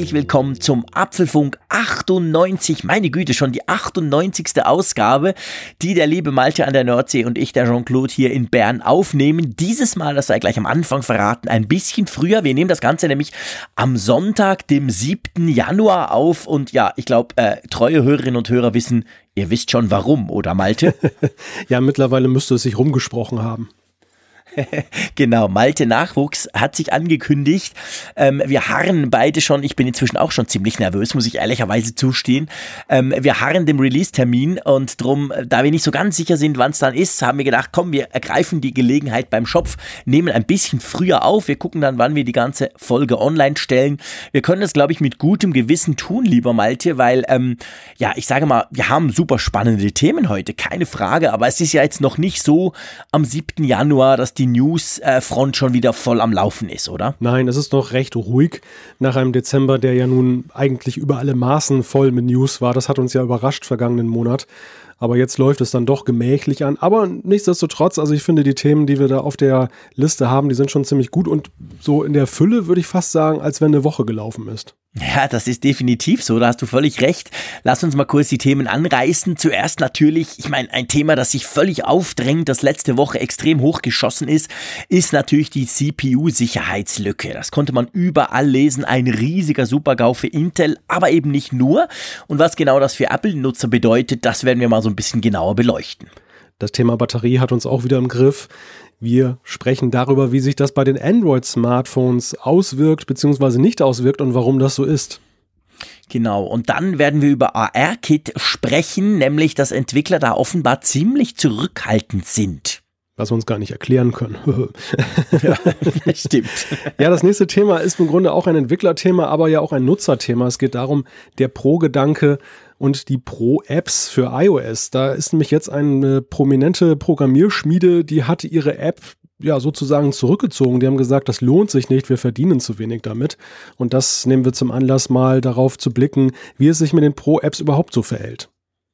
Herzlich willkommen zum Apfelfunk 98. Meine Güte, schon die 98. Ausgabe, die der liebe Malte an der Nordsee und ich, der Jean-Claude, hier in Bern aufnehmen. Dieses Mal, das sei gleich am Anfang verraten, ein bisschen früher. Wir nehmen das Ganze nämlich am Sonntag, dem 7. Januar auf. Und ja, ich glaube, äh, treue Hörerinnen und Hörer wissen, ihr wisst schon warum, oder Malte? ja, mittlerweile müsste es sich rumgesprochen haben. genau, Malte Nachwuchs hat sich angekündigt. Ähm, wir harren beide schon, ich bin inzwischen auch schon ziemlich nervös, muss ich ehrlicherweise zustehen. Ähm, wir harren dem Release-Termin und drum, da wir nicht so ganz sicher sind, wann es dann ist, haben wir gedacht, komm, wir ergreifen die Gelegenheit beim Schopf, nehmen ein bisschen früher auf. Wir gucken dann, wann wir die ganze Folge online stellen. Wir können das, glaube ich, mit gutem Gewissen tun, lieber Malte, weil, ähm, ja, ich sage mal, wir haben super spannende Themen heute, keine Frage, aber es ist ja jetzt noch nicht so am 7. Januar, dass die Newsfront schon wieder voll am Laufen ist, oder? Nein, es ist noch recht ruhig nach einem Dezember, der ja nun eigentlich über alle Maßen voll mit News war. Das hat uns ja überrascht vergangenen Monat. Aber jetzt läuft es dann doch gemächlich an. Aber nichtsdestotrotz, also ich finde die Themen, die wir da auf der Liste haben, die sind schon ziemlich gut und so in der Fülle würde ich fast sagen, als wenn eine Woche gelaufen ist. Ja, das ist definitiv so, da hast du völlig recht. Lass uns mal kurz die Themen anreißen. Zuerst natürlich, ich meine, ein Thema, das sich völlig aufdrängt, das letzte Woche extrem hochgeschossen ist, ist natürlich die CPU-Sicherheitslücke. Das konnte man überall lesen, ein riesiger Supergau für Intel, aber eben nicht nur. Und was genau das für Apple-Nutzer bedeutet, das werden wir mal so ein bisschen genauer beleuchten. Das Thema Batterie hat uns auch wieder im Griff. Wir sprechen darüber, wie sich das bei den Android-Smartphones auswirkt bzw. nicht auswirkt und warum das so ist. Genau, und dann werden wir über AR-Kit sprechen, nämlich dass Entwickler da offenbar ziemlich zurückhaltend sind. Was wir uns gar nicht erklären können. ja, stimmt. Ja, das nächste Thema ist im Grunde auch ein Entwicklerthema, aber ja auch ein Nutzerthema. Es geht darum, der Pro-Gedanke und die Pro-Apps für iOS. Da ist nämlich jetzt eine prominente Programmierschmiede, die hat ihre App ja sozusagen zurückgezogen. Die haben gesagt, das lohnt sich nicht, wir verdienen zu wenig damit. Und das nehmen wir zum Anlass, mal darauf zu blicken, wie es sich mit den Pro-Apps überhaupt so verhält.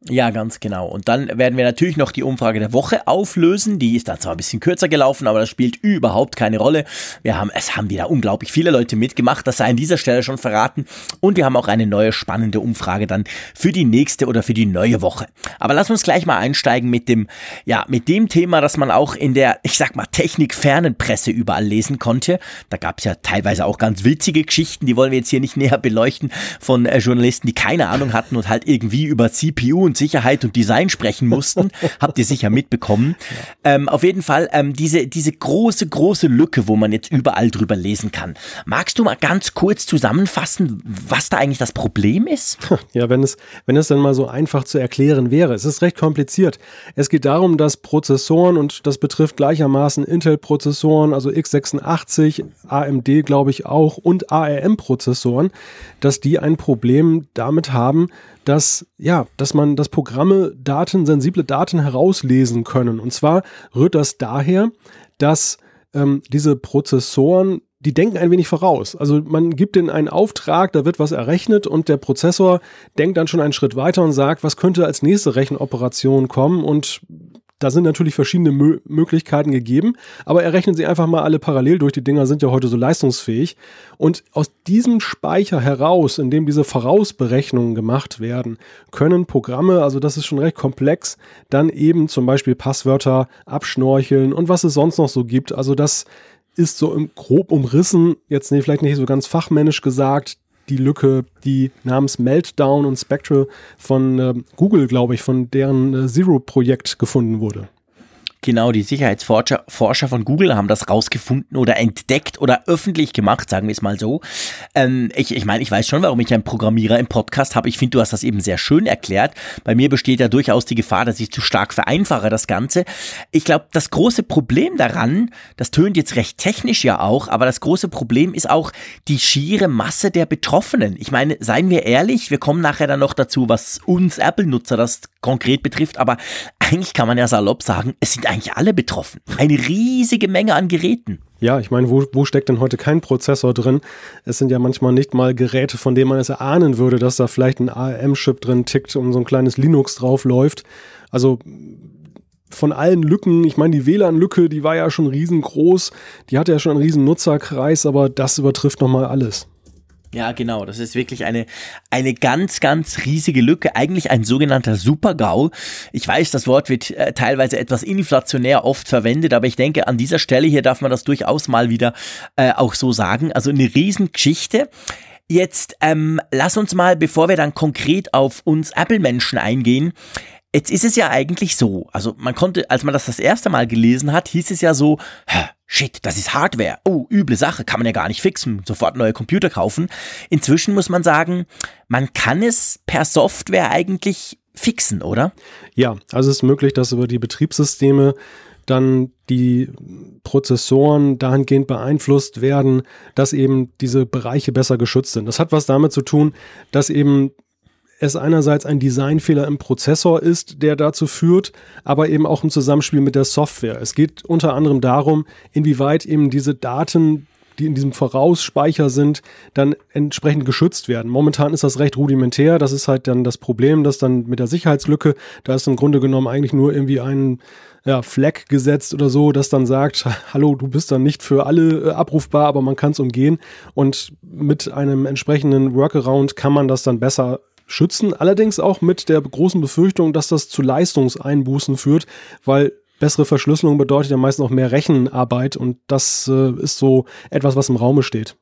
Ja, ganz genau. Und dann werden wir natürlich noch die Umfrage der Woche auflösen. Die ist da zwar ein bisschen kürzer gelaufen, aber das spielt überhaupt keine Rolle. Wir haben, es haben wieder unglaublich viele Leute mitgemacht. Das sei an dieser Stelle schon verraten. Und wir haben auch eine neue spannende Umfrage dann für die nächste oder für die neue Woche. Aber lass uns gleich mal einsteigen mit dem, ja, mit dem Thema, das man auch in der, ich sag mal, technikfernen Presse überall lesen konnte. Da gab es ja teilweise auch ganz witzige Geschichten, die wollen wir jetzt hier nicht näher beleuchten von äh, Journalisten, die keine Ahnung hatten und halt irgendwie über CPU und Sicherheit und Design sprechen mussten. Habt ihr sicher mitbekommen. Ja. Ähm, auf jeden Fall ähm, diese, diese große, große Lücke, wo man jetzt überall drüber lesen kann. Magst du mal ganz kurz zusammenfassen, was da eigentlich das Problem ist? Ja, wenn es, wenn es dann mal so einfach zu erklären wäre. Es ist recht kompliziert. Es geht darum, dass Prozessoren, und das betrifft gleichermaßen Intel-Prozessoren, also x86, AMD glaube ich auch, und ARM-Prozessoren, dass die ein Problem damit haben, dass, ja, dass man, dass Programme Daten, sensible Daten herauslesen können. Und zwar rührt das daher, dass ähm, diese Prozessoren die denken ein wenig voraus. Also man gibt ihnen einen Auftrag, da wird was errechnet und der Prozessor denkt dann schon einen Schritt weiter und sagt, was könnte als nächste Rechenoperation kommen und da sind natürlich verschiedene Mö Möglichkeiten gegeben, aber errechnen Sie einfach mal alle parallel durch. Die Dinger sind ja heute so leistungsfähig. Und aus diesem Speicher heraus, in dem diese Vorausberechnungen gemacht werden, können Programme, also das ist schon recht komplex, dann eben zum Beispiel Passwörter abschnorcheln und was es sonst noch so gibt. Also das ist so im grob umrissen, jetzt nee, vielleicht nicht so ganz fachmännisch gesagt, die Lücke, die namens Meltdown und Spectral von äh, Google, glaube ich, von deren äh, Zero-Projekt gefunden wurde. Genau, die Sicherheitsforscher Forscher von Google haben das rausgefunden oder entdeckt oder öffentlich gemacht, sagen wir es mal so. Ähm, ich, ich meine, ich weiß schon, warum ich einen Programmierer im Podcast habe. Ich finde, du hast das eben sehr schön erklärt. Bei mir besteht ja durchaus die Gefahr, dass ich zu stark vereinfache das Ganze. Ich glaube, das große Problem daran, das tönt jetzt recht technisch ja auch, aber das große Problem ist auch die schiere Masse der Betroffenen. Ich meine, seien wir ehrlich, wir kommen nachher dann noch dazu, was uns Apple-Nutzer das konkret betrifft, aber eigentlich kann man ja salopp sagen, es sind eigentlich alle betroffen. Eine riesige Menge an Geräten. Ja, ich meine, wo, wo steckt denn heute kein Prozessor drin? Es sind ja manchmal nicht mal Geräte, von denen man es erahnen würde, dass da vielleicht ein ARM-Chip drin tickt und so ein kleines Linux drauf läuft. Also von allen Lücken, ich meine, die WLAN-Lücke, die war ja schon riesengroß, die hatte ja schon einen riesen Nutzerkreis, aber das übertrifft nochmal alles. Ja, genau. Das ist wirklich eine, eine ganz, ganz riesige Lücke. Eigentlich ein sogenannter Super-GAU. Ich weiß, das Wort wird äh, teilweise etwas inflationär oft verwendet, aber ich denke, an dieser Stelle hier darf man das durchaus mal wieder äh, auch so sagen. Also eine Riesengeschichte. Jetzt ähm, lass uns mal, bevor wir dann konkret auf uns Apple-Menschen eingehen, Jetzt ist es ja eigentlich so, also man konnte, als man das das erste Mal gelesen hat, hieß es ja so, shit, das ist Hardware. Oh, üble Sache, kann man ja gar nicht fixen. Sofort neue Computer kaufen. Inzwischen muss man sagen, man kann es per Software eigentlich fixen, oder? Ja, also es ist möglich, dass über die Betriebssysteme dann die Prozessoren dahingehend beeinflusst werden, dass eben diese Bereiche besser geschützt sind. Das hat was damit zu tun, dass eben es einerseits ein Designfehler im Prozessor ist, der dazu führt, aber eben auch im Zusammenspiel mit der Software. Es geht unter anderem darum, inwieweit eben diese Daten, die in diesem Vorausspeicher sind, dann entsprechend geschützt werden. Momentan ist das recht rudimentär. Das ist halt dann das Problem, dass dann mit der Sicherheitslücke, da ist im Grunde genommen eigentlich nur irgendwie ein ja, Flag gesetzt oder so, das dann sagt, hallo, du bist dann nicht für alle äh, abrufbar, aber man kann es umgehen. Und mit einem entsprechenden Workaround kann man das dann besser schützen, allerdings auch mit der großen Befürchtung, dass das zu Leistungseinbußen führt, weil bessere Verschlüsselung bedeutet ja meistens auch mehr Rechenarbeit und das äh, ist so etwas, was im Raume steht.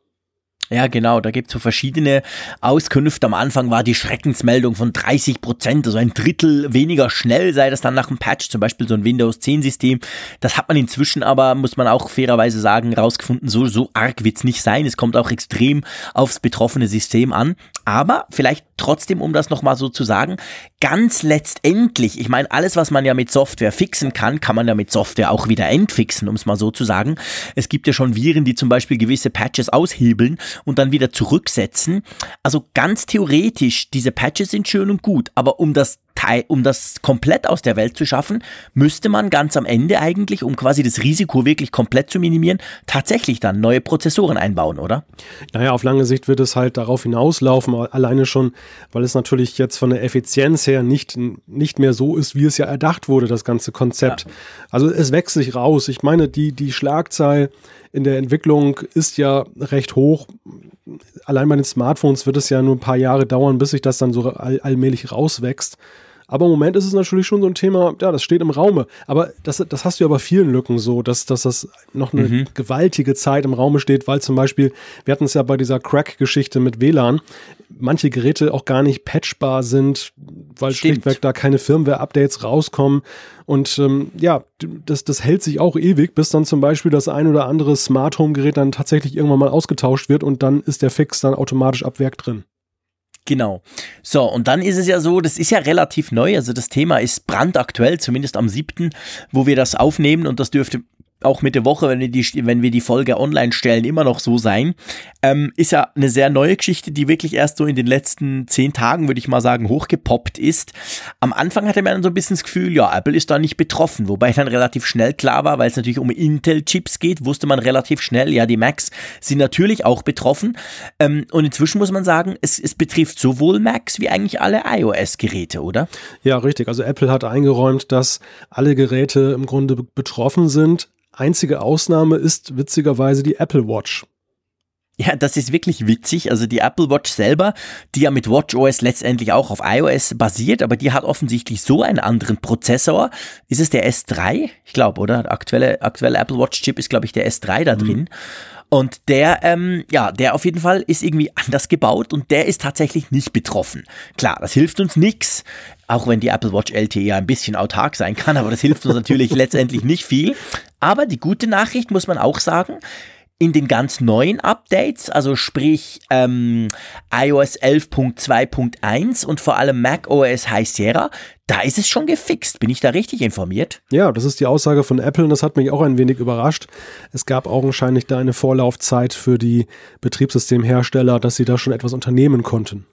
Ja, genau, da gibt es so verschiedene Auskünfte. Am Anfang war die Schreckensmeldung von 30 Prozent, also ein Drittel weniger schnell sei das dann nach dem Patch, zum Beispiel so ein Windows 10 System. Das hat man inzwischen aber, muss man auch fairerweise sagen, rausgefunden, so, so arg wird's nicht sein. Es kommt auch extrem aufs betroffene System an. Aber vielleicht trotzdem, um das nochmal so zu sagen, ganz letztendlich, ich meine, alles, was man ja mit Software fixen kann, kann man ja mit Software auch wieder entfixen, um es mal so zu sagen. Es gibt ja schon Viren, die zum Beispiel gewisse Patches aushebeln und dann wieder zurücksetzen. Also ganz theoretisch, diese Patches sind schön und gut, aber um das um das komplett aus der Welt zu schaffen, müsste man ganz am Ende eigentlich, um quasi das Risiko wirklich komplett zu minimieren, tatsächlich dann neue Prozessoren einbauen, oder? Naja, auf lange Sicht wird es halt darauf hinauslaufen, alleine schon, weil es natürlich jetzt von der Effizienz her nicht, nicht mehr so ist, wie es ja erdacht wurde, das ganze Konzept. Ja. Also es wächst sich raus. Ich meine, die, die Schlagzahl in der Entwicklung ist ja recht hoch. Allein bei den Smartphones wird es ja nur ein paar Jahre dauern, bis sich das dann so all, allmählich rauswächst. Aber im Moment ist es natürlich schon so ein Thema, ja, das steht im Raume. Aber das, das hast du ja bei vielen Lücken so, dass, dass das noch eine mhm. gewaltige Zeit im Raume steht, weil zum Beispiel, wir hatten es ja bei dieser Crack-Geschichte mit WLAN, manche Geräte auch gar nicht patchbar sind, weil Stimmt. schlichtweg da keine Firmware-Updates rauskommen. Und ähm, ja, das, das hält sich auch ewig, bis dann zum Beispiel das ein oder andere Smart Home-Gerät dann tatsächlich irgendwann mal ausgetauscht wird und dann ist der Fix dann automatisch ab Werk drin. Genau. So, und dann ist es ja so, das ist ja relativ neu, also das Thema ist brandaktuell, zumindest am 7., wo wir das aufnehmen und das dürfte auch Mitte Woche, wenn wir die, wenn wir die Folge online stellen, immer noch so sein. Ähm, ist ja eine sehr neue Geschichte, die wirklich erst so in den letzten zehn Tagen, würde ich mal sagen, hochgepoppt ist. Am Anfang hatte man so ein bisschen das Gefühl, ja, Apple ist da nicht betroffen, wobei dann relativ schnell klar war, weil es natürlich um Intel-Chips geht, wusste man relativ schnell, ja, die Macs sind natürlich auch betroffen. Ähm, und inzwischen muss man sagen, es, es betrifft sowohl Macs wie eigentlich alle iOS-Geräte, oder? Ja, richtig. Also Apple hat eingeräumt, dass alle Geräte im Grunde betroffen sind. Einzige Ausnahme ist witzigerweise die Apple Watch. Ja, das ist wirklich witzig. Also die Apple Watch selber, die ja mit WatchOS letztendlich auch auf iOS basiert, aber die hat offensichtlich so einen anderen Prozessor. Ist es der S3? Ich glaube, oder? Der aktuelle, aktuelle Apple Watch Chip ist, glaube ich, der S3 da mhm. drin. Und der, ähm, ja, der auf jeden Fall ist irgendwie anders gebaut und der ist tatsächlich nicht betroffen. Klar, das hilft uns nichts, auch wenn die Apple Watch LTE ja ein bisschen autark sein kann, aber das hilft uns natürlich letztendlich nicht viel. Aber die gute Nachricht muss man auch sagen, in den ganz neuen Updates, also sprich ähm, iOS 11.2.1 und vor allem macOS High Sierra, da ist es schon gefixt. Bin ich da richtig informiert? Ja, das ist die Aussage von Apple und das hat mich auch ein wenig überrascht. Es gab augenscheinlich da eine Vorlaufzeit für die Betriebssystemhersteller, dass sie da schon etwas unternehmen konnten.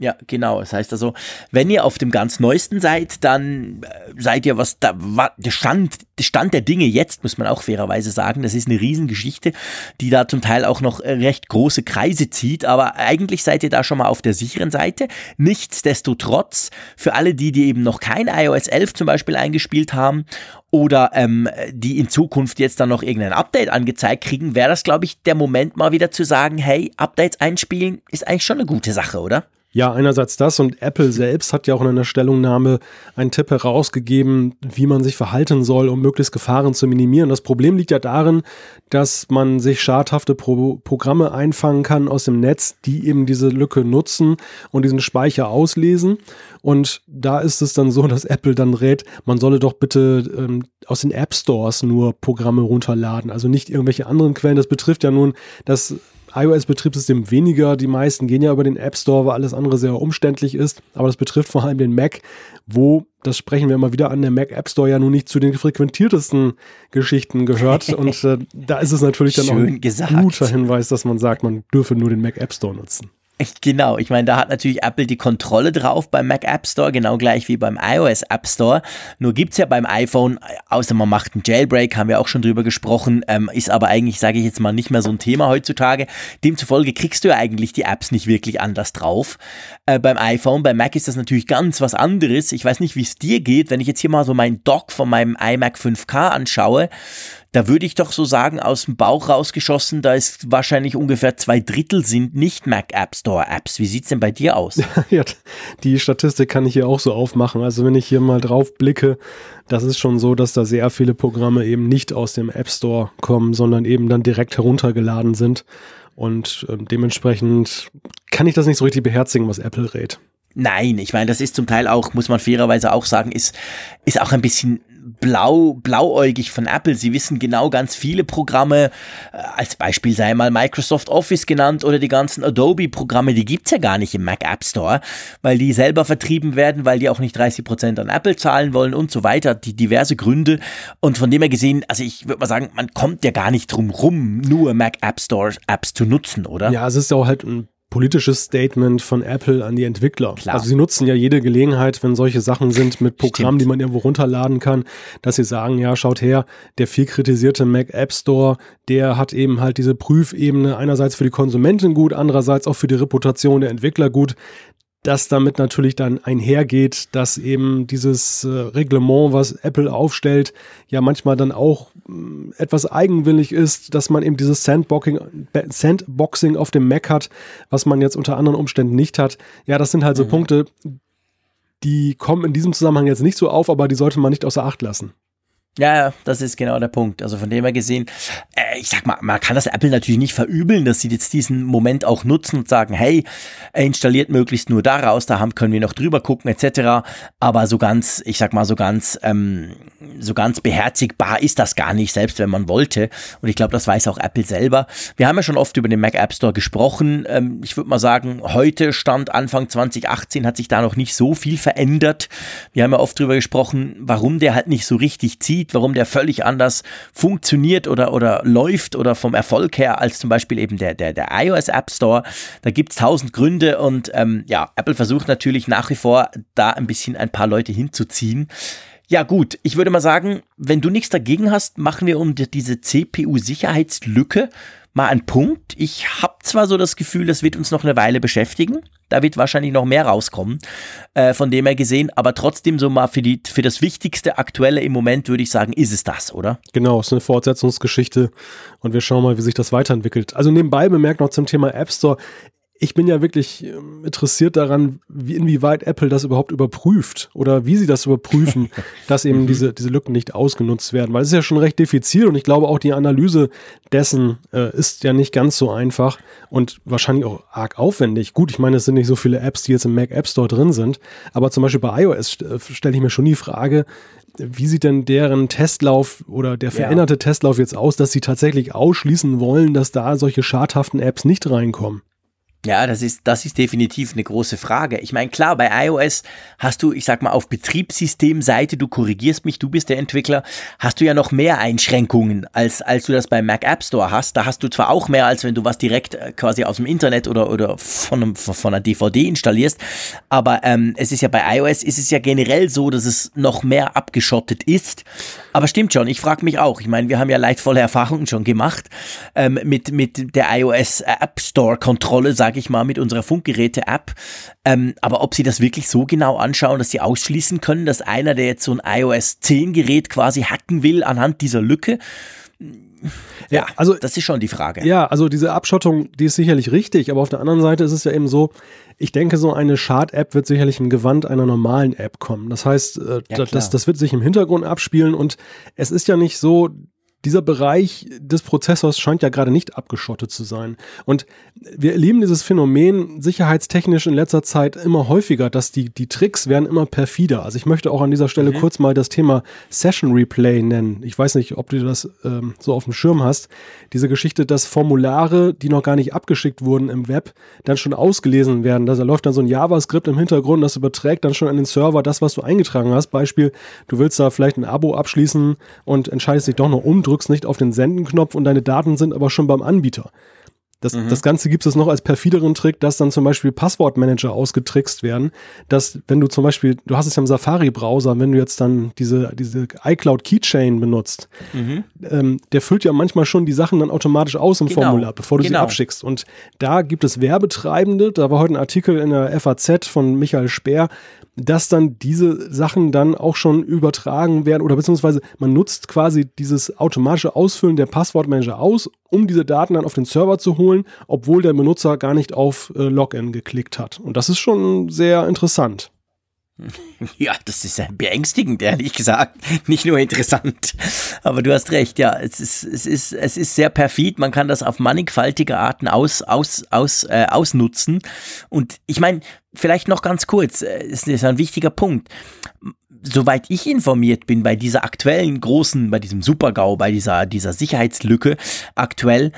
Ja, genau. Das heißt also, wenn ihr auf dem ganz neuesten seid, dann äh, seid ihr was da, der Stand, der Stand der Dinge jetzt, muss man auch fairerweise sagen. Das ist eine Riesengeschichte, die da zum Teil auch noch recht große Kreise zieht. Aber eigentlich seid ihr da schon mal auf der sicheren Seite. Nichtsdestotrotz, für alle die, die eben noch kein iOS 11 zum Beispiel eingespielt haben oder ähm, die in Zukunft jetzt dann noch irgendein Update angezeigt kriegen, wäre das, glaube ich, der Moment mal wieder zu sagen, hey, Updates einspielen ist eigentlich schon eine gute Sache, oder? Ja, einerseits das und Apple selbst hat ja auch in einer Stellungnahme einen Tipp herausgegeben, wie man sich verhalten soll, um möglichst Gefahren zu minimieren. Das Problem liegt ja darin, dass man sich schadhafte Pro Programme einfangen kann aus dem Netz, die eben diese Lücke nutzen und diesen Speicher auslesen. Und da ist es dann so, dass Apple dann rät, man solle doch bitte ähm, aus den App Stores nur Programme runterladen, also nicht irgendwelche anderen Quellen. Das betrifft ja nun das iOS-Betriebssystem weniger. Die meisten gehen ja über den App Store, weil alles andere sehr umständlich ist. Aber das betrifft vor allem den Mac, wo, das sprechen wir immer wieder an, der Mac App Store ja nun nicht zu den frequentiertesten Geschichten gehört. Und äh, da ist es natürlich dann auch ein gesagt. guter Hinweis, dass man sagt, man dürfe nur den Mac App Store nutzen. Genau, ich meine, da hat natürlich Apple die Kontrolle drauf beim Mac App Store, genau gleich wie beim iOS App Store. Nur gibt es ja beim iPhone, außer man macht einen Jailbreak, haben wir auch schon drüber gesprochen, ähm, ist aber eigentlich, sage ich jetzt mal, nicht mehr so ein Thema heutzutage. Demzufolge kriegst du ja eigentlich die Apps nicht wirklich anders drauf. Äh, beim iPhone, beim Mac ist das natürlich ganz was anderes. Ich weiß nicht, wie es dir geht, wenn ich jetzt hier mal so meinen Dock von meinem iMac 5K anschaue da würde ich doch so sagen, aus dem Bauch rausgeschossen, da ist wahrscheinlich ungefähr zwei Drittel sind nicht Mac App Store Apps. Wie sieht's denn bei dir aus? ja, die Statistik kann ich hier auch so aufmachen. Also wenn ich hier mal drauf blicke, das ist schon so, dass da sehr viele Programme eben nicht aus dem App Store kommen, sondern eben dann direkt heruntergeladen sind. Und äh, dementsprechend kann ich das nicht so richtig beherzigen, was Apple rät. Nein, ich meine, das ist zum Teil auch, muss man fairerweise auch sagen, ist, ist auch ein bisschen blau, blauäugig von Apple. Sie wissen genau ganz viele Programme, äh, als Beispiel sei mal Microsoft Office genannt oder die ganzen Adobe-Programme, die gibt's ja gar nicht im Mac App Store, weil die selber vertrieben werden, weil die auch nicht 30% an Apple zahlen wollen und so weiter, die diverse Gründe. Und von dem her gesehen, also ich würde mal sagen, man kommt ja gar nicht drum rum, nur Mac App Store Apps zu nutzen, oder? Ja, es ist auch halt ein politisches Statement von Apple an die Entwickler. Klar. Also sie nutzen ja jede Gelegenheit, wenn solche Sachen sind mit Programmen, Stimmt. die man irgendwo runterladen kann, dass sie sagen, ja, schaut her, der viel kritisierte Mac App Store, der hat eben halt diese Prüfebene einerseits für die Konsumenten gut, andererseits auch für die Reputation der Entwickler gut dass damit natürlich dann einhergeht, dass eben dieses äh, Reglement, was Apple aufstellt, ja manchmal dann auch etwas eigenwillig ist, dass man eben dieses Sandboxing, Sandboxing auf dem Mac hat, was man jetzt unter anderen Umständen nicht hat. Ja, das sind halt so mhm. Punkte, die kommen in diesem Zusammenhang jetzt nicht so auf, aber die sollte man nicht außer Acht lassen. Ja, das ist genau der Punkt. Also von dem her gesehen, äh, ich sag mal, man kann das Apple natürlich nicht verübeln, dass sie jetzt diesen Moment auch nutzen und sagen, hey, installiert möglichst nur daraus, da haben, können wir noch drüber gucken etc. Aber so ganz, ich sag mal so ganz, ähm, so ganz beherzigbar ist das gar nicht, selbst wenn man wollte. Und ich glaube, das weiß auch Apple selber. Wir haben ja schon oft über den Mac App Store gesprochen. Ähm, ich würde mal sagen, heute stand Anfang 2018 hat sich da noch nicht so viel verändert. Wir haben ja oft drüber gesprochen, warum der halt nicht so richtig zieht warum der völlig anders funktioniert oder, oder läuft oder vom Erfolg her als zum Beispiel eben der, der, der iOS App Store. Da gibt es tausend Gründe und ähm, ja, Apple versucht natürlich nach wie vor da ein bisschen ein paar Leute hinzuziehen. Ja gut, ich würde mal sagen, wenn du nichts dagegen hast, machen wir um diese CPU-Sicherheitslücke mal einen Punkt. Ich habe zwar so das Gefühl, das wird uns noch eine Weile beschäftigen. Da wird wahrscheinlich noch mehr rauskommen, äh, von dem her gesehen. Aber trotzdem so mal für, die, für das Wichtigste Aktuelle im Moment würde ich sagen, ist es das, oder? Genau, es ist eine Fortsetzungsgeschichte und wir schauen mal, wie sich das weiterentwickelt. Also nebenbei bemerkt noch zum Thema App Store ich bin ja wirklich ähm, interessiert daran, wie, inwieweit Apple das überhaupt überprüft oder wie sie das überprüfen, dass eben mhm. diese, diese Lücken nicht ausgenutzt werden. Weil es ist ja schon recht diffizil und ich glaube auch die Analyse dessen äh, ist ja nicht ganz so einfach und wahrscheinlich auch arg aufwendig. Gut, ich meine, es sind nicht so viele Apps, die jetzt im Mac App Store drin sind, aber zum Beispiel bei iOS äh, stelle ich mir schon die Frage, wie sieht denn deren Testlauf oder der veränderte ja. Testlauf jetzt aus, dass sie tatsächlich ausschließen wollen, dass da solche schadhaften Apps nicht reinkommen? Ja, das ist, das ist definitiv eine große Frage. Ich meine, klar, bei iOS hast du, ich sag mal, auf Betriebssystemseite, du korrigierst mich, du bist der Entwickler, hast du ja noch mehr Einschränkungen, als, als du das beim Mac App Store hast. Da hast du zwar auch mehr, als wenn du was direkt äh, quasi aus dem Internet oder, oder von, einem, von einer DVD installierst, aber ähm, es ist ja bei iOS ist es ja generell so, dass es noch mehr abgeschottet ist. Aber stimmt schon, ich frage mich auch. Ich meine, wir haben ja leidvolle Erfahrungen schon gemacht ähm, mit, mit der iOS App Store Kontrolle, sag sage ich mal, mit unserer Funkgeräte-App. Ähm, aber ob sie das wirklich so genau anschauen, dass sie ausschließen können, dass einer, der jetzt so ein iOS 10 Gerät quasi hacken will anhand dieser Lücke, ja, also das ist schon die Frage. Ja, also diese Abschottung, die ist sicherlich richtig, aber auf der anderen Seite ist es ja eben so, ich denke, so eine Chart-App wird sicherlich im Gewand einer normalen App kommen. Das heißt, äh, ja, das, das wird sich im Hintergrund abspielen und es ist ja nicht so, dieser Bereich des Prozessors scheint ja gerade nicht abgeschottet zu sein. Und wir erleben dieses Phänomen sicherheitstechnisch in letzter Zeit immer häufiger, dass die, die Tricks werden immer perfider. Also ich möchte auch an dieser Stelle mhm. kurz mal das Thema Session Replay nennen. Ich weiß nicht, ob du das ähm, so auf dem Schirm hast. Diese Geschichte, dass Formulare, die noch gar nicht abgeschickt wurden im Web, dann schon ausgelesen werden. Da läuft dann so ein JavaScript im Hintergrund, das überträgt dann schon an den Server das, was du eingetragen hast. Beispiel, du willst da vielleicht ein Abo abschließen und entscheidest dich doch noch umdrücken drückst nicht auf den Senden-Knopf und deine Daten sind aber schon beim Anbieter. Das, mhm. das Ganze gibt es noch als perfideren Trick, dass dann zum Beispiel Passwortmanager ausgetrickst werden, dass wenn du zum Beispiel, du hast es ja im Safari-Browser, wenn du jetzt dann diese, diese iCloud Keychain benutzt, mhm. ähm, der füllt ja manchmal schon die Sachen dann automatisch aus im genau. Formular, bevor du genau. sie abschickst. Und da gibt es Werbetreibende, da war heute ein Artikel in der FAZ von Michael Speer, dass dann diese Sachen dann auch schon übertragen werden oder beziehungsweise man nutzt quasi dieses automatische Ausfüllen der Passwortmanager aus, um diese Daten dann auf den Server zu holen, obwohl der Benutzer gar nicht auf äh, Login geklickt hat. Und das ist schon sehr interessant. Ja, das ist beängstigend, ehrlich gesagt. Nicht nur interessant. Aber du hast recht, ja, es ist, es ist, es ist sehr perfid. Man kann das auf mannigfaltige Arten aus, aus, aus, äh, ausnutzen. Und ich meine, vielleicht noch ganz kurz, äh, es ist ein wichtiger Punkt. Soweit ich informiert bin, bei dieser aktuellen großen, bei diesem Supergau, bei dieser, dieser Sicherheitslücke aktuell,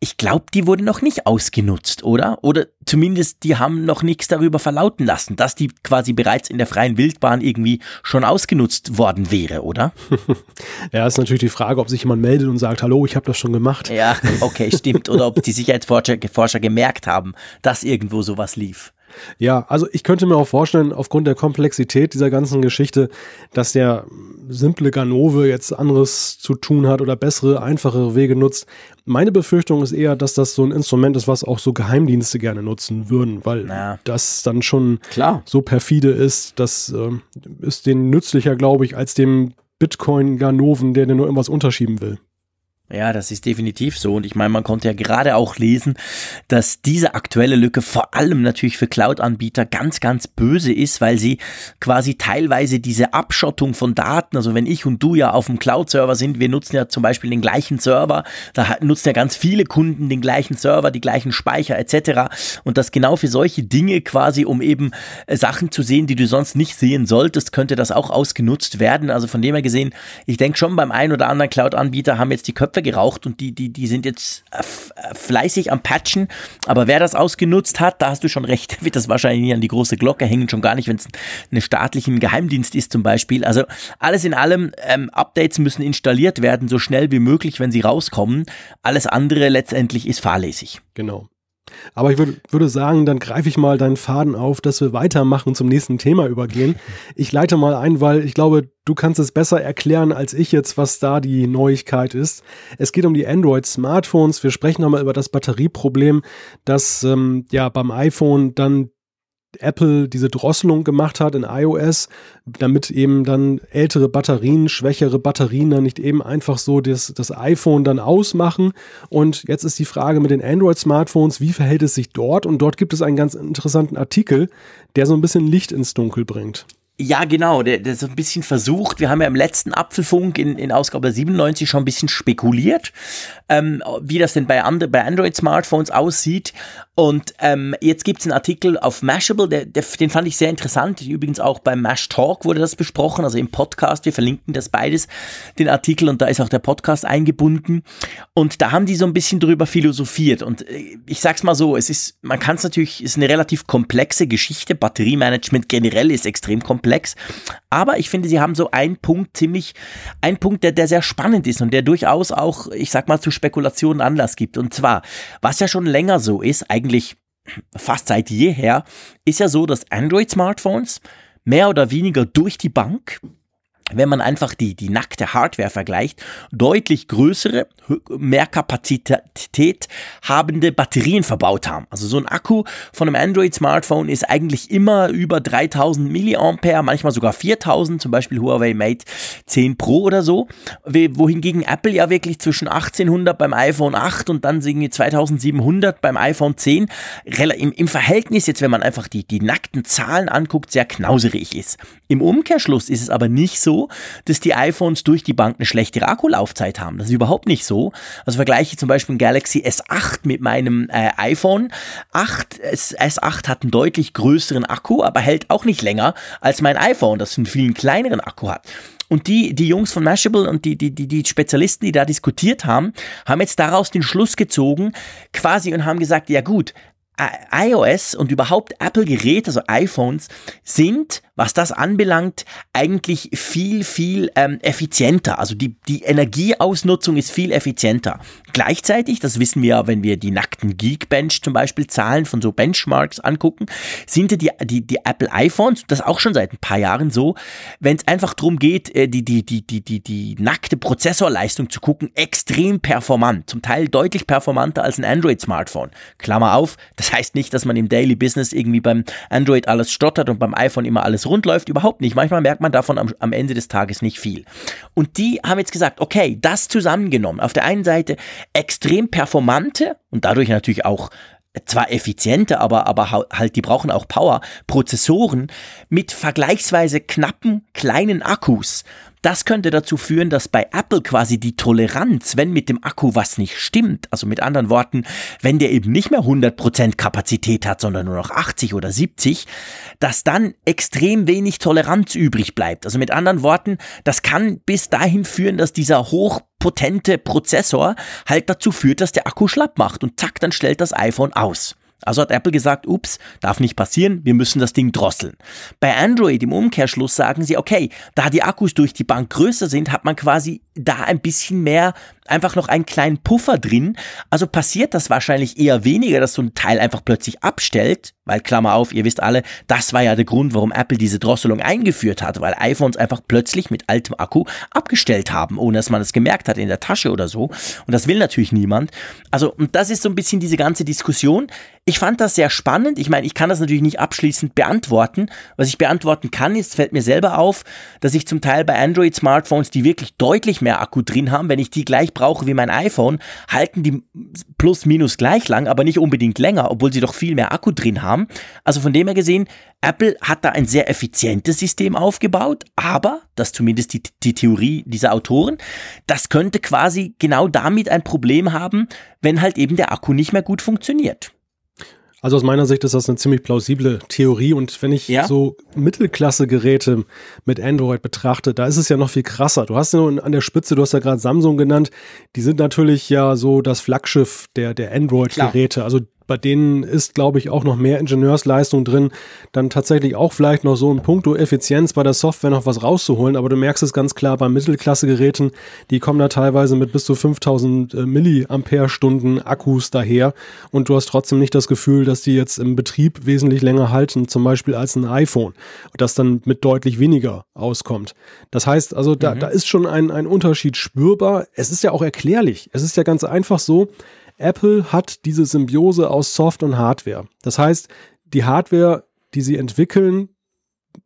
ich glaube, die wurde noch nicht ausgenutzt, oder? Oder zumindest die haben noch nichts darüber verlauten lassen, dass die quasi bereits in der freien Wildbahn irgendwie schon ausgenutzt worden wäre, oder? ja, ist natürlich die Frage, ob sich jemand meldet und sagt, hallo, ich habe das schon gemacht. Ja, okay, stimmt. Oder ob die Sicherheitsforscher Forscher gemerkt haben, dass irgendwo sowas lief. Ja, also ich könnte mir auch vorstellen, aufgrund der Komplexität dieser ganzen Geschichte, dass der simple Ganove jetzt anderes zu tun hat oder bessere, einfachere Wege nutzt. Meine Befürchtung ist eher, dass das so ein Instrument ist, was auch so Geheimdienste gerne nutzen würden, weil naja. das dann schon Klar. so perfide ist. Das äh, ist denen nützlicher, glaube ich, als dem Bitcoin-Ganoven, der dir nur irgendwas unterschieben will. Ja, das ist definitiv so. Und ich meine, man konnte ja gerade auch lesen, dass diese aktuelle Lücke vor allem natürlich für Cloud-Anbieter ganz, ganz böse ist, weil sie quasi teilweise diese Abschottung von Daten, also wenn ich und du ja auf dem Cloud-Server sind, wir nutzen ja zum Beispiel den gleichen Server, da nutzen ja ganz viele Kunden den gleichen Server, die gleichen Speicher etc. Und das genau für solche Dinge quasi, um eben äh, Sachen zu sehen, die du sonst nicht sehen solltest, könnte das auch ausgenutzt werden. Also von dem her gesehen, ich denke schon beim einen oder anderen Cloud-Anbieter haben jetzt die Köpfe Köpfe geraucht und die, die, die sind jetzt äh, äh, fleißig am Patchen. Aber wer das ausgenutzt hat, da hast du schon recht, wird das wahrscheinlich nie an die große Glocke hängen, schon gar nicht, wenn es eine staatlichen Geheimdienst ist zum Beispiel. Also alles in allem, ähm, Updates müssen installiert werden, so schnell wie möglich, wenn sie rauskommen. Alles andere letztendlich ist fahrlässig. Genau. Aber ich würd, würde sagen, dann greife ich mal deinen Faden auf, dass wir weitermachen und zum nächsten Thema übergehen. Ich leite mal ein, weil ich glaube, du kannst es besser erklären als ich jetzt, was da die Neuigkeit ist. Es geht um die Android-Smartphones. Wir sprechen nochmal über das Batterieproblem, dass ähm, ja beim iPhone dann Apple diese Drosselung gemacht hat in iOS, damit eben dann ältere Batterien, schwächere Batterien dann nicht eben einfach so das, das iPhone dann ausmachen. Und jetzt ist die Frage mit den Android-Smartphones, wie verhält es sich dort? Und dort gibt es einen ganz interessanten Artikel, der so ein bisschen Licht ins Dunkel bringt. Ja, genau, der, der ist ein bisschen versucht. Wir haben ja im letzten Apfelfunk in, in Ausgabe 97 schon ein bisschen spekuliert, ähm, wie das denn bei, And bei Android-Smartphones aussieht. Und ähm, jetzt gibt's einen Artikel auf Mashable, der, der, den fand ich sehr interessant. Übrigens auch beim Mash Talk wurde das besprochen, also im Podcast. Wir verlinken das beides, den Artikel, und da ist auch der Podcast eingebunden. Und da haben die so ein bisschen drüber philosophiert. Und äh, ich sag's mal so, es ist, man kann es natürlich, ist eine relativ komplexe Geschichte. Batteriemanagement generell ist extrem komplex. Aber ich finde, sie haben so einen Punkt ziemlich, einen Punkt, der, der sehr spannend ist und der durchaus auch, ich sag mal, zu Spekulationen Anlass gibt. Und zwar, was ja schon länger so ist, eigentlich fast seit jeher, ist ja so, dass Android-Smartphones mehr oder weniger durch die Bank wenn man einfach die, die nackte Hardware vergleicht, deutlich größere, mehr Kapazität habende Batterien verbaut haben. Also so ein Akku von einem Android-Smartphone ist eigentlich immer über 3000 mAh, manchmal sogar 4000, zum Beispiel Huawei Mate 10 Pro oder so, wohingegen Apple ja wirklich zwischen 1800 beim iPhone 8 und dann irgendwie 2700 beim iPhone 10 im, im Verhältnis jetzt, wenn man einfach die, die nackten Zahlen anguckt, sehr knauserig ist. Im Umkehrschluss ist es aber nicht so, dass die iPhones durch die Bank eine schlechtere Akkulaufzeit haben. Das ist überhaupt nicht so. Also vergleiche ich zum Beispiel ein Galaxy S8 mit meinem äh, iPhone 8. S8 hat einen deutlich größeren Akku, aber hält auch nicht länger als mein iPhone, das einen viel kleineren Akku hat. Und die, die Jungs von Mashable und die, die, die, die Spezialisten, die da diskutiert haben, haben jetzt daraus den Schluss gezogen, quasi und haben gesagt, ja gut, iOS und überhaupt Apple-Geräte, also iPhones, sind, was das anbelangt, eigentlich viel, viel ähm, effizienter. Also die, die Energieausnutzung ist viel effizienter. Gleichzeitig, das wissen wir ja, wenn wir die nackten Geekbench zum Beispiel Zahlen von so Benchmarks angucken, sind die, die, die Apple iPhones, das auch schon seit ein paar Jahren so, wenn es einfach darum geht, äh, die, die, die, die, die, die nackte Prozessorleistung zu gucken, extrem performant. Zum Teil deutlich performanter als ein Android-Smartphone. Klammer auf, das das heißt nicht, dass man im Daily Business irgendwie beim Android alles stottert und beim iPhone immer alles rund läuft. Überhaupt nicht. Manchmal merkt man davon am, am Ende des Tages nicht viel. Und die haben jetzt gesagt, okay, das zusammengenommen. Auf der einen Seite extrem performante und dadurch natürlich auch zwar effiziente, aber, aber halt, die brauchen auch Power, Prozessoren mit vergleichsweise knappen kleinen Akkus. Das könnte dazu führen, dass bei Apple quasi die Toleranz, wenn mit dem Akku was nicht stimmt, also mit anderen Worten, wenn der eben nicht mehr 100% Kapazität hat, sondern nur noch 80 oder 70, dass dann extrem wenig Toleranz übrig bleibt. Also mit anderen Worten, das kann bis dahin führen, dass dieser hochpotente Prozessor halt dazu führt, dass der Akku schlapp macht und zack, dann stellt das iPhone aus. Also hat Apple gesagt, ups, darf nicht passieren, wir müssen das Ding drosseln. Bei Android im Umkehrschluss sagen sie, okay, da die Akkus durch die Bank größer sind, hat man quasi da ein bisschen mehr einfach noch einen kleinen Puffer drin. Also passiert das wahrscheinlich eher weniger, dass so ein Teil einfach plötzlich abstellt, weil Klammer auf, ihr wisst alle, das war ja der Grund, warum Apple diese Drosselung eingeführt hat, weil iPhones einfach plötzlich mit altem Akku abgestellt haben, ohne dass man es gemerkt hat in der Tasche oder so. Und das will natürlich niemand. Also, und das ist so ein bisschen diese ganze Diskussion. Ich fand das sehr spannend. Ich meine, ich kann das natürlich nicht abschließend beantworten. Was ich beantworten kann, ist, fällt mir selber auf, dass ich zum Teil bei Android-Smartphones, die wirklich deutlich mehr Akku drin haben, wenn ich die gleich brauche wie mein iPhone, halten die plus minus gleich lang, aber nicht unbedingt länger, obwohl sie doch viel mehr Akku drin haben. Also von dem her gesehen, Apple hat da ein sehr effizientes System aufgebaut, aber, das zumindest die, die Theorie dieser Autoren, das könnte quasi genau damit ein Problem haben, wenn halt eben der Akku nicht mehr gut funktioniert. Also aus meiner Sicht ist das eine ziemlich plausible Theorie und wenn ich ja? so Mittelklasse-Geräte mit Android betrachte, da ist es ja noch viel krasser. Du hast ja an der Spitze, du hast ja gerade Samsung genannt, die sind natürlich ja so das Flaggschiff der, der Android-Geräte. Also bei denen ist, glaube ich, auch noch mehr Ingenieursleistung drin, dann tatsächlich auch vielleicht noch so ein Punkto Effizienz bei der Software noch was rauszuholen, aber du merkst es ganz klar bei Mittelklasse-Geräten, die kommen da teilweise mit bis zu 5000 äh, Milliampere-Stunden Akkus daher und du hast trotzdem nicht das Gefühl, dass die jetzt im Betrieb wesentlich länger halten, zum Beispiel als ein iPhone, das dann mit deutlich weniger auskommt. Das heißt also, da, mhm. da ist schon ein, ein Unterschied spürbar. Es ist ja auch erklärlich. Es ist ja ganz einfach so, Apple hat diese Symbiose aus Soft und Hardware. Das heißt, die Hardware, die sie entwickeln,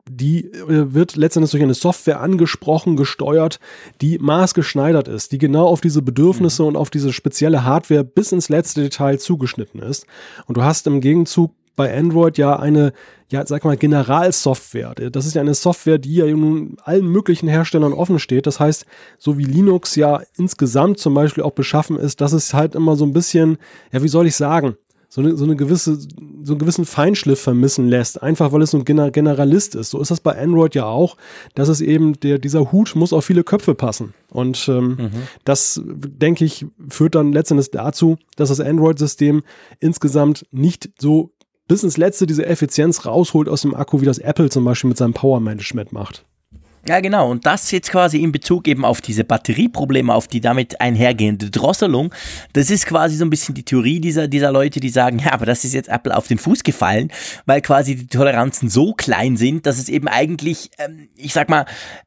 die äh, wird letztendlich durch eine Software angesprochen, gesteuert, die maßgeschneidert ist, die genau auf diese Bedürfnisse mhm. und auf diese spezielle Hardware bis ins letzte Detail zugeschnitten ist. Und du hast im Gegenzug bei Android ja eine, ja, sag mal, Generalsoftware. Das ist ja eine Software, die ja nun allen möglichen Herstellern offen steht. Das heißt, so wie Linux ja insgesamt zum Beispiel auch beschaffen ist, dass es halt immer so ein bisschen, ja, wie soll ich sagen, so eine, so eine gewisse, so einen gewissen Feinschliff vermissen lässt, einfach weil es so ein Generalist ist. So ist das bei Android ja auch, dass es eben, der, dieser Hut muss auf viele Köpfe passen. Und ähm, mhm. das, denke ich, führt dann letztendlich dazu, dass das Android-System insgesamt nicht so bis ins Letzte diese Effizienz rausholt aus dem Akku, wie das Apple zum Beispiel mit seinem Power-Management macht. Ja, genau. Und das jetzt quasi in Bezug eben auf diese Batterieprobleme, auf die damit einhergehende Drosselung. Das ist quasi so ein bisschen die Theorie dieser, dieser Leute, die sagen, ja, aber das ist jetzt Apple auf den Fuß gefallen, weil quasi die Toleranzen so klein sind, dass es eben eigentlich, ähm, ich sag mal,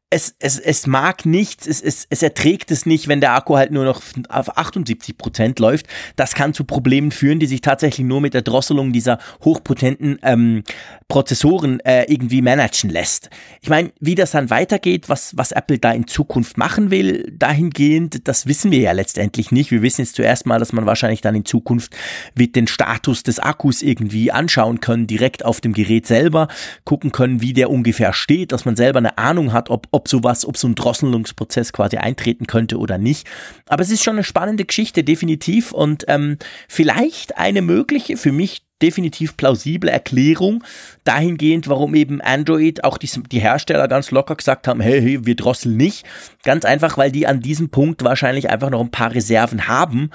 es, es, es mag nichts, es, es, es erträgt es nicht, wenn der Akku halt nur noch auf 78 Prozent läuft. Das kann zu Problemen führen, die sich tatsächlich nur mit der Drosselung dieser hochpotenten ähm, Prozessoren äh, irgendwie managen lässt. Ich meine, wie das dann weitergeht, was, was Apple da in Zukunft machen will, dahingehend, das wissen wir ja letztendlich nicht. Wir wissen jetzt zuerst mal, dass man wahrscheinlich dann in Zukunft wird den Status des Akkus irgendwie anschauen können, direkt auf dem Gerät selber, gucken können, wie der ungefähr steht, dass man selber eine Ahnung hat, ob ob sowas, ob so ein Drosselungsprozess quasi eintreten könnte oder nicht. Aber es ist schon eine spannende Geschichte, definitiv. Und ähm, vielleicht eine mögliche, für mich definitiv plausible Erklärung dahingehend, warum eben Android, auch die, die Hersteller ganz locker gesagt haben, hey, hey, wir drosseln nicht. Ganz einfach, weil die an diesem Punkt wahrscheinlich einfach noch ein paar Reserven haben,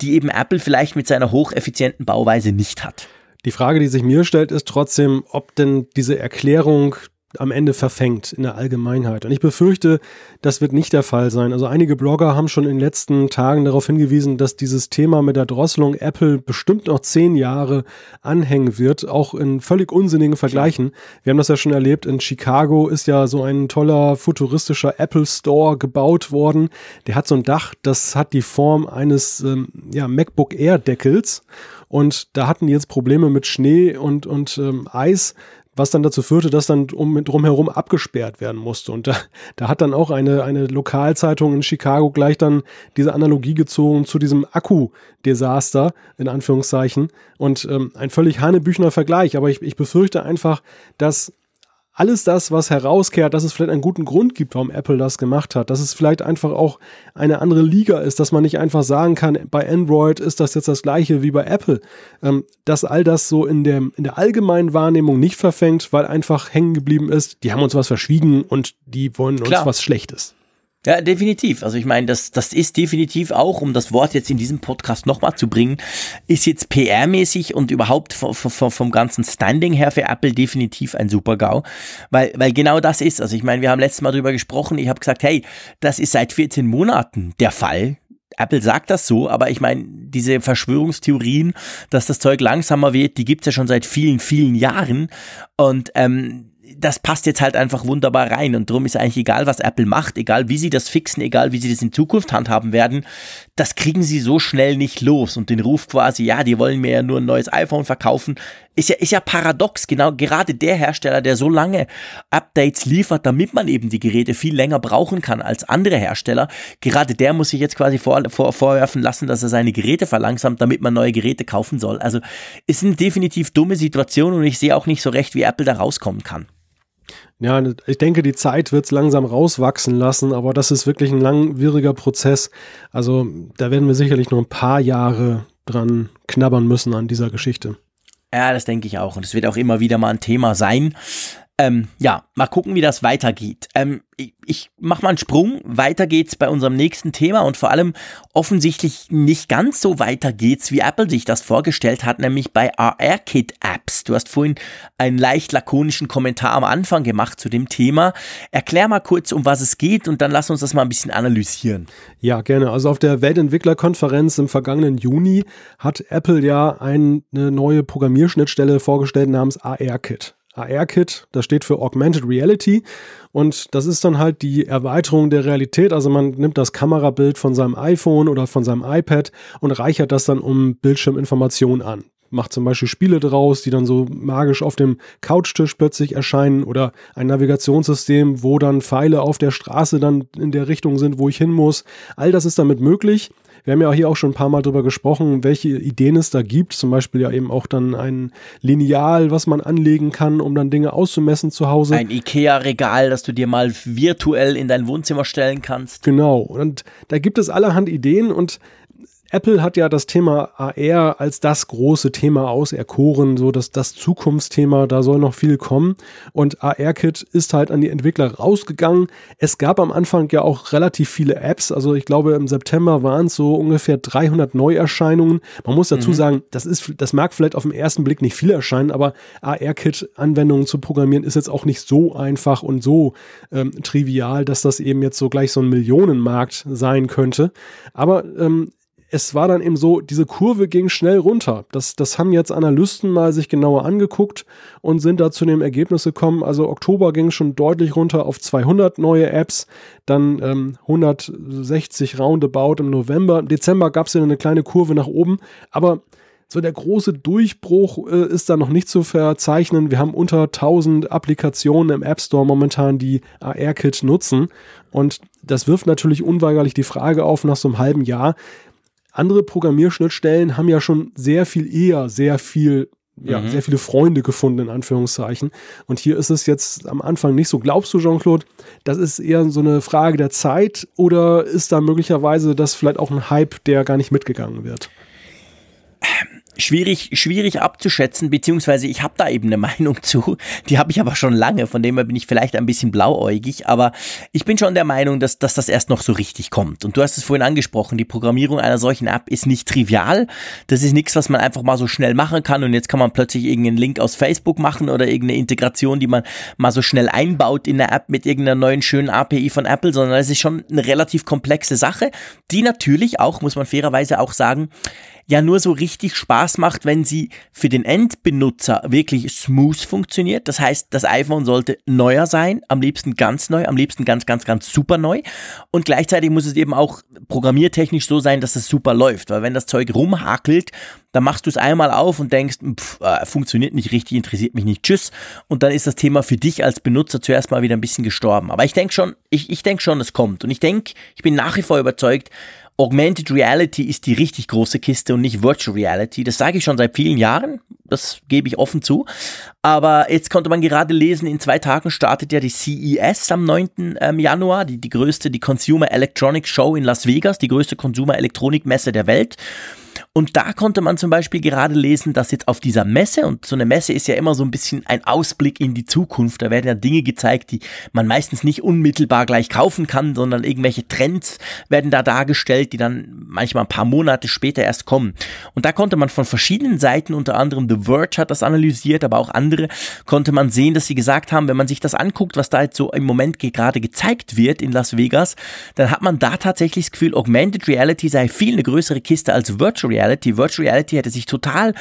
die eben Apple vielleicht mit seiner hocheffizienten Bauweise nicht hat. Die Frage, die sich mir stellt, ist trotzdem, ob denn diese Erklärung am Ende verfängt in der Allgemeinheit. Und ich befürchte, das wird nicht der Fall sein. Also einige Blogger haben schon in den letzten Tagen darauf hingewiesen, dass dieses Thema mit der Drosselung Apple bestimmt noch zehn Jahre anhängen wird, auch in völlig unsinnigen Vergleichen. Wir haben das ja schon erlebt, in Chicago ist ja so ein toller futuristischer Apple Store gebaut worden. Der hat so ein Dach, das hat die Form eines ähm, ja, MacBook Air Deckels. Und da hatten die jetzt Probleme mit Schnee und, und ähm, Eis, was dann dazu führte, dass dann um, drumherum abgesperrt werden musste. Und da, da hat dann auch eine, eine Lokalzeitung in Chicago gleich dann diese Analogie gezogen zu diesem Akku-Desaster, in Anführungszeichen. Und ähm, ein völlig hanebüchner Vergleich. Aber ich, ich befürchte einfach, dass alles das, was herauskehrt, dass es vielleicht einen guten Grund gibt, warum Apple das gemacht hat, dass es vielleicht einfach auch eine andere Liga ist, dass man nicht einfach sagen kann, bei Android ist das jetzt das gleiche wie bei Apple, ähm, dass all das so in der, in der allgemeinen Wahrnehmung nicht verfängt, weil einfach hängen geblieben ist, die haben uns was verschwiegen und die wollen uns Klar. was Schlechtes. Ja, definitiv. Also ich meine, das, das ist definitiv auch, um das Wort jetzt in diesem Podcast nochmal zu bringen, ist jetzt PR-mäßig und überhaupt vom, vom, vom ganzen Standing her für Apple definitiv ein Super-GAU. Weil, weil genau das ist. Also ich meine, wir haben letztes Mal drüber gesprochen. Ich habe gesagt, hey, das ist seit 14 Monaten der Fall. Apple sagt das so, aber ich meine, diese Verschwörungstheorien, dass das Zeug langsamer wird, die gibt's ja schon seit vielen, vielen Jahren. Und ähm, das passt jetzt halt einfach wunderbar rein und darum ist eigentlich egal, was Apple macht, egal wie sie das fixen, egal wie sie das in Zukunft handhaben werden, das kriegen sie so schnell nicht los und den Ruf quasi, ja, die wollen mir ja nur ein neues iPhone verkaufen, ist ja, ist ja paradox, genau, gerade der Hersteller, der so lange Updates liefert, damit man eben die Geräte viel länger brauchen kann als andere Hersteller, gerade der muss sich jetzt quasi vor, vor, vorwerfen lassen, dass er seine Geräte verlangsamt, damit man neue Geräte kaufen soll. Also ist eine definitiv dumme Situation und ich sehe auch nicht so recht, wie Apple da rauskommen kann. Ja, ich denke, die Zeit wird es langsam rauswachsen lassen, aber das ist wirklich ein langwieriger Prozess. Also da werden wir sicherlich noch ein paar Jahre dran knabbern müssen an dieser Geschichte. Ja, das denke ich auch. Und es wird auch immer wieder mal ein Thema sein. Ähm, ja, mal gucken, wie das weitergeht. Ähm, ich, ich mache mal einen Sprung. Weiter geht's bei unserem nächsten Thema und vor allem offensichtlich nicht ganz so weiter geht's, wie Apple sich das vorgestellt hat, nämlich bei AR-Kit-Apps. Du hast vorhin einen leicht lakonischen Kommentar am Anfang gemacht zu dem Thema. Erklär mal kurz, um was es geht und dann lass uns das mal ein bisschen analysieren. Ja, gerne. Also auf der Weltentwicklerkonferenz im vergangenen Juni hat Apple ja eine neue Programmierschnittstelle vorgestellt namens AR-Kit. AR-Kit, das steht für Augmented Reality und das ist dann halt die Erweiterung der Realität. Also man nimmt das Kamerabild von seinem iPhone oder von seinem iPad und reichert das dann um Bildschirminformationen an. Macht zum Beispiel Spiele draus, die dann so magisch auf dem Couchtisch plötzlich erscheinen oder ein Navigationssystem, wo dann Pfeile auf der Straße dann in der Richtung sind, wo ich hin muss. All das ist damit möglich. Wir haben ja hier auch schon ein paar Mal drüber gesprochen, welche Ideen es da gibt. Zum Beispiel ja eben auch dann ein Lineal, was man anlegen kann, um dann Dinge auszumessen zu Hause. Ein IKEA-Regal, das du dir mal virtuell in dein Wohnzimmer stellen kannst. Genau. Und da gibt es allerhand Ideen und Apple hat ja das Thema AR als das große Thema auserkoren, so dass das Zukunftsthema, da soll noch viel kommen. Und AR-Kit ist halt an die Entwickler rausgegangen. Es gab am Anfang ja auch relativ viele Apps. Also ich glaube, im September waren es so ungefähr 300 Neuerscheinungen. Man muss dazu mhm. sagen, das ist, das mag vielleicht auf den ersten Blick nicht viel erscheinen, aber AR-Kit-Anwendungen zu programmieren ist jetzt auch nicht so einfach und so ähm, trivial, dass das eben jetzt so gleich so ein Millionenmarkt sein könnte. Aber ähm, es war dann eben so, diese Kurve ging schnell runter. Das, das haben jetzt Analysten mal sich genauer angeguckt und sind da zu dem Ergebnis gekommen. Also Oktober ging schon deutlich runter auf 200 neue Apps, dann ähm, 160 roundabout im November. Im Dezember gab es ja eine kleine Kurve nach oben, aber so der große Durchbruch äh, ist da noch nicht zu verzeichnen. Wir haben unter 1000 Applikationen im App Store momentan, die AR-Kit nutzen. Und das wirft natürlich unweigerlich die Frage auf nach so einem halben Jahr, andere Programmierschnittstellen haben ja schon sehr viel eher sehr viel ja, mhm. sehr viele Freunde gefunden, in Anführungszeichen. Und hier ist es jetzt am Anfang nicht so. Glaubst du, Jean-Claude, das ist eher so eine Frage der Zeit oder ist da möglicherweise das vielleicht auch ein Hype, der gar nicht mitgegangen wird? Schwierig, schwierig abzuschätzen, beziehungsweise ich habe da eben eine Meinung zu, die habe ich aber schon lange, von dem her bin ich vielleicht ein bisschen blauäugig, aber ich bin schon der Meinung, dass, dass das erst noch so richtig kommt. Und du hast es vorhin angesprochen, die Programmierung einer solchen App ist nicht trivial, das ist nichts, was man einfach mal so schnell machen kann und jetzt kann man plötzlich irgendeinen Link aus Facebook machen oder irgendeine Integration, die man mal so schnell einbaut in der App mit irgendeiner neuen schönen API von Apple, sondern es ist schon eine relativ komplexe Sache, die natürlich auch, muss man fairerweise auch sagen, ja nur so richtig Spaß macht, wenn sie für den Endbenutzer wirklich smooth funktioniert. Das heißt, das iPhone sollte neuer sein, am liebsten ganz neu, am liebsten ganz, ganz, ganz super neu. Und gleichzeitig muss es eben auch programmiertechnisch so sein, dass es super läuft. Weil wenn das Zeug rumhakelt, dann machst du es einmal auf und denkst, pff, äh, funktioniert nicht richtig, interessiert mich nicht, tschüss. Und dann ist das Thema für dich als Benutzer zuerst mal wieder ein bisschen gestorben. Aber ich denke schon, ich, ich denke schon, es kommt. Und ich denke, ich bin nach wie vor überzeugt, Augmented Reality ist die richtig große Kiste und nicht Virtual Reality. Das sage ich schon seit vielen Jahren. Das gebe ich offen zu. Aber jetzt konnte man gerade lesen, in zwei Tagen startet ja die CES am 9. Ähm, Januar, die, die größte, die Consumer Electronics Show in Las Vegas, die größte Consumer Elektronik Messe der Welt. Und da konnte man zum Beispiel gerade lesen, dass jetzt auf dieser Messe, und so eine Messe ist ja immer so ein bisschen ein Ausblick in die Zukunft, da werden ja Dinge gezeigt, die man meistens nicht unmittelbar gleich kaufen kann, sondern irgendwelche Trends werden da dargestellt, die dann manchmal ein paar Monate später erst kommen. Und da konnte man von verschiedenen Seiten, unter anderem The Verge hat das analysiert, aber auch andere, konnte man sehen, dass sie gesagt haben, wenn man sich das anguckt, was da jetzt so im Moment gerade gezeigt wird in Las Vegas, dann hat man da tatsächlich das Gefühl, Augmented Reality sei viel eine größere Kiste als Virtual Reality. Reality. Virtual Reality hätte sich total,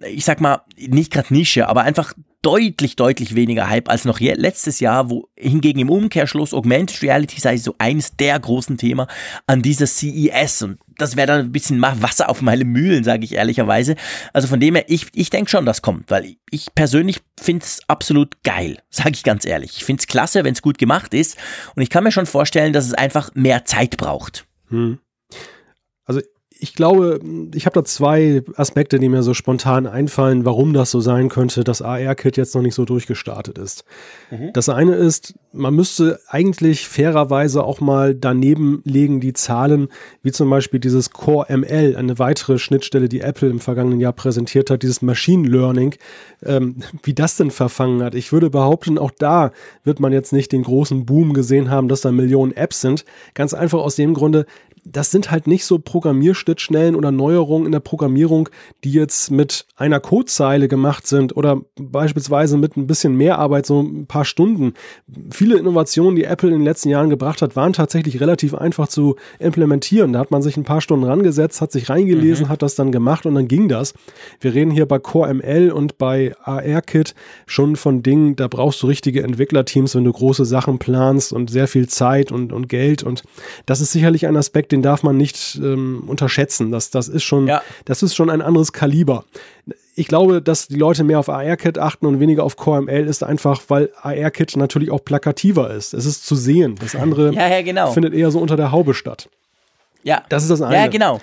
ich sag mal, nicht gerade Nische, aber einfach deutlich, deutlich weniger Hype als noch letztes Jahr, wo hingegen im Umkehrschluss Augmented Reality sei so eines der großen Themen an dieser CES und das wäre dann ein bisschen Wasser auf meine Mühlen, sage ich ehrlicherweise. Also von dem her, ich, ich denke schon, das kommt, weil ich persönlich finde es absolut geil, sage ich ganz ehrlich. Ich finde es klasse, wenn es gut gemacht ist und ich kann mir schon vorstellen, dass es einfach mehr Zeit braucht. Hm. Also ich glaube, ich habe da zwei Aspekte, die mir so spontan einfallen, warum das so sein könnte, dass AR-Kit jetzt noch nicht so durchgestartet ist. Mhm. Das eine ist, man müsste eigentlich fairerweise auch mal daneben legen die Zahlen, wie zum Beispiel dieses Core ML, eine weitere Schnittstelle, die Apple im vergangenen Jahr präsentiert hat, dieses Machine Learning, ähm, wie das denn verfangen hat. Ich würde behaupten, auch da wird man jetzt nicht den großen Boom gesehen haben, dass da Millionen Apps sind. Ganz einfach aus dem Grunde, das sind halt nicht so Programmierschnittstellen oder Neuerungen in der Programmierung, die jetzt mit einer Codezeile gemacht sind oder beispielsweise mit ein bisschen mehr Arbeit, so ein paar Stunden. Viele Innovationen, die Apple in den letzten Jahren gebracht hat, waren tatsächlich relativ einfach zu implementieren. Da hat man sich ein paar Stunden rangesetzt, hat sich reingelesen, mhm. hat das dann gemacht und dann ging das. Wir reden hier bei Core ML und bei ARKit schon von Dingen, da brauchst du richtige Entwicklerteams, wenn du große Sachen planst und sehr viel Zeit und, und Geld und das ist sicherlich ein Aspekt, den darf man nicht ähm, unterschätzen. Das, das, ist schon, ja. das ist schon ein anderes Kaliber. ich glaube, dass die Leute mehr auf AR-Kit achten und weniger auf Core ML ist einfach, weil AR-Kit natürlich auch plakativer ist. Es ist zu sehen. Das andere ja, ja, genau. findet eher so unter der Haube statt. Ja. Das ist das eine. Ja, genau.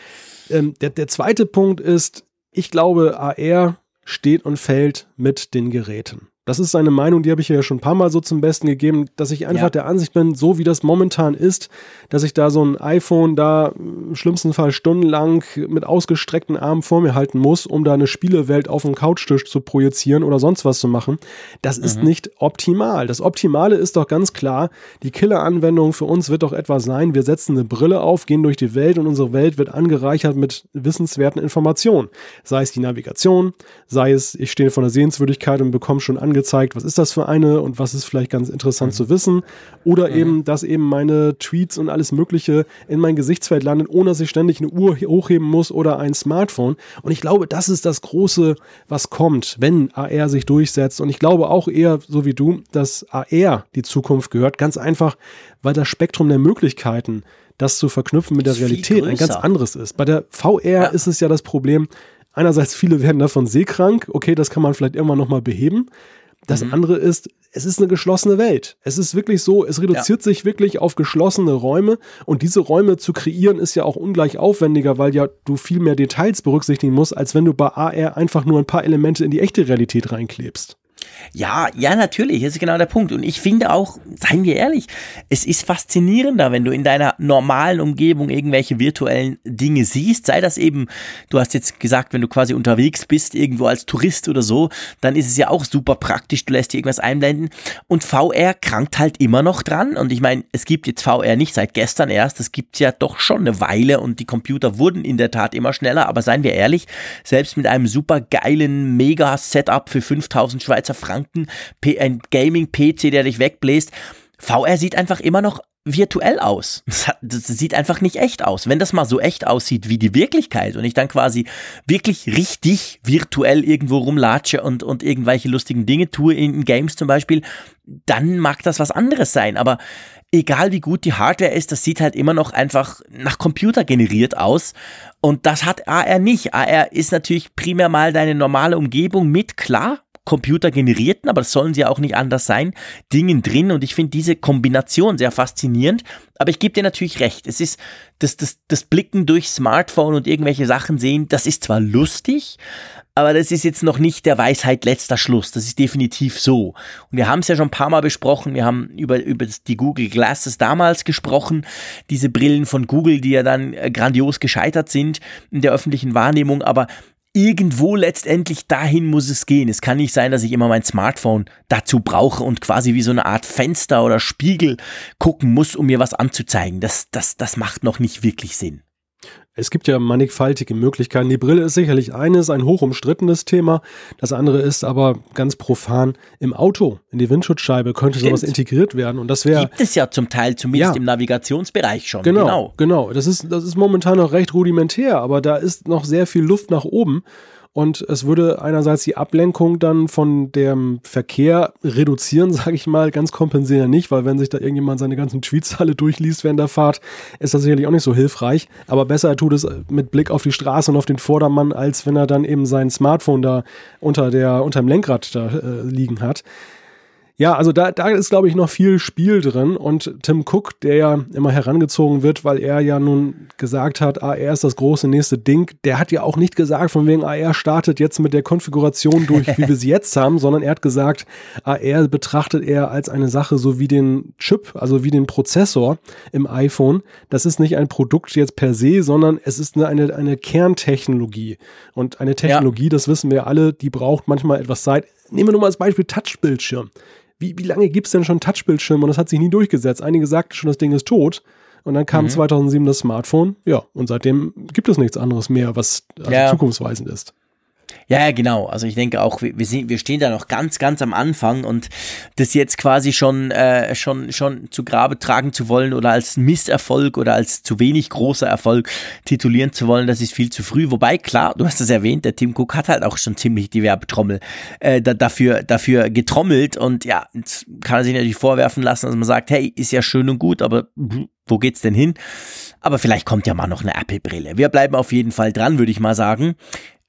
Ähm, der, der zweite Punkt ist, ich glaube, AR steht und fällt mit den Geräten. Das ist seine Meinung, die habe ich ja schon ein paar Mal so zum Besten gegeben, dass ich einfach ja. der Ansicht bin, so wie das momentan ist, dass ich da so ein iPhone da im schlimmsten Fall stundenlang mit ausgestreckten Armen vor mir halten muss, um da eine Spielewelt auf dem Couchtisch zu projizieren oder sonst was zu machen. Das mhm. ist nicht optimal. Das Optimale ist doch ganz klar, die Killer-Anwendung für uns wird doch etwa sein, wir setzen eine Brille auf, gehen durch die Welt und unsere Welt wird angereichert mit wissenswerten Informationen. Sei es die Navigation, sei es, ich stehe vor einer Sehenswürdigkeit und bekomme schon an angezeigt, was ist das für eine und was ist vielleicht ganz interessant mhm. zu wissen. Oder mhm. eben, dass eben meine Tweets und alles Mögliche in mein Gesichtsfeld landen, ohne dass ich ständig eine Uhr hochheben muss oder ein Smartphone. Und ich glaube, das ist das Große, was kommt, wenn AR sich durchsetzt. Und ich glaube auch eher, so wie du, dass AR die Zukunft gehört. Ganz einfach, weil das Spektrum der Möglichkeiten, das zu verknüpfen mit der Realität, ein ganz anderes ist. Bei der VR ja. ist es ja das Problem, einerseits viele werden davon seekrank, okay, das kann man vielleicht irgendwann nochmal beheben. Das mhm. andere ist, es ist eine geschlossene Welt. Es ist wirklich so, es reduziert ja. sich wirklich auf geschlossene Räume und diese Räume zu kreieren ist ja auch ungleich aufwendiger, weil ja du viel mehr Details berücksichtigen musst, als wenn du bei AR einfach nur ein paar Elemente in die echte Realität reinklebst. Ja, ja, natürlich, das ist genau der Punkt. Und ich finde auch, seien wir ehrlich, es ist faszinierender, wenn du in deiner normalen Umgebung irgendwelche virtuellen Dinge siehst. Sei das eben, du hast jetzt gesagt, wenn du quasi unterwegs bist, irgendwo als Tourist oder so, dann ist es ja auch super praktisch, du lässt dir irgendwas einblenden. Und VR krankt halt immer noch dran. Und ich meine, es gibt jetzt VR nicht seit gestern erst, es gibt ja doch schon eine Weile und die Computer wurden in der Tat immer schneller. Aber seien wir ehrlich, selbst mit einem super geilen Mega-Setup für 5000 Schweizer Franken, ein Gaming-PC, der dich wegbläst. VR sieht einfach immer noch virtuell aus. Das sieht einfach nicht echt aus. Wenn das mal so echt aussieht wie die Wirklichkeit und ich dann quasi wirklich richtig virtuell irgendwo rumlatsche und, und irgendwelche lustigen Dinge tue in Games zum Beispiel, dann mag das was anderes sein. Aber egal wie gut die Hardware ist, das sieht halt immer noch einfach nach Computer generiert aus. Und das hat AR nicht. AR ist natürlich primär mal deine normale Umgebung mit, klar, computergenerierten, aber das sollen sie ja auch nicht anders sein, Dingen drin und ich finde diese Kombination sehr faszinierend. Aber ich gebe dir natürlich recht, es ist das, das, das Blicken durch Smartphone und irgendwelche Sachen sehen, das ist zwar lustig, aber das ist jetzt noch nicht der Weisheit letzter Schluss. Das ist definitiv so. Und wir haben es ja schon ein paar Mal besprochen. Wir haben über, über die Google Glasses damals gesprochen. Diese Brillen von Google, die ja dann äh, grandios gescheitert sind in der öffentlichen Wahrnehmung. Aber irgendwo letztendlich dahin muss es gehen. Es kann nicht sein, dass ich immer mein Smartphone dazu brauche und quasi wie so eine Art Fenster oder Spiegel gucken muss, um mir was anzuzeigen. Das, das, das macht noch nicht wirklich Sinn. Es gibt ja mannigfaltige Möglichkeiten. Die Brille ist sicherlich eines, ein hoch umstrittenes Thema. Das andere ist aber ganz profan im Auto, in die Windschutzscheibe könnte Stimmt. sowas integriert werden. Und das wäre. Gibt es ja zum Teil, zumindest ja. im Navigationsbereich schon. Genau, genau. genau. Das, ist, das ist momentan noch recht rudimentär, aber da ist noch sehr viel Luft nach oben. Und es würde einerseits die Ablenkung dann von dem Verkehr reduzieren, sage ich mal, ganz kompensieren nicht, weil wenn sich da irgendjemand seine ganzen Tweets alle durchliest während der Fahrt, ist das sicherlich auch nicht so hilfreich. Aber besser er tut es mit Blick auf die Straße und auf den Vordermann, als wenn er dann eben sein Smartphone da unter der unter dem Lenkrad da äh, liegen hat. Ja, also da, da ist, glaube ich, noch viel Spiel drin. Und Tim Cook, der ja immer herangezogen wird, weil er ja nun gesagt hat, AR ist das große nächste Ding, der hat ja auch nicht gesagt, von wegen AR startet jetzt mit der Konfiguration durch, wie wir sie jetzt haben, sondern er hat gesagt, AR betrachtet er als eine Sache so wie den Chip, also wie den Prozessor im iPhone. Das ist nicht ein Produkt jetzt per se, sondern es ist eine, eine, eine Kerntechnologie. Und eine Technologie, ja. das wissen wir alle, die braucht manchmal etwas Zeit. Nehmen wir nur mal als Beispiel Touchbildschirm wie, wie lange gibt es denn schon Touchbildschirme und das hat sich nie durchgesetzt? Einige sagten schon, das Ding ist tot. Und dann kam mhm. 2007 das Smartphone. Ja, und seitdem gibt es nichts anderes mehr, was also ja. zukunftsweisend ist. Ja, genau. Also ich denke auch, wir, sind, wir stehen da noch ganz, ganz am Anfang und das jetzt quasi schon, äh, schon, schon zu Grabe tragen zu wollen oder als Misserfolg oder als zu wenig großer Erfolg titulieren zu wollen, das ist viel zu früh. Wobei, klar, du hast es erwähnt, der Tim Cook hat halt auch schon ziemlich die Werbetrommel äh, da, dafür, dafür getrommelt und ja, jetzt kann er sich natürlich vorwerfen lassen, dass man sagt, hey, ist ja schön und gut, aber wo geht's denn hin? Aber vielleicht kommt ja mal noch eine Apple-Brille. Wir bleiben auf jeden Fall dran, würde ich mal sagen.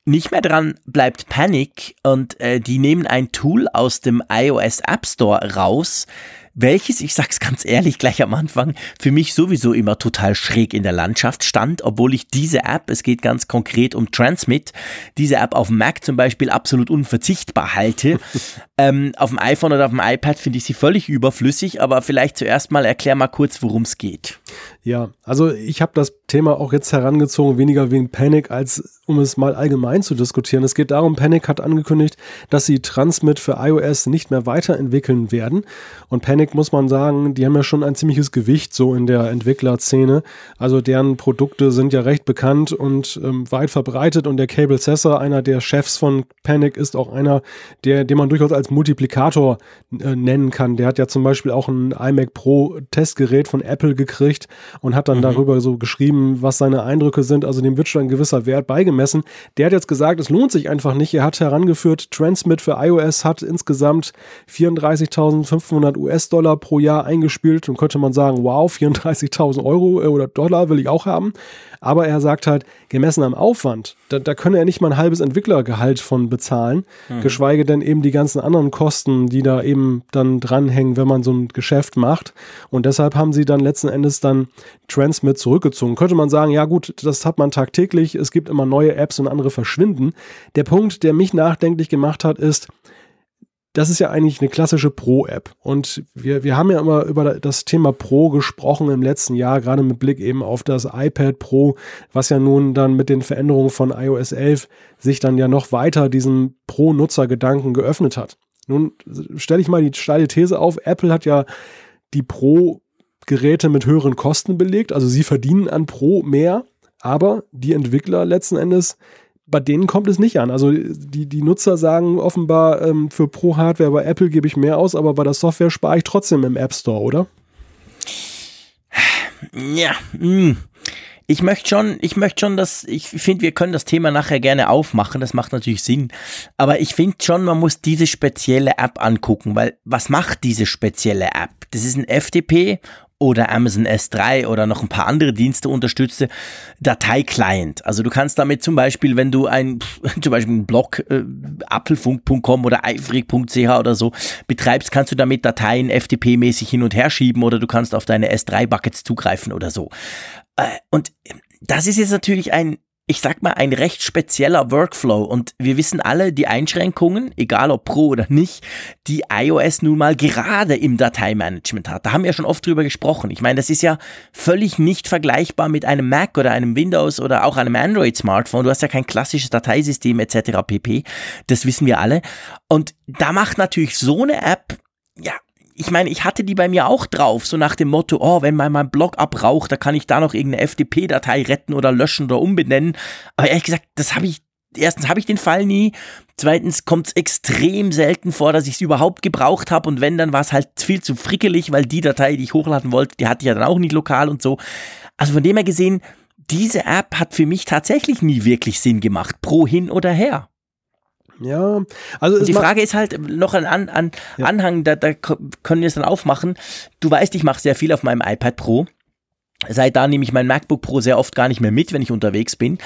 Nicht mehr dran bleibt Panic und äh, die nehmen ein Tool aus dem iOS App Store raus, welches, ich sag's ganz ehrlich gleich am Anfang, für mich sowieso immer total schräg in der Landschaft stand, obwohl ich diese App, es geht ganz konkret um Transmit, diese App auf dem Mac zum Beispiel absolut unverzichtbar halte. ähm, auf dem iPhone oder auf dem iPad finde ich sie völlig überflüssig, aber vielleicht zuerst mal erklär mal kurz, worum es geht. Ja, also ich habe das Thema auch jetzt herangezogen, weniger wegen Panic, als um es mal allgemein zu diskutieren. Es geht darum, Panic hat angekündigt, dass sie Transmit für iOS nicht mehr weiterentwickeln werden. Und Panic muss man sagen, die haben ja schon ein ziemliches Gewicht so in der Entwicklerszene. Also deren Produkte sind ja recht bekannt und ähm, weit verbreitet. Und der Cable Sessa, einer der Chefs von Panic, ist auch einer, der, den man durchaus als Multiplikator äh, nennen kann. Der hat ja zum Beispiel auch ein iMac Pro Testgerät von Apple gekriegt und hat dann mhm. darüber so geschrieben, was seine Eindrücke sind. Also dem wird schon ein gewisser Wert beigemessen. Der hat jetzt gesagt, es lohnt sich einfach nicht. Er hat herangeführt, Transmit für iOS hat insgesamt 34.500 US-Dollar pro Jahr eingespielt und könnte man sagen, wow, 34.000 Euro äh, oder Dollar will ich auch haben. Aber er sagt halt, gemessen am Aufwand, da, da könne er nicht mal ein halbes Entwicklergehalt von bezahlen, mhm. geschweige denn eben die ganzen anderen Kosten, die da eben dann dranhängen, wenn man so ein Geschäft macht. Und deshalb haben sie dann letzten Endes dann Transmit zurückgezogen. Könnte man sagen, ja gut, das hat man tagtäglich, es gibt immer neue Apps und andere verschwinden. Der Punkt, der mich nachdenklich gemacht hat, ist, das ist ja eigentlich eine klassische Pro-App. Und wir, wir haben ja immer über das Thema Pro gesprochen im letzten Jahr, gerade mit Blick eben auf das iPad Pro, was ja nun dann mit den Veränderungen von iOS 11 sich dann ja noch weiter diesen Pro-Nutzer-Gedanken geöffnet hat. Nun stelle ich mal die steile These auf, Apple hat ja die Pro-Geräte mit höheren Kosten belegt, also sie verdienen an Pro mehr, aber die Entwickler letzten Endes bei denen kommt es nicht an. Also die, die Nutzer sagen offenbar, ähm, für Pro-Hardware bei Apple gebe ich mehr aus, aber bei der Software spare ich trotzdem im App Store, oder? Ja, mh. Hm. Ich möchte schon, ich möchte schon, dass, ich finde, wir können das Thema nachher gerne aufmachen, das macht natürlich Sinn. Aber ich finde schon, man muss diese spezielle App angucken, weil was macht diese spezielle App? Das ist ein FTP oder Amazon S3 oder noch ein paar andere Dienste unterstützte Datei-Client. Also du kannst damit zum Beispiel, wenn du ein, zum Beispiel einen Blog, äh, apfelfunk.com oder eifrig.ch oder so betreibst, kannst du damit Dateien FTP-mäßig hin und her schieben oder du kannst auf deine S3-Buckets zugreifen oder so. Äh, und das ist jetzt natürlich ein ich sag mal, ein recht spezieller Workflow. Und wir wissen alle die Einschränkungen, egal ob Pro oder nicht, die iOS nun mal gerade im Dateimanagement hat. Da haben wir schon oft drüber gesprochen. Ich meine, das ist ja völlig nicht vergleichbar mit einem Mac oder einem Windows oder auch einem Android-Smartphone. Du hast ja kein klassisches Dateisystem etc. pp. Das wissen wir alle. Und da macht natürlich so eine App ja, ich meine, ich hatte die bei mir auch drauf, so nach dem Motto, oh, wenn mal mein Blog abraucht, da kann ich da noch irgendeine FTP-Datei retten oder löschen oder umbenennen. Aber ehrlich gesagt, das habe ich, erstens habe ich den Fall nie, zweitens kommt es extrem selten vor, dass ich es überhaupt gebraucht habe und wenn, dann war es halt viel zu frickelig, weil die Datei, die ich hochladen wollte, die hatte ich ja dann auch nicht lokal und so. Also von dem her gesehen, diese App hat für mich tatsächlich nie wirklich Sinn gemacht, pro hin oder her. Ja, also die Frage ist halt noch ein An An ja. Anhang, da, da können wir es dann aufmachen. Du weißt, ich mache sehr viel auf meinem iPad Pro. Seit da nehme ich mein MacBook Pro sehr oft gar nicht mehr mit, wenn ich unterwegs bin.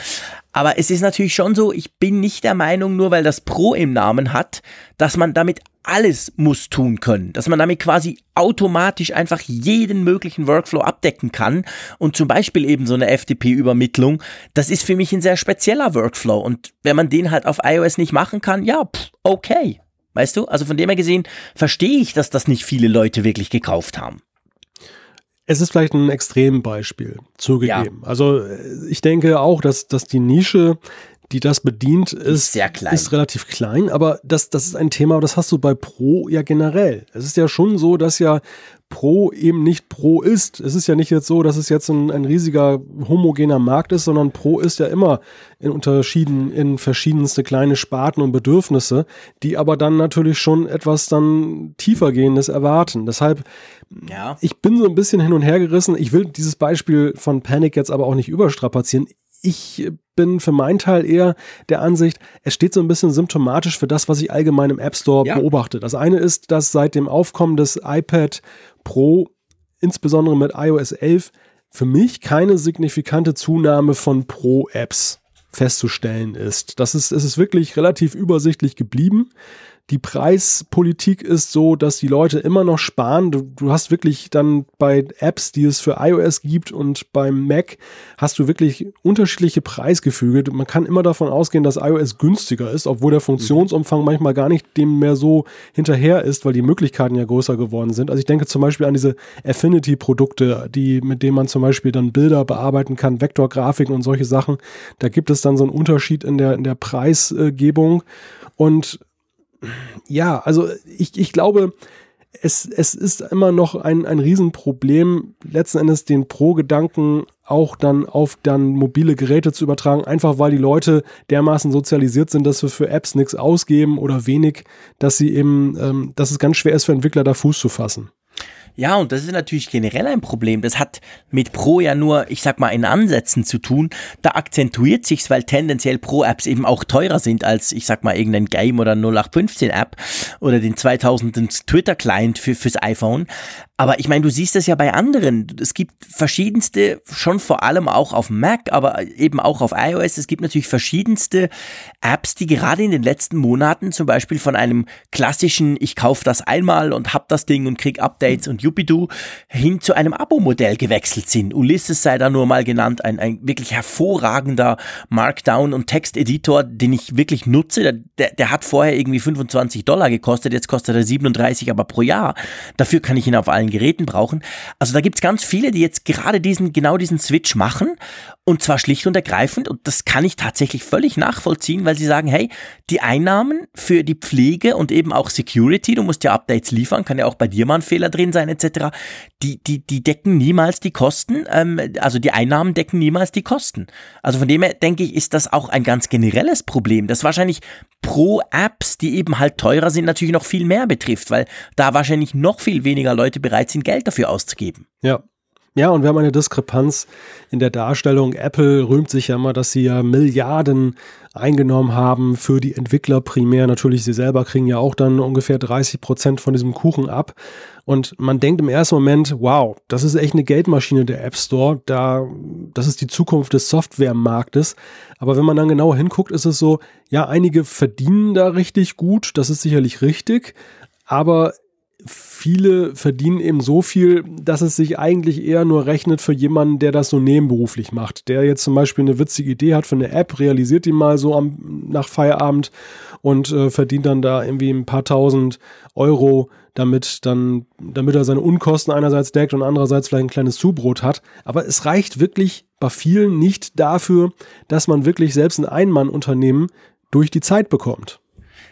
Aber es ist natürlich schon so, ich bin nicht der Meinung, nur weil das Pro im Namen hat, dass man damit alles muss tun können, dass man damit quasi automatisch einfach jeden möglichen Workflow abdecken kann und zum Beispiel eben so eine FTP-Übermittlung, das ist für mich ein sehr spezieller Workflow und wenn man den halt auf iOS nicht machen kann, ja, pff, okay. Weißt du? Also von dem her gesehen verstehe ich, dass das nicht viele Leute wirklich gekauft haben. Es ist vielleicht ein Extrembeispiel zugegeben. Ja. Also ich denke auch, dass, dass die Nische die das bedient, ist, ist, ist, relativ klein, aber das, das ist ein Thema, das hast du bei Pro ja generell. Es ist ja schon so, dass ja Pro eben nicht Pro ist. Es ist ja nicht jetzt so, dass es jetzt ein, ein riesiger homogener Markt ist, sondern Pro ist ja immer in unterschieden in verschiedenste kleine Sparten und Bedürfnisse, die aber dann natürlich schon etwas dann tiefergehendes erwarten. Deshalb, ja. ich bin so ein bisschen hin und her gerissen. Ich will dieses Beispiel von Panic jetzt aber auch nicht überstrapazieren ich bin für meinen Teil eher der Ansicht, es steht so ein bisschen symptomatisch für das, was ich allgemein im App Store ja. beobachte. Das eine ist, dass seit dem Aufkommen des iPad Pro, insbesondere mit iOS 11, für mich keine signifikante Zunahme von Pro-Apps festzustellen ist. Das ist, es ist wirklich relativ übersichtlich geblieben die Preispolitik ist so, dass die Leute immer noch sparen. Du, du, hast wirklich dann bei Apps, die es für iOS gibt und beim Mac, hast du wirklich unterschiedliche Preisgefüge. Man kann immer davon ausgehen, dass iOS günstiger ist, obwohl der Funktionsumfang manchmal gar nicht dem mehr so hinterher ist, weil die Möglichkeiten ja größer geworden sind. Also ich denke zum Beispiel an diese Affinity-Produkte, die, mit denen man zum Beispiel dann Bilder bearbeiten kann, Vektorgrafiken und solche Sachen. Da gibt es dann so einen Unterschied in der, in der Preisgebung. Und ja, also ich, ich glaube, es, es ist immer noch ein, ein Riesenproblem, letzten Endes den Pro-Gedanken auch dann auf dann mobile Geräte zu übertragen, einfach weil die Leute dermaßen sozialisiert sind, dass wir für Apps nichts ausgeben oder wenig, dass sie eben, ähm, dass es ganz schwer ist für Entwickler da Fuß zu fassen. Ja, und das ist natürlich generell ein Problem. Das hat mit Pro ja nur, ich sag mal, in Ansätzen zu tun. Da akzentuiert sich's, weil tendenziell Pro-Apps eben auch teurer sind als, ich sag mal, irgendein Game oder 0815-App oder den 2000 Twitter-Client für, fürs iPhone. Aber ich meine, du siehst das ja bei anderen. Es gibt verschiedenste, schon vor allem auch auf Mac, aber eben auch auf iOS. Es gibt natürlich verschiedenste Apps, die gerade in den letzten Monaten zum Beispiel von einem klassischen, ich kaufe das einmal und hab das Ding und krieg Updates und Yupidu hin zu einem Abo-Modell gewechselt sind. Ulysses sei da nur mal genannt, ein, ein wirklich hervorragender Markdown- und Texteditor, den ich wirklich nutze. Der, der hat vorher irgendwie 25 Dollar gekostet, jetzt kostet er 37 aber pro Jahr. Dafür kann ich ihn auf allen allen Geräten brauchen. Also da gibt es ganz viele, die jetzt gerade diesen, genau diesen Switch machen und zwar schlicht und ergreifend und das kann ich tatsächlich völlig nachvollziehen, weil sie sagen, hey, die Einnahmen für die Pflege und eben auch Security, du musst ja Updates liefern, kann ja auch bei dir mal ein Fehler drin sein etc., die, die, die decken niemals die Kosten, ähm, also die Einnahmen decken niemals die Kosten. Also von dem her denke ich, ist das auch ein ganz generelles Problem, das wahrscheinlich pro Apps, die eben halt teurer sind, natürlich noch viel mehr betrifft, weil da wahrscheinlich noch viel weniger Leute bereit sind, Geld dafür auszugeben. Ja, ja, und wir haben eine Diskrepanz in der Darstellung. Apple rühmt sich ja immer, dass sie ja Milliarden eingenommen haben für die Entwickler primär. Natürlich, sie selber kriegen ja auch dann ungefähr 30 Prozent von diesem Kuchen ab. Und man denkt im ersten Moment, wow, das ist echt eine Geldmaschine der App Store. Da, das ist die Zukunft des Softwaremarktes. Aber wenn man dann genauer hinguckt, ist es so, ja, einige verdienen da richtig gut. Das ist sicherlich richtig. Aber viele verdienen eben so viel, dass es sich eigentlich eher nur rechnet für jemanden, der das so nebenberuflich macht. Der jetzt zum Beispiel eine witzige Idee hat für eine App, realisiert die mal so am, nach Feierabend und äh, verdient dann da irgendwie ein paar tausend Euro, damit dann, damit er seine Unkosten einerseits deckt und andererseits vielleicht ein kleines Zubrot hat. Aber es reicht wirklich bei vielen nicht dafür, dass man wirklich selbst ein Einmannunternehmen durch die Zeit bekommt.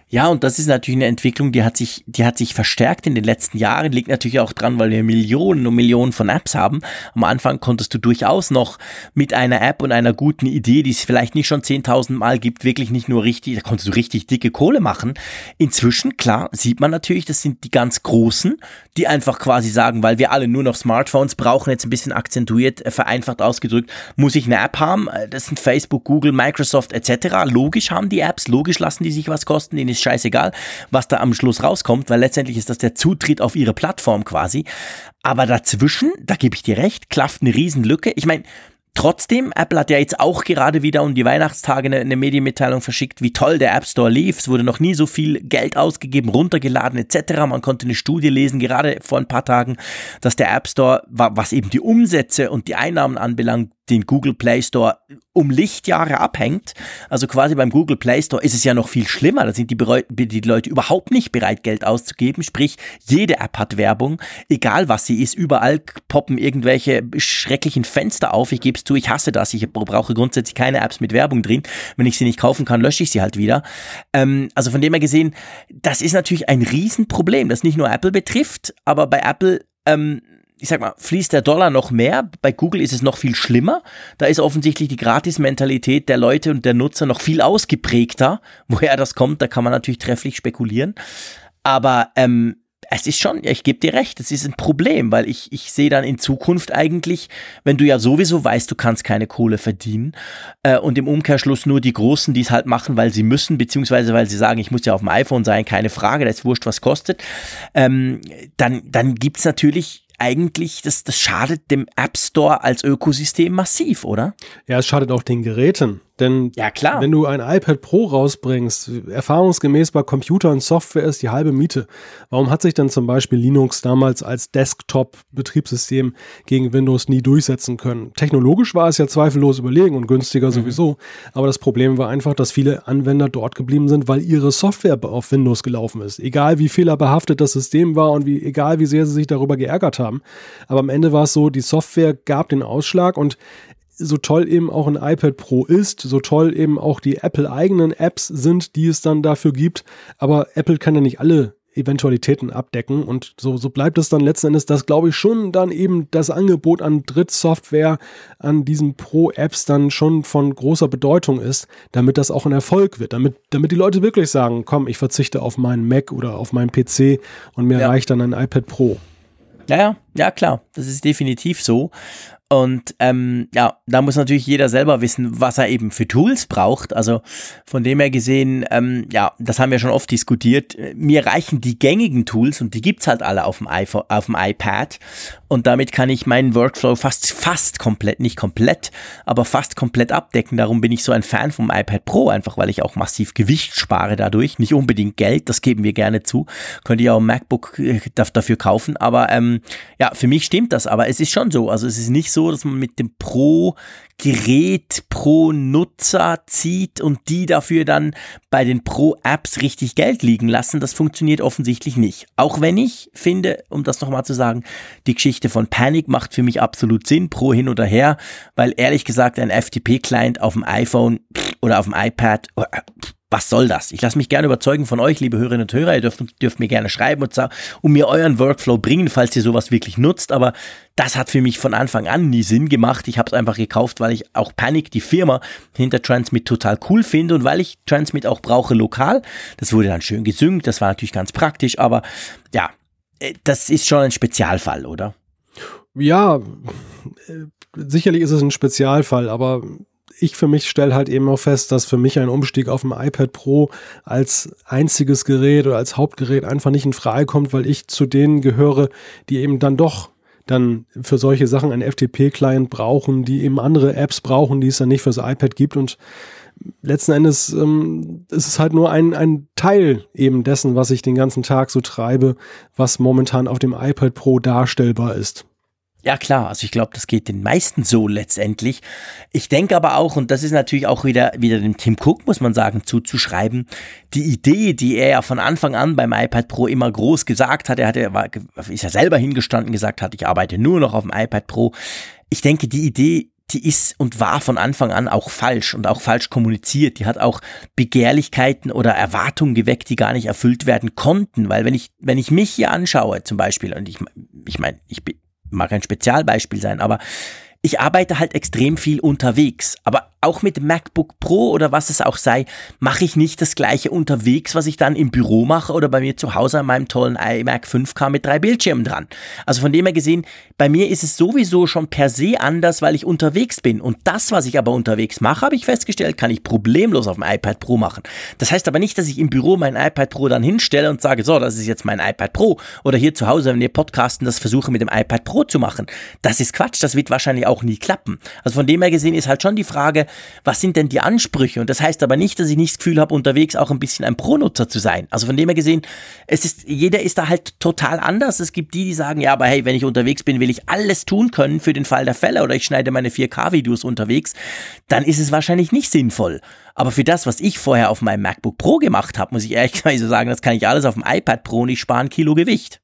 Ja, und das ist natürlich eine Entwicklung, die hat sich, die hat sich verstärkt in den letzten Jahren. Liegt natürlich auch dran, weil wir Millionen und Millionen von Apps haben. Am Anfang konntest du durchaus noch mit einer App und einer guten Idee, die es vielleicht nicht schon 10.000 Mal gibt, wirklich nicht nur richtig, da konntest du richtig dicke Kohle machen. Inzwischen, klar, sieht man natürlich, das sind die ganz Großen, die einfach quasi sagen, weil wir alle nur noch Smartphones brauchen, jetzt ein bisschen akzentuiert, äh, vereinfacht ausgedrückt, muss ich eine App haben. Äh, das sind Facebook, Google, Microsoft etc. Logisch haben die Apps, logisch lassen die sich was kosten, denen ist scheißegal, was da am Schluss rauskommt, weil letztendlich ist das der Zutritt auf ihre Plattform quasi. Aber dazwischen, da gebe ich dir recht, klafft eine Riesenlücke. Ich meine, Trotzdem, Apple hat ja jetzt auch gerade wieder um die Weihnachtstage eine, eine, Medienmitteilung verschickt, wie toll der App Store lief. Es wurde noch nie so viel Geld ausgegeben, runtergeladen etc. Man konnte eine Studie lesen, gerade vor ein paar Tagen, dass der App Store, was eben die Umsätze und die Einnahmen anbelangt, den Google Play Store um Lichtjahre abhängt. Also quasi beim Google Play Store ist es ja noch viel schlimmer. Da sind die, die, Leute überhaupt nicht bereit, Geld auszugeben. Sprich, jede App hat Werbung, egal was sie ist. Überall poppen irgendwelche schrecklichen Fenster auf. Ich gebe es zu, ich hasse das. Ich brauche grundsätzlich keine Apps mit Werbung drin. Wenn ich sie nicht kaufen kann, lösche ich sie halt wieder. Ähm, also von dem her gesehen, das ist natürlich ein Riesenproblem, das nicht nur Apple betrifft, aber bei Apple ähm, ich sag mal, fließt der Dollar noch mehr. Bei Google ist es noch viel schlimmer. Da ist offensichtlich die Gratis-Mentalität der Leute und der Nutzer noch viel ausgeprägter. Woher das kommt, da kann man natürlich trefflich spekulieren. Aber ähm, es ist schon, ich gebe dir recht, es ist ein Problem, weil ich, ich sehe dann in Zukunft eigentlich, wenn du ja sowieso weißt, du kannst keine Kohle verdienen äh, und im Umkehrschluss nur die Großen, die es halt machen, weil sie müssen, beziehungsweise weil sie sagen, ich muss ja auf dem iPhone sein, keine Frage, da ist wurscht, was kostet, ähm, dann, dann gibt's natürlich eigentlich, das, das schadet dem App Store als Ökosystem massiv, oder? Ja, es schadet auch den Geräten. Denn ja, klar. wenn du ein iPad Pro rausbringst, erfahrungsgemäß bei Computer und Software ist die halbe Miete. Warum hat sich dann zum Beispiel Linux damals als Desktop-Betriebssystem gegen Windows nie durchsetzen können? Technologisch war es ja zweifellos überlegen und günstiger mhm. sowieso. Aber das Problem war einfach, dass viele Anwender dort geblieben sind, weil ihre Software auf Windows gelaufen ist. Egal wie fehlerbehaftet das System war und wie, egal wie sehr sie sich darüber geärgert haben. Aber am Ende war es so, die Software gab den Ausschlag und so toll eben auch ein iPad Pro ist, so toll eben auch die Apple-eigenen Apps sind, die es dann dafür gibt. Aber Apple kann ja nicht alle Eventualitäten abdecken und so, so bleibt es dann letzten Endes, dass glaube ich schon dann eben das Angebot an Drittsoftware an diesen Pro-Apps dann schon von großer Bedeutung ist, damit das auch ein Erfolg wird, damit, damit die Leute wirklich sagen, komm, ich verzichte auf meinen Mac oder auf meinen PC und mir ja. reicht dann ein iPad Pro. Ja, ja, ja, klar, das ist definitiv so. Und ähm, ja, da muss natürlich jeder selber wissen, was er eben für Tools braucht. Also von dem her gesehen, ähm, ja, das haben wir schon oft diskutiert. Mir reichen die gängigen Tools und die gibt's halt alle auf dem, iPhone, auf dem iPad. Und damit kann ich meinen Workflow fast, fast komplett, nicht komplett, aber fast komplett abdecken. Darum bin ich so ein Fan vom iPad Pro, einfach weil ich auch massiv Gewicht spare dadurch. Nicht unbedingt Geld, das geben wir gerne zu. Könnt ihr auch ein MacBook äh, dafür kaufen. Aber ähm, ja, für mich stimmt das. Aber es ist schon so. Also es ist nicht so, dass man mit dem Pro Gerät pro Nutzer zieht und die dafür dann bei den Pro-Apps richtig Geld liegen lassen. Das funktioniert offensichtlich nicht. Auch wenn ich finde, um das nochmal zu sagen, die Geschichte von Panic macht für mich absolut Sinn, pro hin oder her, weil ehrlich gesagt ein FTP-Client auf dem iPhone oder auf dem iPad was soll das? Ich lasse mich gerne überzeugen von euch, liebe Hörerinnen und Hörer. Ihr dürft, dürft mir gerne schreiben und, und mir euren Workflow bringen, falls ihr sowas wirklich nutzt. Aber das hat für mich von Anfang an nie Sinn gemacht. Ich habe es einfach gekauft, weil ich auch Panic, die Firma hinter Transmit, total cool finde und weil ich Transmit auch brauche lokal. Das wurde dann schön gesynkt, das war natürlich ganz praktisch, aber ja, äh, das ist schon ein Spezialfall, oder? Ja, äh, sicherlich ist es ein Spezialfall, aber ich für mich stelle halt eben auch fest, dass für mich ein Umstieg auf dem iPad Pro als einziges Gerät oder als Hauptgerät einfach nicht in Frage kommt, weil ich zu denen gehöre, die eben dann doch dann für solche Sachen einen FTP-Client brauchen, die eben andere Apps brauchen, die es dann nicht fürs iPad gibt und letzten Endes ähm, ist es halt nur ein, ein Teil eben dessen, was ich den ganzen Tag so treibe, was momentan auf dem iPad Pro darstellbar ist. Ja klar, also ich glaube, das geht den meisten so letztendlich. Ich denke aber auch, und das ist natürlich auch wieder, wieder dem Tim Cook, muss man sagen, zuzuschreiben, die Idee, die er ja von Anfang an beim iPad Pro immer groß gesagt hat, er hat, war, ist ja selber hingestanden, gesagt hat, ich arbeite nur noch auf dem iPad Pro. Ich denke, die Idee die ist und war von Anfang an auch falsch und auch falsch kommuniziert. Die hat auch Begehrlichkeiten oder Erwartungen geweckt, die gar nicht erfüllt werden konnten. Weil wenn ich, wenn ich mich hier anschaue, zum Beispiel, und ich, ich meine, ich bin, mag ein Spezialbeispiel sein, aber ich arbeite halt extrem viel unterwegs. Aber auch mit MacBook Pro oder was es auch sei, mache ich nicht das gleiche unterwegs, was ich dann im Büro mache oder bei mir zu Hause an meinem tollen iMac 5K mit drei Bildschirmen dran. Also von dem her gesehen, bei mir ist es sowieso schon per se anders, weil ich unterwegs bin. Und das, was ich aber unterwegs mache, habe ich festgestellt, kann ich problemlos auf dem iPad Pro machen. Das heißt aber nicht, dass ich im Büro mein iPad Pro dann hinstelle und sage, so, das ist jetzt mein iPad Pro. Oder hier zu Hause, wenn wir podcasten, das versuche mit dem iPad Pro zu machen. Das ist Quatsch, das wird wahrscheinlich auch nie klappen. Also von dem her gesehen ist halt schon die Frage, was sind denn die Ansprüche? Und das heißt aber nicht, dass ich nicht das Gefühl habe, unterwegs auch ein bisschen ein Pro-Nutzer zu sein. Also von dem her gesehen, es ist, jeder ist da halt total anders. Es gibt die, die sagen, ja, aber hey, wenn ich unterwegs bin, will ich alles tun können für den Fall der Fälle oder ich schneide meine 4K-Videos unterwegs. Dann ist es wahrscheinlich nicht sinnvoll. Aber für das, was ich vorher auf meinem MacBook Pro gemacht habe, muss ich ehrlich sagen, das kann ich alles auf dem iPad Pro und ich spare ein Kilo Gewicht.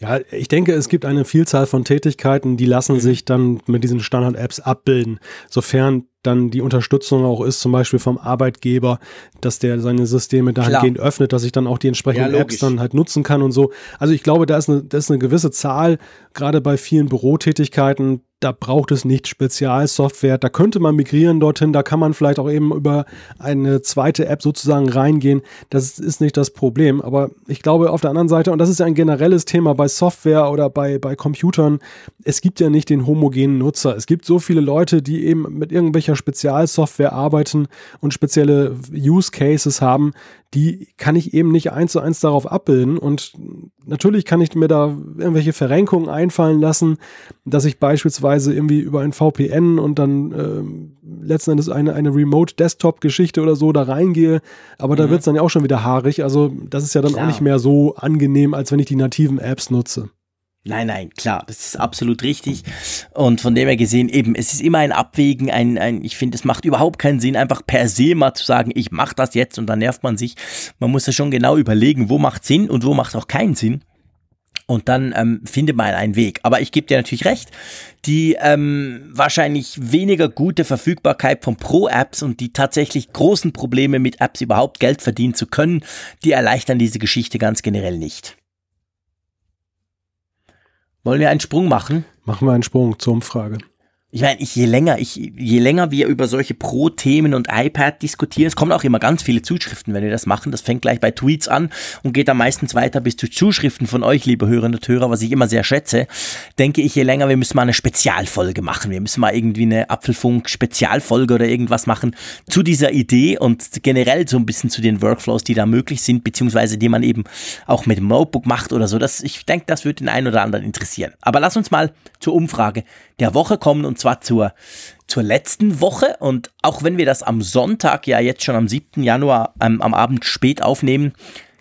Ja, ich denke, es gibt eine Vielzahl von Tätigkeiten, die lassen mhm. sich dann mit diesen Standard-Apps abbilden, sofern dann die Unterstützung auch ist, zum Beispiel vom Arbeitgeber, dass der seine Systeme dahingehend Klar. öffnet, dass ich dann auch die entsprechenden ja, Apps dann halt nutzen kann und so. Also ich glaube, da ist eine, da ist eine gewisse Zahl, gerade bei vielen Bürotätigkeiten, da braucht es nicht Spezialsoftware. Da könnte man migrieren dorthin, da kann man vielleicht auch eben über eine zweite App sozusagen reingehen. Das ist nicht das Problem. Aber ich glaube auf der anderen Seite, und das ist ja ein generelles Thema bei Software oder bei, bei Computern, es gibt ja nicht den homogenen Nutzer. Es gibt so viele Leute, die eben mit irgendwelcher Spezialsoftware arbeiten und spezielle Use Cases haben, die kann ich eben nicht eins zu eins darauf abbilden. Und natürlich kann ich mir da irgendwelche Verrenkungen einfallen lassen, dass ich beispielsweise irgendwie über ein VPN und dann letzten Endes eine, eine Remote-Desktop-Geschichte oder so da reingehe. Aber da mhm. wird es dann ja auch schon wieder haarig. Also das ist ja dann Klar. auch nicht mehr so angenehm, als wenn ich die nativen Apps nutze. Nein, nein, klar, das ist absolut richtig. Und von dem her gesehen, eben, es ist immer ein Abwägen, ein, ein ich finde, es macht überhaupt keinen Sinn, einfach per se mal zu sagen, ich mache das jetzt und dann nervt man sich. Man muss ja schon genau überlegen, wo macht Sinn und wo macht auch keinen Sinn. Und dann ähm, findet man einen Weg. Aber ich gebe dir natürlich recht, die ähm, wahrscheinlich weniger gute Verfügbarkeit von Pro-Apps und die tatsächlich großen Probleme mit Apps überhaupt Geld verdienen zu können, die erleichtern diese Geschichte ganz generell nicht. Wollen wir einen Sprung machen? Machen wir einen Sprung zur Umfrage. Ich meine, ich, je länger, ich, je länger wir über solche Pro-Themen und iPad diskutieren, es kommen auch immer ganz viele Zuschriften, wenn wir das machen. Das fängt gleich bei Tweets an und geht dann meistens weiter bis zu Zuschriften von euch, liebe Hörerinnen und Hörer, was ich immer sehr schätze. Denke ich, je länger, wir müssen mal eine Spezialfolge machen. Wir müssen mal irgendwie eine Apfelfunk-Spezialfolge oder irgendwas machen zu dieser Idee und generell so ein bisschen zu den Workflows, die da möglich sind, beziehungsweise die man eben auch mit dem Notebook macht oder so. Das, ich denke, das wird den einen oder anderen interessieren. Aber lass uns mal zur Umfrage der Woche kommen und zwar zur, zur letzten Woche. Und auch wenn wir das am Sonntag, ja jetzt schon am 7. Januar ähm, am Abend spät aufnehmen,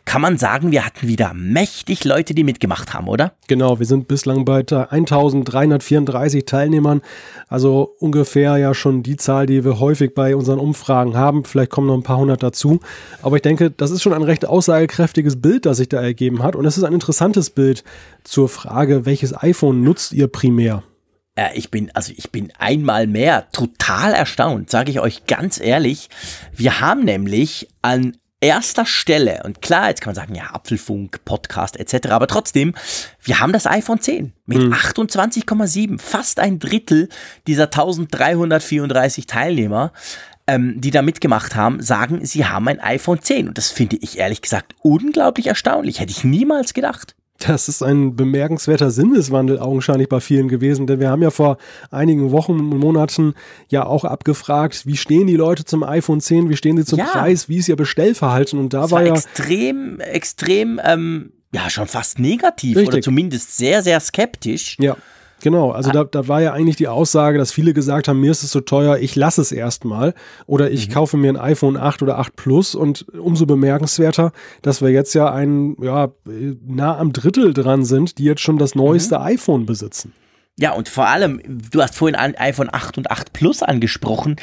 kann man sagen, wir hatten wieder mächtig Leute, die mitgemacht haben, oder? Genau, wir sind bislang bei 1334 Teilnehmern, also ungefähr ja schon die Zahl, die wir häufig bei unseren Umfragen haben. Vielleicht kommen noch ein paar hundert dazu. Aber ich denke, das ist schon ein recht aussagekräftiges Bild, das sich da ergeben hat. Und es ist ein interessantes Bild zur Frage, welches iPhone nutzt ihr primär? Ja, ich bin, also ich bin einmal mehr total erstaunt, sage ich euch ganz ehrlich. Wir haben nämlich an erster Stelle, und klar, jetzt kann man sagen, ja, Apfelfunk, Podcast etc., aber trotzdem, wir haben das iPhone 10 mit hm. 28,7, fast ein Drittel dieser 1334 Teilnehmer, ähm, die da mitgemacht haben, sagen, sie haben ein iPhone 10. Und das finde ich ehrlich gesagt unglaublich erstaunlich. Hätte ich niemals gedacht. Das ist ein bemerkenswerter Sinneswandel augenscheinlich bei vielen gewesen, denn wir haben ja vor einigen Wochen und Monaten ja auch abgefragt, wie stehen die Leute zum iPhone 10, wie stehen sie zum ja. Preis, wie ist ihr Bestellverhalten und da das war, war ja extrem, extrem, ähm, ja schon fast negativ Richtig. oder zumindest sehr, sehr skeptisch. Ja. Genau, also ah. da, da war ja eigentlich die Aussage, dass viele gesagt haben, mir ist es so teuer, ich lasse es erstmal oder ich mhm. kaufe mir ein iPhone 8 oder 8 Plus und umso bemerkenswerter, dass wir jetzt ja ein, ja, nah am Drittel dran sind, die jetzt schon das neueste mhm. iPhone besitzen. Ja, und vor allem, du hast vorhin iPhone 8 und 8 Plus angesprochen.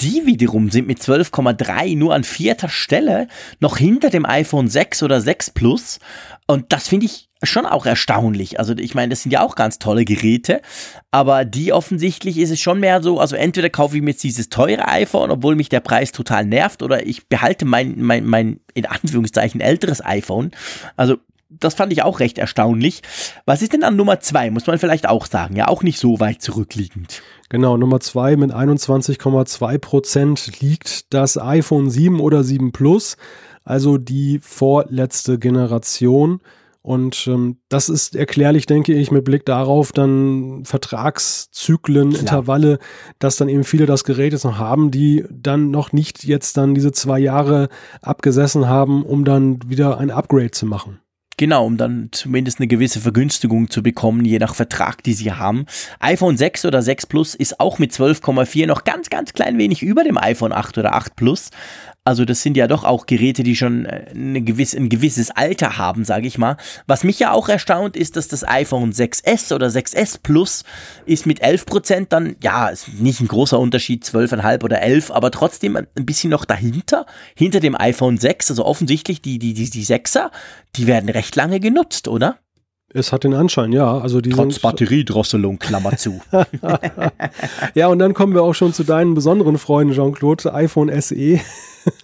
Die wiederum sind mit 12,3 nur an vierter Stelle noch hinter dem iPhone 6 oder 6 Plus. Und das finde ich schon auch erstaunlich. Also ich meine, das sind ja auch ganz tolle Geräte, aber die offensichtlich ist es schon mehr so, also entweder kaufe ich mir jetzt dieses teure iPhone, obwohl mich der Preis total nervt, oder ich behalte mein, mein, mein in Anführungszeichen älteres iPhone. Also das fand ich auch recht erstaunlich. Was ist denn an Nummer zwei? Muss man vielleicht auch sagen. Ja, auch nicht so weit zurückliegend. Genau, Nummer zwei mit 21,2 Prozent liegt das iPhone 7 oder 7 Plus, also die vorletzte Generation. Und ähm, das ist erklärlich, denke ich, mit Blick darauf, dann Vertragszyklen, Klar. Intervalle, dass dann eben viele das Gerät jetzt noch haben, die dann noch nicht jetzt dann diese zwei Jahre abgesessen haben, um dann wieder ein Upgrade zu machen. Genau, um dann zumindest eine gewisse Vergünstigung zu bekommen, je nach Vertrag, die sie haben. iPhone 6 oder 6 Plus ist auch mit 12,4 noch ganz, ganz klein wenig über dem iPhone 8 oder 8 Plus. Also das sind ja doch auch Geräte, die schon äh, eine gewisse, ein gewisses Alter haben, sage ich mal. Was mich ja auch erstaunt ist, dass das iPhone 6S oder 6S Plus ist mit 11% dann, ja, ist nicht ein großer Unterschied, 12,5 oder 11, aber trotzdem ein bisschen noch dahinter, hinter dem iPhone 6. Also offensichtlich die, die, die, die 6er, die werden recht lange genutzt, oder? Es hat den Anschein, ja. Also die Trotz Batteriedrosselung, Klammer zu. ja, und dann kommen wir auch schon zu deinen besonderen Freunden, Jean-Claude, iPhone SE.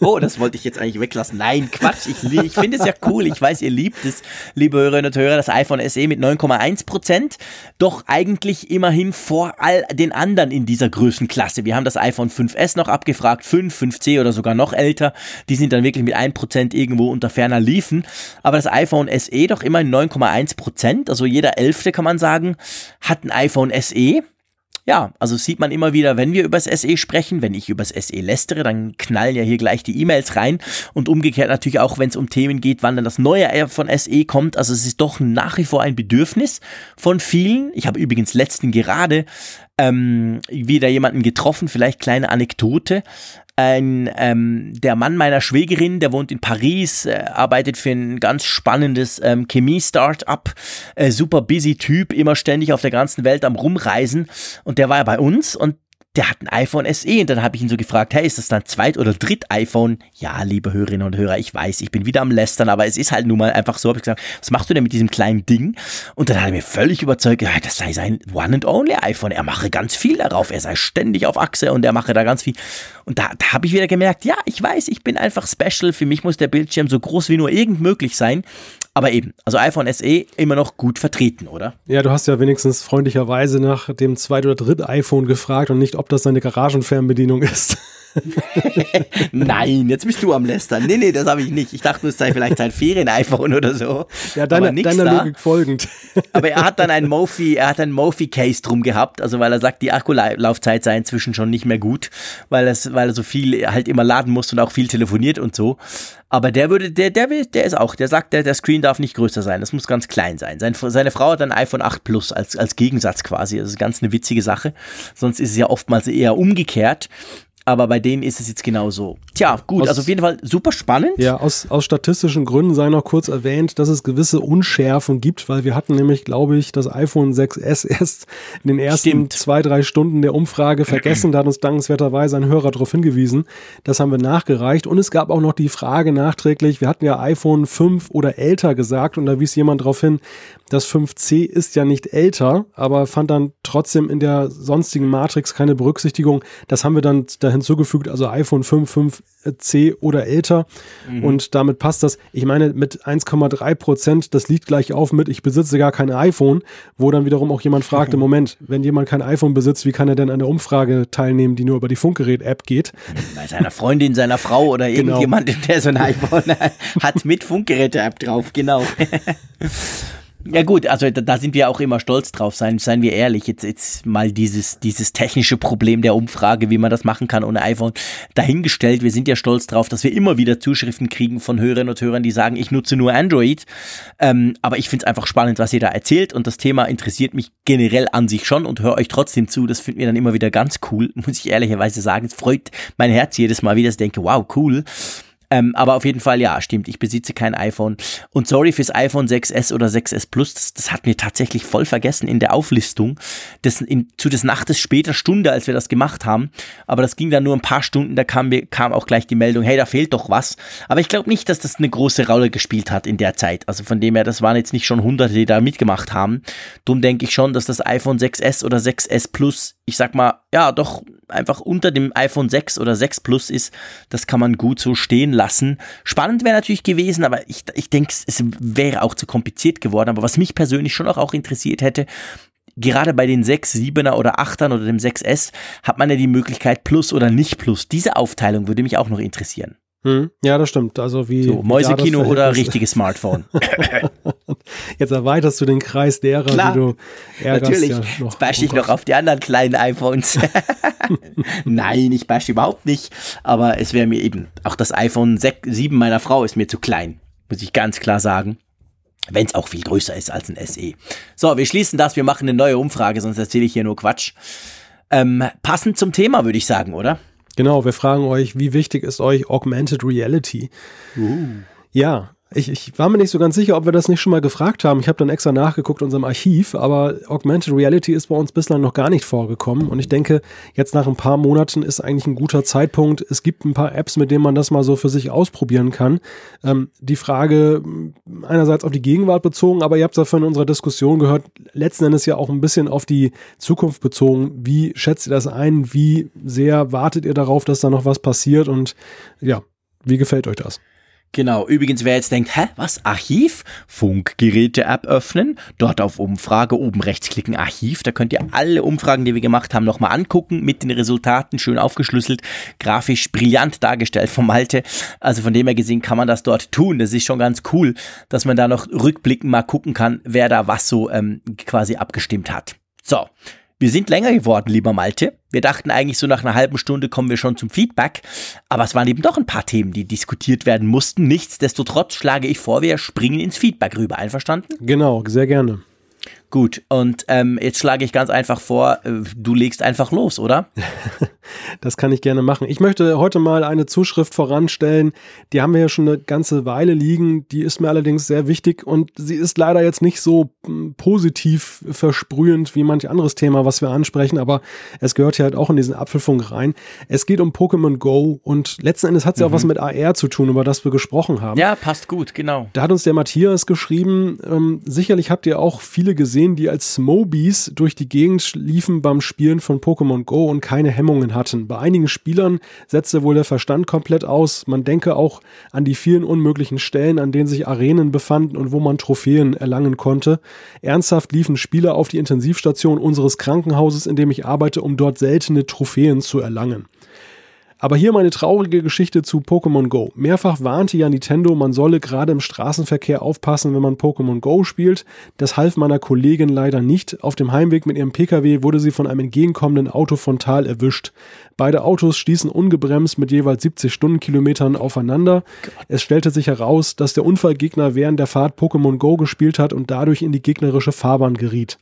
Oh, das wollte ich jetzt eigentlich weglassen. Nein, Quatsch. Ich, ich finde es ja cool. Ich weiß, ihr liebt es, liebe Hörerinnen und Hörer, das iPhone SE mit 9,1 Prozent. Doch eigentlich immerhin vor all den anderen in dieser Größenklasse. Wir haben das iPhone 5S noch abgefragt, 5, 5C oder sogar noch älter. Die sind dann wirklich mit 1 Prozent irgendwo unter ferner liefen. Aber das iPhone SE doch immerhin 9,1 Prozent. Also jeder Elfte kann man sagen, hat ein iPhone SE. Ja, also sieht man immer wieder, wenn wir über das SE sprechen, wenn ich über das SE lästere, dann knallen ja hier gleich die E-Mails rein und umgekehrt natürlich auch, wenn es um Themen geht, wann dann das neue von SE kommt. Also es ist doch nach wie vor ein Bedürfnis von vielen. Ich habe übrigens letzten gerade ähm, wieder jemanden getroffen, vielleicht kleine Anekdote ein ähm, der Mann meiner Schwägerin, der wohnt in Paris, äh, arbeitet für ein ganz spannendes ähm, Chemie-Startup, äh, super busy Typ, immer ständig auf der ganzen Welt am rumreisen. Und der war ja bei uns und der hat ein iPhone SE und dann habe ich ihn so gefragt, hey, ist das dein zweit- oder dritt iPhone? Ja, liebe Hörerinnen und Hörer, ich weiß, ich bin wieder am Lästern, aber es ist halt nun mal einfach so, habe ich gesagt, was machst du denn mit diesem kleinen Ding? Und dann hat er mir völlig überzeugt, ja, das sei sein One and Only iPhone, er mache ganz viel darauf, er sei ständig auf Achse und er mache da ganz viel. Und da, da habe ich wieder gemerkt, ja, ich weiß, ich bin einfach special, für mich muss der Bildschirm so groß wie nur irgend möglich sein. Aber eben, also iPhone SE immer noch gut vertreten, oder? Ja, du hast ja wenigstens freundlicherweise nach dem zweit- oder dritt iPhone gefragt und nicht, ob das deine Garagenfernbedienung ist. Nein, jetzt bist du am Lästern. Nee, nee, das habe ich nicht. Ich dachte, es sei vielleicht sein Ferien-iPhone oder so. Ja, deiner, deiner. Logik folgend. Aber er hat dann ein Mophie, er hat ein Mophie-Case drum gehabt, also weil er sagt, die Akkulaufzeit sei inzwischen schon nicht mehr gut, weil, es, weil er so viel halt immer laden muss und auch viel telefoniert und so. Aber der würde, der, der, der ist auch, der sagt, der, der Screen darf nicht größer sein, das muss ganz klein sein. Seine, seine Frau hat ein iPhone 8 Plus als, als Gegensatz quasi. Das ist ganz eine witzige Sache. Sonst ist es ja oftmals eher umgekehrt. Aber bei denen ist es jetzt genau so. Tja, gut, aus, also auf jeden Fall super spannend. Ja, aus, aus statistischen Gründen sei noch kurz erwähnt, dass es gewisse Unschärfen gibt, weil wir hatten nämlich, glaube ich, das iPhone 6S erst in den ersten Stimmt. zwei, drei Stunden der Umfrage vergessen. Da hat uns dankenswerterweise ein Hörer darauf hingewiesen. Das haben wir nachgereicht. Und es gab auch noch die Frage nachträglich, wir hatten ja iPhone 5 oder älter gesagt und da wies jemand darauf hin, das 5C ist ja nicht älter, aber fand dann trotzdem in der sonstigen Matrix keine Berücksichtigung. Das haben wir dann da hinzugefügt, also iPhone 5, 5C oder älter. Mhm. Und damit passt das. Ich meine, mit 1,3 Prozent, das liegt gleich auf mit, ich besitze gar kein iPhone, wo dann wiederum auch jemand fragte, Moment, wenn jemand kein iPhone besitzt, wie kann er denn an der Umfrage teilnehmen, die nur über die Funkgerät-App geht? Bei seiner Freundin, seiner Frau oder genau. irgendjemand, der so ein iPhone hat mit Funkgeräte-App drauf, genau. Ja gut, also da, da, sind wir auch immer stolz drauf, seien, seien wir ehrlich. Jetzt, jetzt mal dieses, dieses technische Problem der Umfrage, wie man das machen kann ohne iPhone, dahingestellt. Wir sind ja stolz drauf, dass wir immer wieder Zuschriften kriegen von Hörerinnen und Hörern, die sagen, ich nutze nur Android. Ähm, aber ich finde es einfach spannend, was ihr da erzählt und das Thema interessiert mich generell an sich schon und höre euch trotzdem zu. Das finden wir dann immer wieder ganz cool, muss ich ehrlicherweise sagen. Es freut mein Herz jedes Mal wieder, ich denke, wow, cool. Ähm, aber auf jeden Fall, ja, stimmt, ich besitze kein iPhone. Und sorry fürs iPhone 6S oder 6S Plus, das, das hat mir tatsächlich voll vergessen in der Auflistung. Das, in, zu des Nachtes später Stunde, als wir das gemacht haben. Aber das ging dann nur ein paar Stunden, da kam, kam auch gleich die Meldung, hey, da fehlt doch was. Aber ich glaube nicht, dass das eine große Rolle gespielt hat in der Zeit. Also von dem her, das waren jetzt nicht schon Hunderte, die da mitgemacht haben. Drum denke ich schon, dass das iPhone 6S oder 6S Plus, ich sag mal, ja, doch einfach unter dem iPhone 6 oder 6 Plus ist. Das kann man gut so stehen lassen. Spannend wäre natürlich gewesen, aber ich, ich denke, es wäre auch zu kompliziert geworden. Aber was mich persönlich schon auch, auch interessiert hätte, gerade bei den 6, 7er oder 8ern oder dem 6S hat man ja die Möglichkeit Plus oder nicht Plus. Diese Aufteilung würde mich auch noch interessieren. Hm, ja, das stimmt. Also wie so, Mäusekino oder richtiges Smartphone. Jetzt erweiterst du den Kreis derer, Klar, die du ärgerst. Natürlich. Ja noch, Jetzt bashe ich noch auf die anderen kleinen iPhones. Nein, ich bashe überhaupt nicht. Aber es wäre mir eben, auch das iPhone 6, 7 meiner Frau ist mir zu klein. Muss ich ganz klar sagen. Wenn es auch viel größer ist als ein SE. So, wir schließen das. Wir machen eine neue Umfrage, sonst erzähle ich hier nur Quatsch. Ähm, passend zum Thema, würde ich sagen, oder? Genau, wir fragen euch, wie wichtig ist euch Augmented Reality? Uh. Ja, ich, ich war mir nicht so ganz sicher, ob wir das nicht schon mal gefragt haben. Ich habe dann extra nachgeguckt in unserem Archiv, aber Augmented Reality ist bei uns bislang noch gar nicht vorgekommen. Und ich denke, jetzt nach ein paar Monaten ist eigentlich ein guter Zeitpunkt. Es gibt ein paar Apps, mit denen man das mal so für sich ausprobieren kann. Ähm, die Frage einerseits auf die Gegenwart bezogen, aber ihr habt es ja von unserer Diskussion gehört, letzten Endes ja auch ein bisschen auf die Zukunft bezogen. Wie schätzt ihr das ein? Wie sehr wartet ihr darauf, dass da noch was passiert? Und ja, wie gefällt euch das? Genau, übrigens, wer jetzt denkt, hä, was, Archiv? Funkgeräte-App öffnen, dort auf Umfrage oben rechts klicken, Archiv, da könnt ihr alle Umfragen, die wir gemacht haben, nochmal angucken, mit den Resultaten schön aufgeschlüsselt, grafisch brillant dargestellt vom Malte. Also von dem her gesehen kann man das dort tun. Das ist schon ganz cool, dass man da noch rückblickend mal gucken kann, wer da was so ähm, quasi abgestimmt hat. So, Wir sind länger geworden, lieber Malte. Wir dachten eigentlich so nach einer halben Stunde kommen wir schon zum Feedback, aber es waren eben doch ein paar Themen, die diskutiert werden mussten. Nichtsdestotrotz schlage ich vor, wir springen ins Feedback rüber. Einverstanden? Genau, sehr gerne. Gut, und ähm, jetzt schlage ich ganz einfach vor, äh, du legst einfach los, oder? das kann ich gerne machen. Ich möchte heute mal eine Zuschrift voranstellen. Die haben wir ja schon eine ganze Weile liegen. Die ist mir allerdings sehr wichtig und sie ist leider jetzt nicht so hm, positiv versprühend wie manch anderes Thema, was wir ansprechen, aber es gehört ja halt auch in diesen Apfelfunk rein. Es geht um Pokémon Go und letzten Endes hat es ja mhm. auch was mit AR zu tun, über das wir gesprochen haben. Ja, passt gut, genau. Da hat uns der Matthias geschrieben, ähm, sicherlich habt ihr auch viele gesehen, gesehen, die als Smobies durch die Gegend liefen beim Spielen von Pokémon Go und keine Hemmungen hatten. Bei einigen Spielern setzte wohl der Verstand komplett aus. Man denke auch an die vielen unmöglichen Stellen, an denen sich Arenen befanden und wo man Trophäen erlangen konnte. Ernsthaft liefen Spieler auf die Intensivstation unseres Krankenhauses, in dem ich arbeite, um dort seltene Trophäen zu erlangen. Aber hier meine traurige Geschichte zu Pokémon Go. Mehrfach warnte ja Nintendo, man solle gerade im Straßenverkehr aufpassen, wenn man Pokémon Go spielt. Das half meiner Kollegin leider nicht. Auf dem Heimweg mit ihrem Pkw wurde sie von einem entgegenkommenden Auto frontal erwischt. Beide Autos stießen ungebremst mit jeweils 70 Stundenkilometern aufeinander. Es stellte sich heraus, dass der Unfallgegner während der Fahrt Pokémon Go gespielt hat und dadurch in die gegnerische Fahrbahn geriet.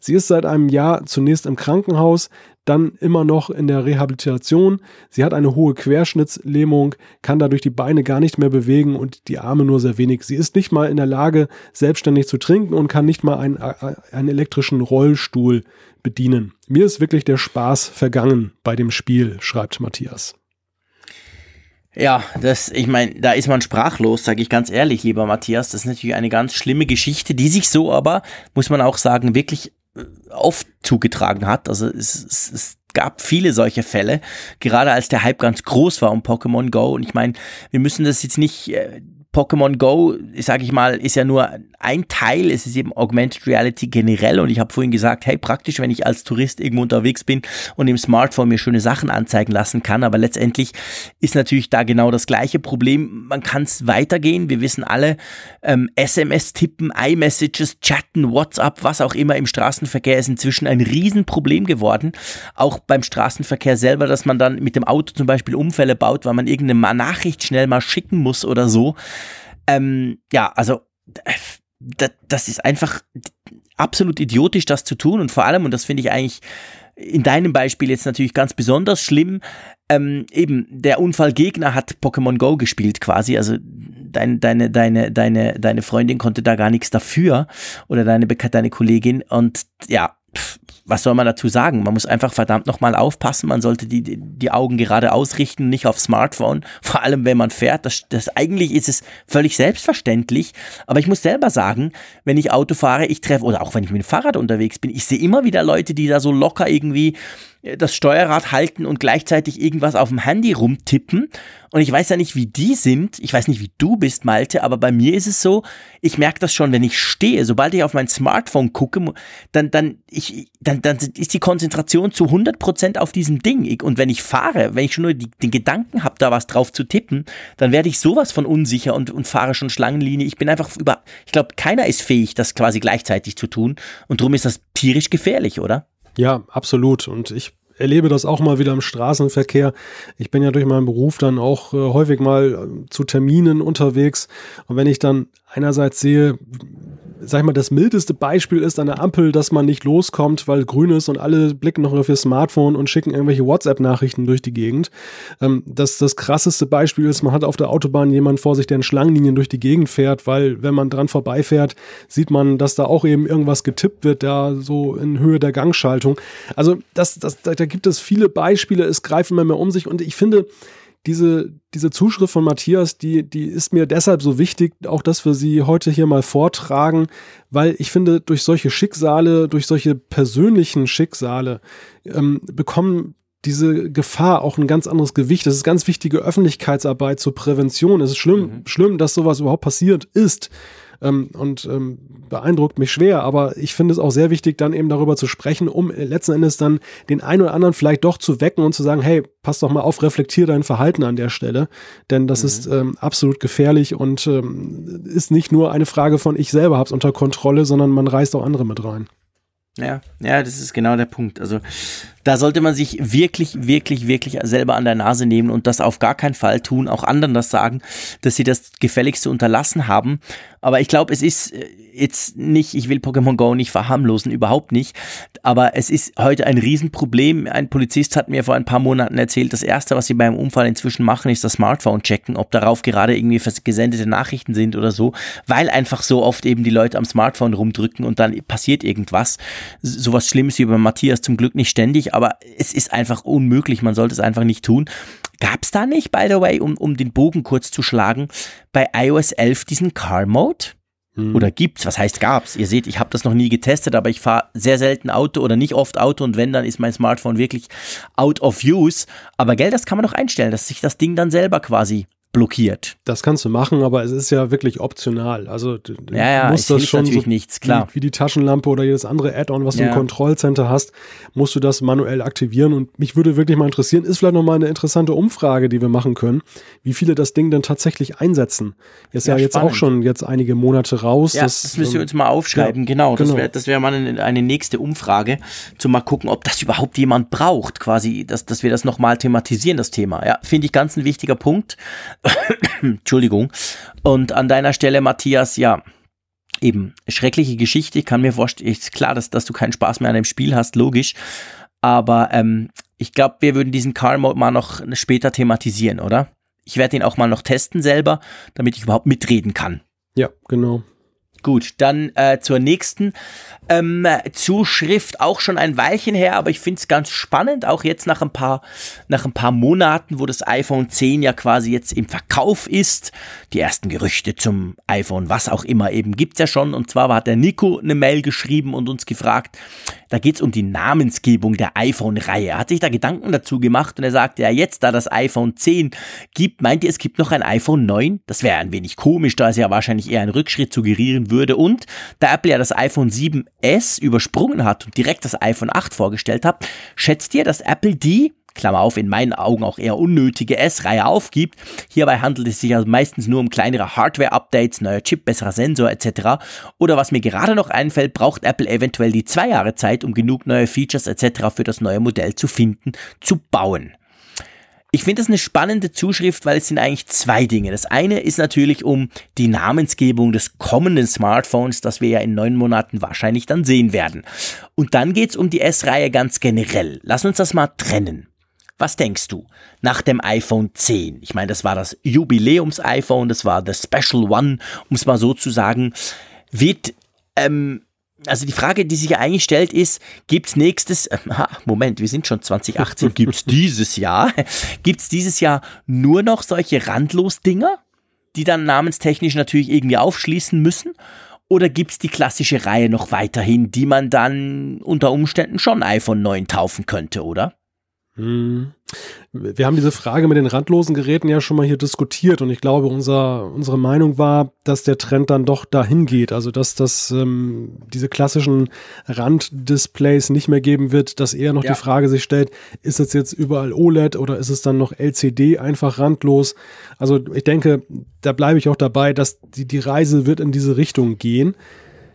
Sie ist seit einem Jahr zunächst im Krankenhaus, dann immer noch in der Rehabilitation. Sie hat eine hohe Querschnittslähmung, kann dadurch die Beine gar nicht mehr bewegen und die Arme nur sehr wenig. Sie ist nicht mal in der Lage, selbstständig zu trinken und kann nicht mal einen, einen elektrischen Rollstuhl bedienen. Mir ist wirklich der Spaß vergangen bei dem Spiel, schreibt Matthias. Ja, das, ich meine, da ist man sprachlos, sage ich ganz ehrlich, lieber Matthias. Das ist natürlich eine ganz schlimme Geschichte, die sich so aber, muss man auch sagen, wirklich oft zugetragen hat. Also es, es, es gab viele solche Fälle, gerade als der Hype ganz groß war um Pokémon Go. Und ich meine, wir müssen das jetzt nicht äh, Pokémon Go, sage ich mal, ist ja nur ein Teil. Es ist eben Augmented Reality generell. Und ich habe vorhin gesagt, hey, praktisch, wenn ich als Tourist irgendwo unterwegs bin und im Smartphone mir schöne Sachen anzeigen lassen kann. Aber letztendlich ist natürlich da genau das gleiche Problem. Man kann es weitergehen. Wir wissen alle, ähm, SMS tippen, iMessages, chatten, WhatsApp, was auch immer im Straßenverkehr ist inzwischen ein Riesenproblem geworden. Auch beim Straßenverkehr selber, dass man dann mit dem Auto zum Beispiel Unfälle baut, weil man irgendeine Nachricht schnell mal schicken muss oder so. Ähm, ja, also das ist einfach absolut idiotisch, das zu tun. Und vor allem, und das finde ich eigentlich in deinem Beispiel jetzt natürlich ganz besonders schlimm, ähm, eben der Unfallgegner hat Pokémon Go gespielt quasi, also dein, deine, deine, deine, deine Freundin konnte da gar nichts dafür. Oder deine, deine Kollegin. Und ja, pff, was soll man dazu sagen? Man muss einfach verdammt nochmal aufpassen. Man sollte die, die Augen gerade ausrichten, nicht auf Smartphone. Vor allem, wenn man fährt. Das, das eigentlich ist es völlig selbstverständlich. Aber ich muss selber sagen, wenn ich Auto fahre, ich treffe, oder auch wenn ich mit dem Fahrrad unterwegs bin, ich sehe immer wieder Leute, die da so locker irgendwie das Steuerrad halten und gleichzeitig irgendwas auf dem Handy rumtippen. Und ich weiß ja nicht, wie die sind. Ich weiß nicht, wie du bist, Malte, aber bei mir ist es so, ich merke das schon, wenn ich stehe. Sobald ich auf mein Smartphone gucke, dann, dann, ich, dann, dann ist die Konzentration zu 100% auf diesem Ding. Und wenn ich fahre, wenn ich schon nur die, den Gedanken habe, da was drauf zu tippen, dann werde ich sowas von unsicher und, und fahre schon Schlangenlinie. Ich bin einfach über, ich glaube, keiner ist fähig, das quasi gleichzeitig zu tun. Und darum ist das tierisch gefährlich, oder? Ja, absolut. Und ich erlebe das auch mal wieder im Straßenverkehr. Ich bin ja durch meinen Beruf dann auch äh, häufig mal äh, zu Terminen unterwegs. Und wenn ich dann einerseits sehe, sag ich mal, das mildeste Beispiel ist an der Ampel, dass man nicht loskommt, weil grün ist und alle blicken noch auf ihr Smartphone und schicken irgendwelche WhatsApp-Nachrichten durch die Gegend. Ähm, das, das krasseste Beispiel ist, man hat auf der Autobahn jemanden vor sich, der in Schlangenlinien durch die Gegend fährt, weil wenn man dran vorbeifährt, sieht man, dass da auch eben irgendwas getippt wird, da so in Höhe der Gangschaltung. Also das, das, da gibt es viele Beispiele, es greifen immer mehr um sich und ich finde, diese, diese Zuschrift von Matthias, die, die ist mir deshalb so wichtig, auch dass wir sie heute hier mal vortragen, weil ich finde, durch solche Schicksale, durch solche persönlichen Schicksale ähm, bekommen diese Gefahr auch ein ganz anderes Gewicht. Das ist ganz wichtige Öffentlichkeitsarbeit zur Prävention. Es ist schlimm, mhm. schlimm, dass sowas überhaupt passiert ist ähm, und ähm, beeindruckt mich schwer. Aber ich finde es auch sehr wichtig, dann eben darüber zu sprechen, um letzten Endes dann den einen oder anderen vielleicht doch zu wecken und zu sagen, hey, pass doch mal auf, reflektier dein Verhalten an der Stelle. Denn das mhm. ist ähm, absolut gefährlich und ähm, ist nicht nur eine Frage von ich selber hab's unter Kontrolle, sondern man reißt auch andere mit rein. Ja, ja, das ist genau der Punkt. Also da sollte man sich wirklich, wirklich, wirklich selber an der Nase nehmen und das auf gar keinen Fall tun, auch anderen das sagen, dass sie das gefälligste unterlassen haben. Aber ich glaube, es ist äh, jetzt nicht, ich will Pokémon Go nicht verharmlosen, überhaupt nicht. Aber es ist heute ein Riesenproblem. Ein Polizist hat mir vor ein paar Monaten erzählt, das erste, was sie beim Unfall inzwischen machen, ist das Smartphone checken, ob darauf gerade irgendwie gesendete Nachrichten sind oder so, weil einfach so oft eben die Leute am Smartphone rumdrücken und dann passiert irgendwas. Sowas Schlimmes wie bei Matthias zum Glück nicht ständig, aber es ist einfach unmöglich. Man sollte es einfach nicht tun. Gab es da nicht, by the way, um, um den Bogen kurz zu schlagen, bei iOS 11 diesen Car Mode? Hm. Oder gibt's? Was heißt gab's? Ihr seht, ich habe das noch nie getestet, aber ich fahre sehr selten Auto oder nicht oft Auto und wenn, dann ist mein Smartphone wirklich out of use. Aber gell, das kann man doch einstellen, dass sich das Ding dann selber quasi blockiert. Das kannst du machen, aber es ist ja wirklich optional. Also du ja, ja, musst das schon natürlich so, nichts, klar. Wie, wie, die Taschenlampe oder jedes andere Add-on, was ja. du im Kontrollcenter hast, musst du das manuell aktivieren. Und mich würde wirklich mal interessieren, ist vielleicht nochmal eine interessante Umfrage, die wir machen können, wie viele das Ding denn tatsächlich einsetzen. Ist ja, ja jetzt auch schon jetzt einige Monate raus. Ja, das, das müssen wir uns mal aufschreiben, ja, genau. Das genau. wäre das wär mal eine, eine, nächste Umfrage, zu mal gucken, ob das überhaupt jemand braucht, quasi, dass, dass wir das nochmal thematisieren, das Thema. Ja, finde ich ganz ein wichtiger Punkt. Entschuldigung. Und an deiner Stelle, Matthias, ja, eben, schreckliche Geschichte. Ich kann mir vorstellen, ist klar, dass, dass du keinen Spaß mehr an dem Spiel hast, logisch. Aber ähm, ich glaube, wir würden diesen Car Mode mal noch später thematisieren, oder? Ich werde ihn auch mal noch testen selber, damit ich überhaupt mitreden kann. Ja, genau. Gut, dann äh, zur nächsten ähm, Zuschrift, auch schon ein Weilchen her, aber ich finde es ganz spannend, auch jetzt nach ein, paar, nach ein paar Monaten, wo das iPhone 10 ja quasi jetzt im Verkauf ist. Die ersten Gerüchte zum iPhone, was auch immer eben, gibt's ja schon. Und zwar hat der Nico eine Mail geschrieben und uns gefragt, da geht's um die Namensgebung der iPhone-Reihe. Er hat sich da Gedanken dazu gemacht und er sagt, ja, jetzt da das iPhone 10 gibt, meint ihr, es gibt noch ein iPhone 9? Das wäre ein wenig komisch, da es ja wahrscheinlich eher ein Rückschritt suggerieren würde. Und da Apple ja das iPhone 7S übersprungen hat und direkt das iPhone 8 vorgestellt hat, schätzt ihr, dass Apple die Klammer auf, in meinen Augen auch eher unnötige S-Reihe aufgibt. Hierbei handelt es sich also meistens nur um kleinere Hardware-Updates, neuer Chip, besserer Sensor etc. Oder was mir gerade noch einfällt, braucht Apple eventuell die zwei Jahre Zeit, um genug neue Features etc. für das neue Modell zu finden, zu bauen. Ich finde das eine spannende Zuschrift, weil es sind eigentlich zwei Dinge. Das eine ist natürlich um die Namensgebung des kommenden Smartphones, das wir ja in neun Monaten wahrscheinlich dann sehen werden. Und dann geht es um die S-Reihe ganz generell. Lass uns das mal trennen. Was denkst du? Nach dem iPhone 10, ich meine, das war das Jubiläums-iPhone, das war the Special One, um es mal so zu sagen, wird, ähm, also die Frage, die sich ja eigentlich stellt, ist, gibt's nächstes, äh, Moment, wir sind schon 2018, gibt's dieses Jahr, gibt's dieses Jahr nur noch solche Randlos-Dinger, die dann namenstechnisch natürlich irgendwie aufschließen müssen? Oder gibt's die klassische Reihe noch weiterhin, die man dann unter Umständen schon iPhone 9 taufen könnte, oder? Hm. Wir haben diese Frage mit den randlosen Geräten ja schon mal hier diskutiert und ich glaube, unser, unsere Meinung war, dass der Trend dann doch dahin geht. Also, dass das ähm, diese klassischen Randdisplays nicht mehr geben wird, dass eher noch ja. die Frage sich stellt, ist es jetzt überall OLED oder ist es dann noch LCD einfach randlos? Also, ich denke, da bleibe ich auch dabei, dass die, die Reise wird in diese Richtung gehen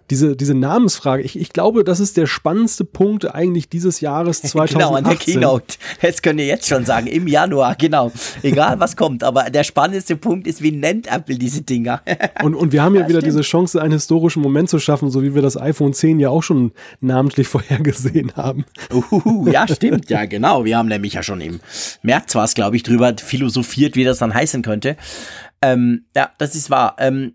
diese, diese Namensfrage, ich, ich glaube, das ist der spannendste Punkt eigentlich dieses Jahres 2018. Genau, an der Keynote. Jetzt könnt ihr jetzt schon sagen, im Januar, genau. Egal was kommt, aber der spannendste Punkt ist, wie nennt Apple diese Dinger? und, und wir haben ja, ja wieder stimmt. diese Chance, einen historischen Moment zu schaffen, so wie wir das iPhone 10 ja auch schon namentlich vorhergesehen haben. Uh, ja, stimmt, ja, genau. Wir haben nämlich ja schon im März war es, glaube ich, drüber philosophiert, wie das dann heißen könnte. Ähm, ja, das ist wahr. Ähm,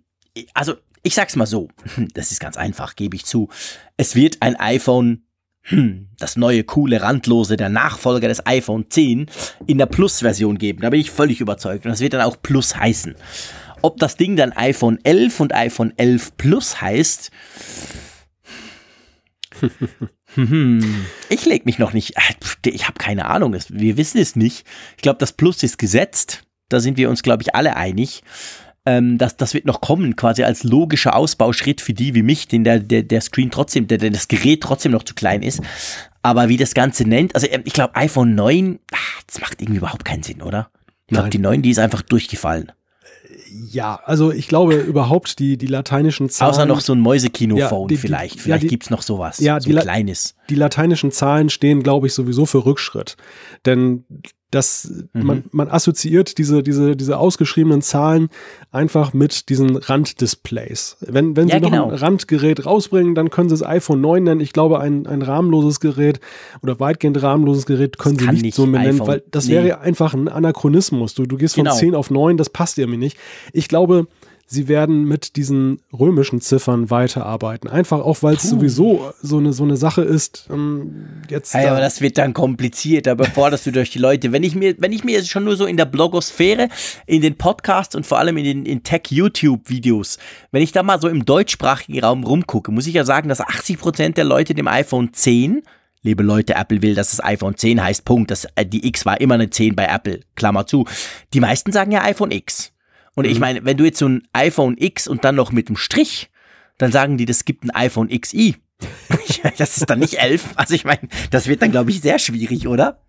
also ich sag's mal so, das ist ganz einfach, gebe ich zu. Es wird ein iPhone, hm, das neue, coole, randlose, der Nachfolger des iPhone 10 in der Plus-Version geben. Da bin ich völlig überzeugt. Und das wird dann auch Plus heißen. Ob das Ding dann iPhone 11 und iPhone 11 Plus heißt, ich leg mich noch nicht. Äh, ich habe keine Ahnung. Wir wissen es nicht. Ich glaube, das Plus ist gesetzt. Da sind wir uns, glaube ich, alle einig. Ähm, das, das wird noch kommen, quasi als logischer Ausbauschritt für die wie mich, den der, der, der Screen trotzdem, der, der das Gerät trotzdem noch zu klein ist. Aber wie das Ganze nennt, also ähm, ich glaube iPhone 9, ach, das macht irgendwie überhaupt keinen Sinn, oder? Ich glaube, die 9, die ist einfach durchgefallen Ja, also ich glaube überhaupt die, die lateinischen Zahlen. Außer noch so ein Mäusekino-Phone Ja, vielleicht. vielleicht ja, die- gibt's noch sowas. Ja, so die ein kleines. die lateinischen Zahlen stehen, glaube ich, sowieso für Rückschritt. Denn das, Mhm. man, man assoziiert diese, diese, diese ausgeschriebenen Zahlen einfach mit diesen Randdisplays. Wenn, wenn Ja, sie noch genau. ein Randgerät rausbringen, dann können sie es iPhone 9 nennen. Ich glaube, ein, ein rahmenloses Gerät oder weitgehend rahmenloses Gerät können sie kann nicht, nicht so benennen, iPhone. weil das Nee. wäre ja einfach ein Anachronismus. Du, du gehst von Genau. 10 auf 9, das passt irgendwie nicht. Ich glaube, sie werden mit diesen römischen Ziffern weiterarbeiten. Einfach auch, weil es sowieso so eine, so eine Sache ist. Ähm, jetzt Ja, da- aber das wird dann kompliziert, aber forderst du durch die Leute. Wenn ich mir, wenn ich mir jetzt schon nur so in der Blogosphäre, in den Podcasts und vor allem in den in Tech-YouTube-Videos, wenn ich da mal so im deutschsprachigen Raum rumgucke, muss ich ja sagen, dass 80% der Leute dem iPhone 10 Liebe Leute, Apple will, dass das iPhone 10 heißt, Punkt. Das, äh, die X war immer eine 10 bei Apple, Klammer zu. Die meisten sagen ja iPhone X. Und ich meine, wenn du jetzt so ein iPhone X und dann noch mit einem Strich, dann sagen die, das gibt ein iPhone XI. Das ist dann nicht 11. Also ich meine, das wird dann, glaube ich, sehr schwierig, oder?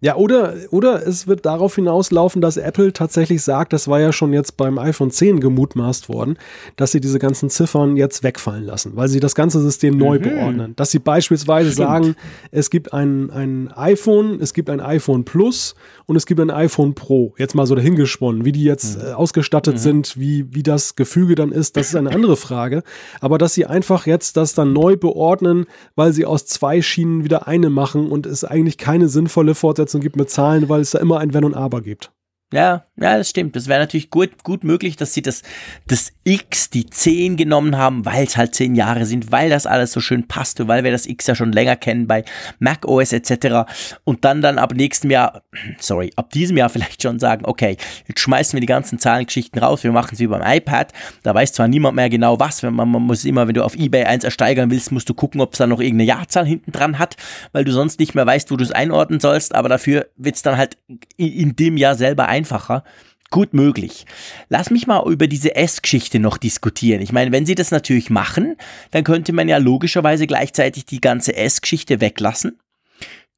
Ja, oder, oder es wird darauf hinauslaufen, dass Apple tatsächlich sagt, das war ja schon jetzt beim iPhone 10 gemutmaßt worden, dass sie diese ganzen Ziffern jetzt wegfallen lassen, weil sie das ganze System neu beordnen. Dass sie beispielsweise sagen, es gibt ein, ein iPhone, es gibt ein iPhone Plus und es gibt ein iPhone Pro. Jetzt mal so dahingesponnen. Wie die jetzt äh, ausgestattet sind, wie, wie das Gefüge dann ist, das ist eine andere Frage. Aber dass sie einfach jetzt das dann neu beordnen, weil sie aus zwei Schienen wieder eine machen und es eigentlich keine sinnvolle Fortsetzung gibt mit Zahlen, weil es da immer ein Wenn und Aber gibt. Ja, ja, das stimmt. Das wäre natürlich gut, gut möglich, dass sie das, das X, die 10 genommen haben, weil es halt 10 Jahre sind, weil das alles so schön passt und weil wir das X ja schon länger kennen bei Mac OS etc. Und dann dann ab nächstem Jahr, sorry, ab diesem Jahr vielleicht schon sagen, okay, jetzt schmeißen wir die ganzen Zahlengeschichten raus, wir machen es wie beim iPad. Da weiß zwar niemand mehr genau was, wenn man, man muss immer, wenn du auf Ebay eins ersteigern willst, musst du gucken, ob es da noch irgendeine Jahrzahl hinten dran hat, weil du sonst nicht mehr weißt, wo du es einordnen sollst, aber dafür wird es dann halt in, in dem Jahr selber einfacher. Gut möglich. Lass mich mal über diese S-Geschichte noch diskutieren. Ich meine, wenn sie das natürlich machen, dann könnte man ja logischerweise gleichzeitig die ganze S-Geschichte weglassen,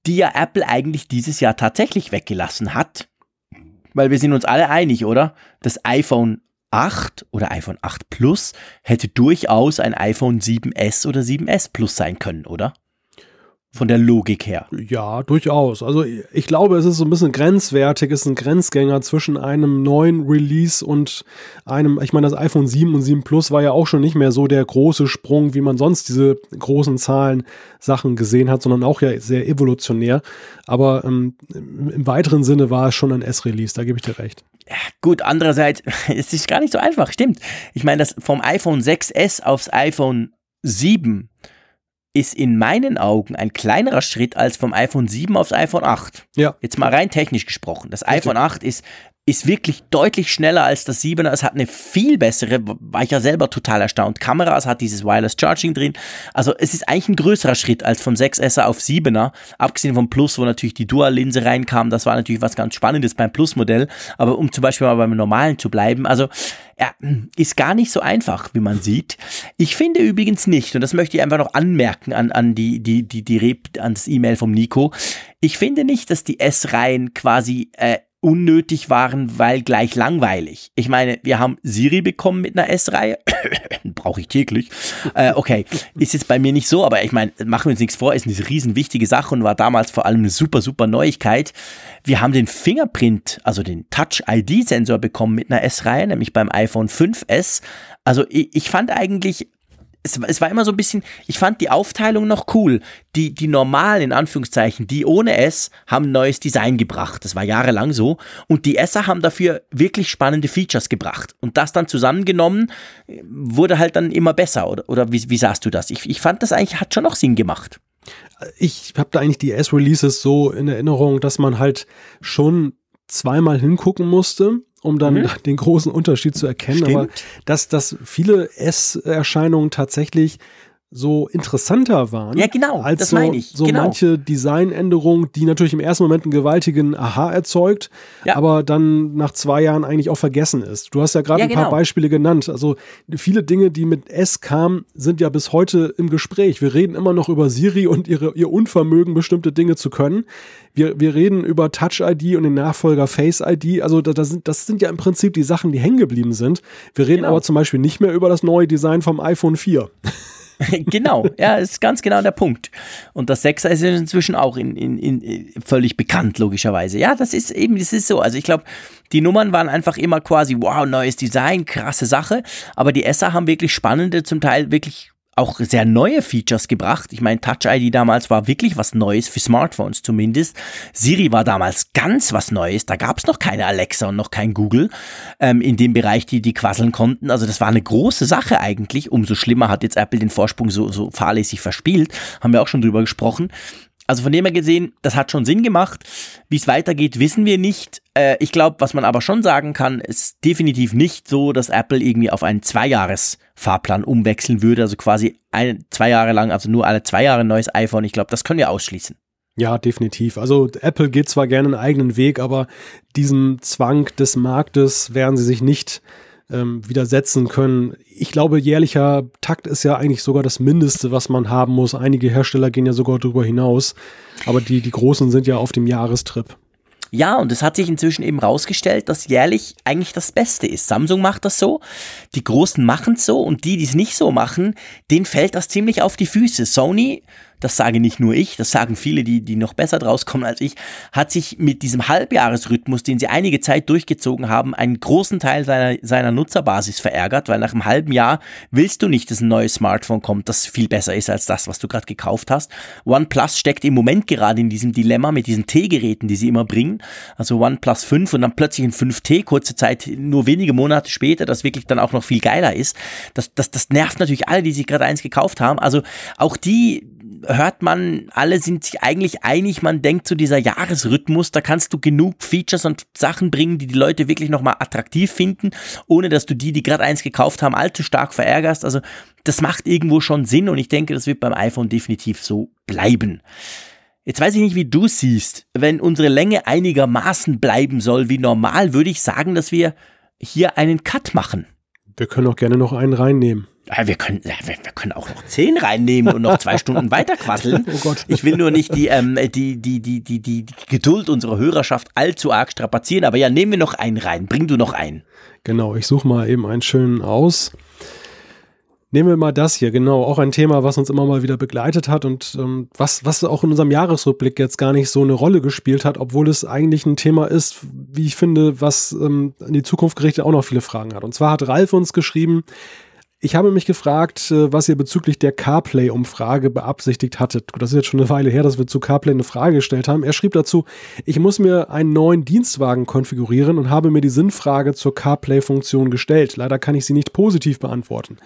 die ja Apple eigentlich dieses Jahr tatsächlich weggelassen hat. Weil wir sind uns alle einig, oder? Das iPhone 8 oder iPhone 8 Plus hätte durchaus ein iPhone 7S oder 7S Plus sein können, oder? Von der Logik her. Ja, durchaus. Also ich glaube, es ist so ein bisschen grenzwertig, es ist ein Grenzgänger zwischen einem neuen Release und einem, ich meine, das iPhone 7 und 7 Plus war ja auch schon nicht mehr so der große Sprung, wie man sonst diese großen Zahlen Sachen gesehen hat, sondern auch ja sehr evolutionär. Aber ähm, im weiteren Sinne war es schon ein S-Release, da gebe ich dir recht. Gut, andererseits, es ist gar nicht so einfach, stimmt. Ich meine, das vom iPhone 6S aufs iPhone 7 ist in meinen Augen ein kleinerer Schritt als vom iPhone 7 aufs iPhone 8. Ja. Jetzt mal rein technisch gesprochen. Das iPhone 8 ist, ist wirklich deutlich schneller als das 7er. Es hat eine viel bessere, war ich ja selber total erstaunt. Kamera, es hat dieses Wireless Charging drin. Also es ist eigentlich ein größerer Schritt als vom 6S auf 7er. Abgesehen vom Plus, wo natürlich die Dual-Linse reinkam. Das war natürlich was ganz Spannendes beim Plus-Modell. Aber um zum Beispiel mal beim normalen zu bleiben, also ja, ist gar nicht so einfach, wie man sieht. Ich finde übrigens nicht, und das möchte ich einfach noch anmerken an, an die, die, die, die Rep, an das E-Mail vom Nico. Ich finde nicht, dass die S-Reihen quasi äh, unnötig waren, weil gleich langweilig. Ich meine, wir haben Siri bekommen mit einer S-Reihe. Brauche ich täglich. Äh, okay, ist jetzt bei mir nicht so, aber ich meine, machen wir uns nichts vor, ist eine riesen wichtige Sache und war damals vor allem eine super, super Neuigkeit. Wir haben den Fingerprint, also den Touch-ID-Sensor bekommen mit einer S-Reihe, nämlich beim iPhone 5S. Also ich, ich fand eigentlich, es, es, war immer so ein bisschen, ich fand die Aufteilung noch cool. Die, die normalen, in Anführungszeichen, die ohne S, haben neues Design gebracht. Das war jahrelang so. Und die Esser haben dafür wirklich spannende Features gebracht. Und das dann zusammengenommen, wurde halt dann immer besser. Oder, oder wie, wie sahst du das? Ich, ich fand, das eigentlich hat schon noch Sinn gemacht. Ich habe da eigentlich die S-Releases so in Erinnerung, dass man halt schon zweimal hingucken musste, um dann mhm. den großen Unterschied zu erkennen. Stimmt. Aber dass, dass viele S-Erscheinungen tatsächlich so interessanter waren. Ja, genau, als das so, meine ich. so genau. manche Designänderung, die natürlich im ersten Moment einen gewaltigen Aha erzeugt, Ja. aber dann nach zwei Jahren eigentlich auch vergessen ist. Du hast ja gerade Ja, ein paar genau. Beispiele genannt. Also viele Dinge, die mit S kamen, sind ja bis heute im Gespräch. Wir reden immer noch über Siri und ihre, ihr Unvermögen, bestimmte Dinge zu können. Wir, wir reden über Touch ID und den Nachfolger Face ID. Also da, da sind, das sind ja im Prinzip die Sachen, die hängen geblieben sind. Wir reden Genau. aber zum Beispiel nicht mehr über das neue Design vom iPhone 4. genau, ja, ist ganz genau der Punkt. Und das Sechser ist inzwischen auch in, in, in völlig bekannt, logischerweise. Ja, das ist eben, das ist so. Also ich glaube, die Nummern waren einfach immer quasi, wow, neues Design, krasse Sache. Aber die Esser haben wirklich spannende, zum Teil wirklich auch sehr neue Features gebracht. Ich meine, Touch ID damals war wirklich was Neues, für Smartphones zumindest. Siri war damals ganz was Neues. Da gab es noch keine Alexa und noch kein Google ähm, in dem Bereich, die die quasseln konnten. Also das war eine große Sache eigentlich. Umso schlimmer hat jetzt Apple den Vorsprung so, so fahrlässig verspielt. Haben wir auch schon drüber gesprochen. Also von dem her gesehen, das hat schon Sinn gemacht. Wie es weitergeht, wissen wir nicht. Äh, ich glaube, was man aber schon sagen kann, ist definitiv nicht so, dass Apple irgendwie auf einen Zweijahres-Fahrplan umwechseln würde. Also quasi ein, zwei Jahre lang, also nur alle zwei Jahre ein neues iPhone. Ich glaube, das können wir ausschließen. Ja, definitiv. Also Apple geht zwar gerne einen eigenen Weg, aber diesem Zwang des Marktes werden sie sich nicht ähm, widersetzen können. Ich glaube, jährlicher Takt ist ja eigentlich sogar das Mindeste, was man haben muss. Einige Hersteller gehen ja sogar darüber hinaus, aber die, die Großen sind ja auf dem Jahrestrip. Ja, und es hat sich inzwischen eben rausgestellt, dass jährlich eigentlich das Beste ist. Samsung macht das so, die Großen machen es so und die, die es nicht so machen, denen fällt das ziemlich auf die Füße. Sony, das sage nicht nur ich, das sagen viele, die, die noch besser draus kommen als ich, hat sich mit diesem Halbjahresrhythmus, den sie einige Zeit durchgezogen haben, einen großen Teil seiner, seiner Nutzerbasis verärgert, weil nach einem halben Jahr willst du nicht, dass ein neues Smartphone kommt, das viel besser ist als das, was du gerade gekauft hast. OnePlus steckt im Moment gerade in diesem Dilemma mit diesen T-Geräten, die sie immer bringen. Also OnePlus 5 und dann plötzlich ein 5T, kurze Zeit, nur wenige Monate später, das wirklich dann auch noch viel geiler ist. Das, das, das nervt natürlich alle, die sich gerade eins gekauft haben. Also auch die hört man, alle sind sich eigentlich einig, man denkt zu dieser Jahresrhythmus, da kannst du genug Features und Sachen bringen, die die Leute wirklich nochmal attraktiv finden, ohne dass du die, die gerade eins gekauft haben, allzu stark verärgerst. Also das macht irgendwo schon Sinn und ich denke, das wird beim iPhone definitiv so bleiben. Jetzt weiß ich nicht, wie du siehst. Wenn unsere Länge einigermaßen bleiben soll wie normal, würde ich sagen, dass wir hier einen Cut machen. Wir können auch gerne noch einen reinnehmen. Ja, wir können, ja, wir, wir können auch noch zehn reinnehmen und noch zwei Stunden weiterquasseln. Oh Gott. Ich will nur nicht die, ähm, die, die, die, die, die, Geduld unserer Hörerschaft allzu arg strapazieren, aber ja, nehmen wir noch einen rein. Bring du noch einen. Genau, ich suche mal eben einen schönen aus. Nehmen wir mal das hier, genau, auch ein Thema, was uns immer mal wieder begleitet hat und ähm, was, was auch in unserem Jahresrückblick jetzt gar nicht so eine Rolle gespielt hat, obwohl es eigentlich ein Thema ist, wie ich finde, was ähm, in die Zukunft gerichtet auch noch viele Fragen hat. Und zwar hat Ralf uns geschrieben, ich habe mich gefragt, äh, was ihr bezüglich der CarPlay-Umfrage beabsichtigt hattet. Das ist jetzt schon eine Weile her, dass wir zu CarPlay eine Frage gestellt haben. Er schrieb dazu, ich muss mir einen neuen Dienstwagen konfigurieren und habe mir die Sinnfrage zur CarPlay-Funktion gestellt. Leider kann ich sie nicht positiv beantworten.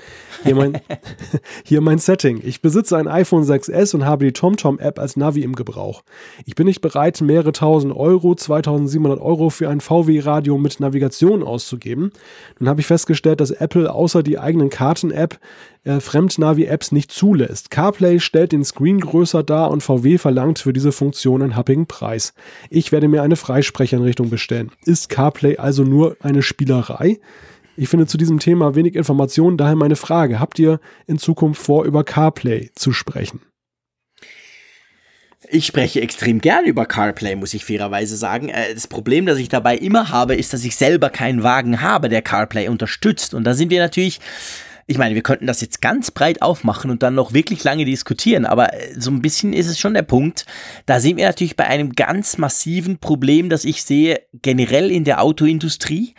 Hier mein, hier mein Setting. Ich besitze ein iPhone 6S und habe die TomTom-App als Navi im Gebrauch. Ich bin nicht bereit, mehrere tausend Euro, 2700 Euro für ein VW-Radio mit Navigation auszugeben. Nun habe ich festgestellt, dass Apple außer die eigenen Karten-App äh, Fremdnavi-Apps nicht zulässt. CarPlay stellt den Screen größer dar und VW verlangt für diese Funktion einen happigen Preis. Ich werde mir eine Freisprecheinrichtung bestellen. Ist CarPlay also nur eine Spielerei? Ich finde zu diesem Thema wenig Informationen, daher meine Frage. Habt ihr in Zukunft vor, über CarPlay zu sprechen? Ich spreche extrem gern über CarPlay, muss ich fairerweise sagen. Äh, Das Problem, das ich dabei immer habe, ist, dass ich selber keinen Wagen habe, der CarPlay unterstützt. Und da sind wir natürlich, ich meine, wir könnten das jetzt ganz breit aufmachen und dann noch wirklich lange diskutieren, aber äh, so ein bisschen ist es schon der Punkt. Da sind wir natürlich bei einem ganz massiven Problem, das ich sehe generell in der Autoindustrie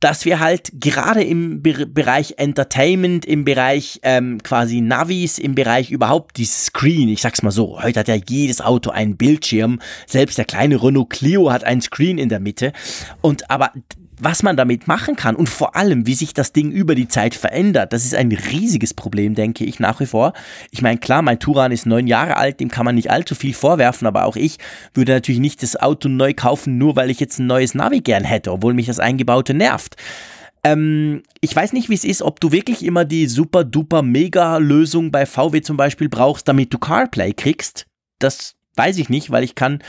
dass wir halt gerade im Be Bereich Entertainment, im Bereich ähm, quasi Navis, im Bereich überhaupt die Screen, ich sag's mal so, heute hat ja jedes Auto einen Bildschirm, selbst der kleine Renault Clio hat einen Screen in der Mitte und aber was man damit machen kann und vor allem, wie sich das Ding über die Zeit verändert, das ist ein riesiges Problem, denke ich nach wie vor. Ich meine, klar, mein Turan ist neun Jahre alt, dem kann man nicht allzu viel vorwerfen, aber auch ich würde natürlich nicht das Auto neu kaufen, nur weil ich jetzt ein neues Navi gern hätte, obwohl mich das Eingebaute nervt. Ähm, ich weiß nicht, wie es ist, ob du wirklich immer die super duper mega Lösung bei VW zum Beispiel brauchst, damit du CarPlay kriegst. Das Weiß ich nicht, weil ich kann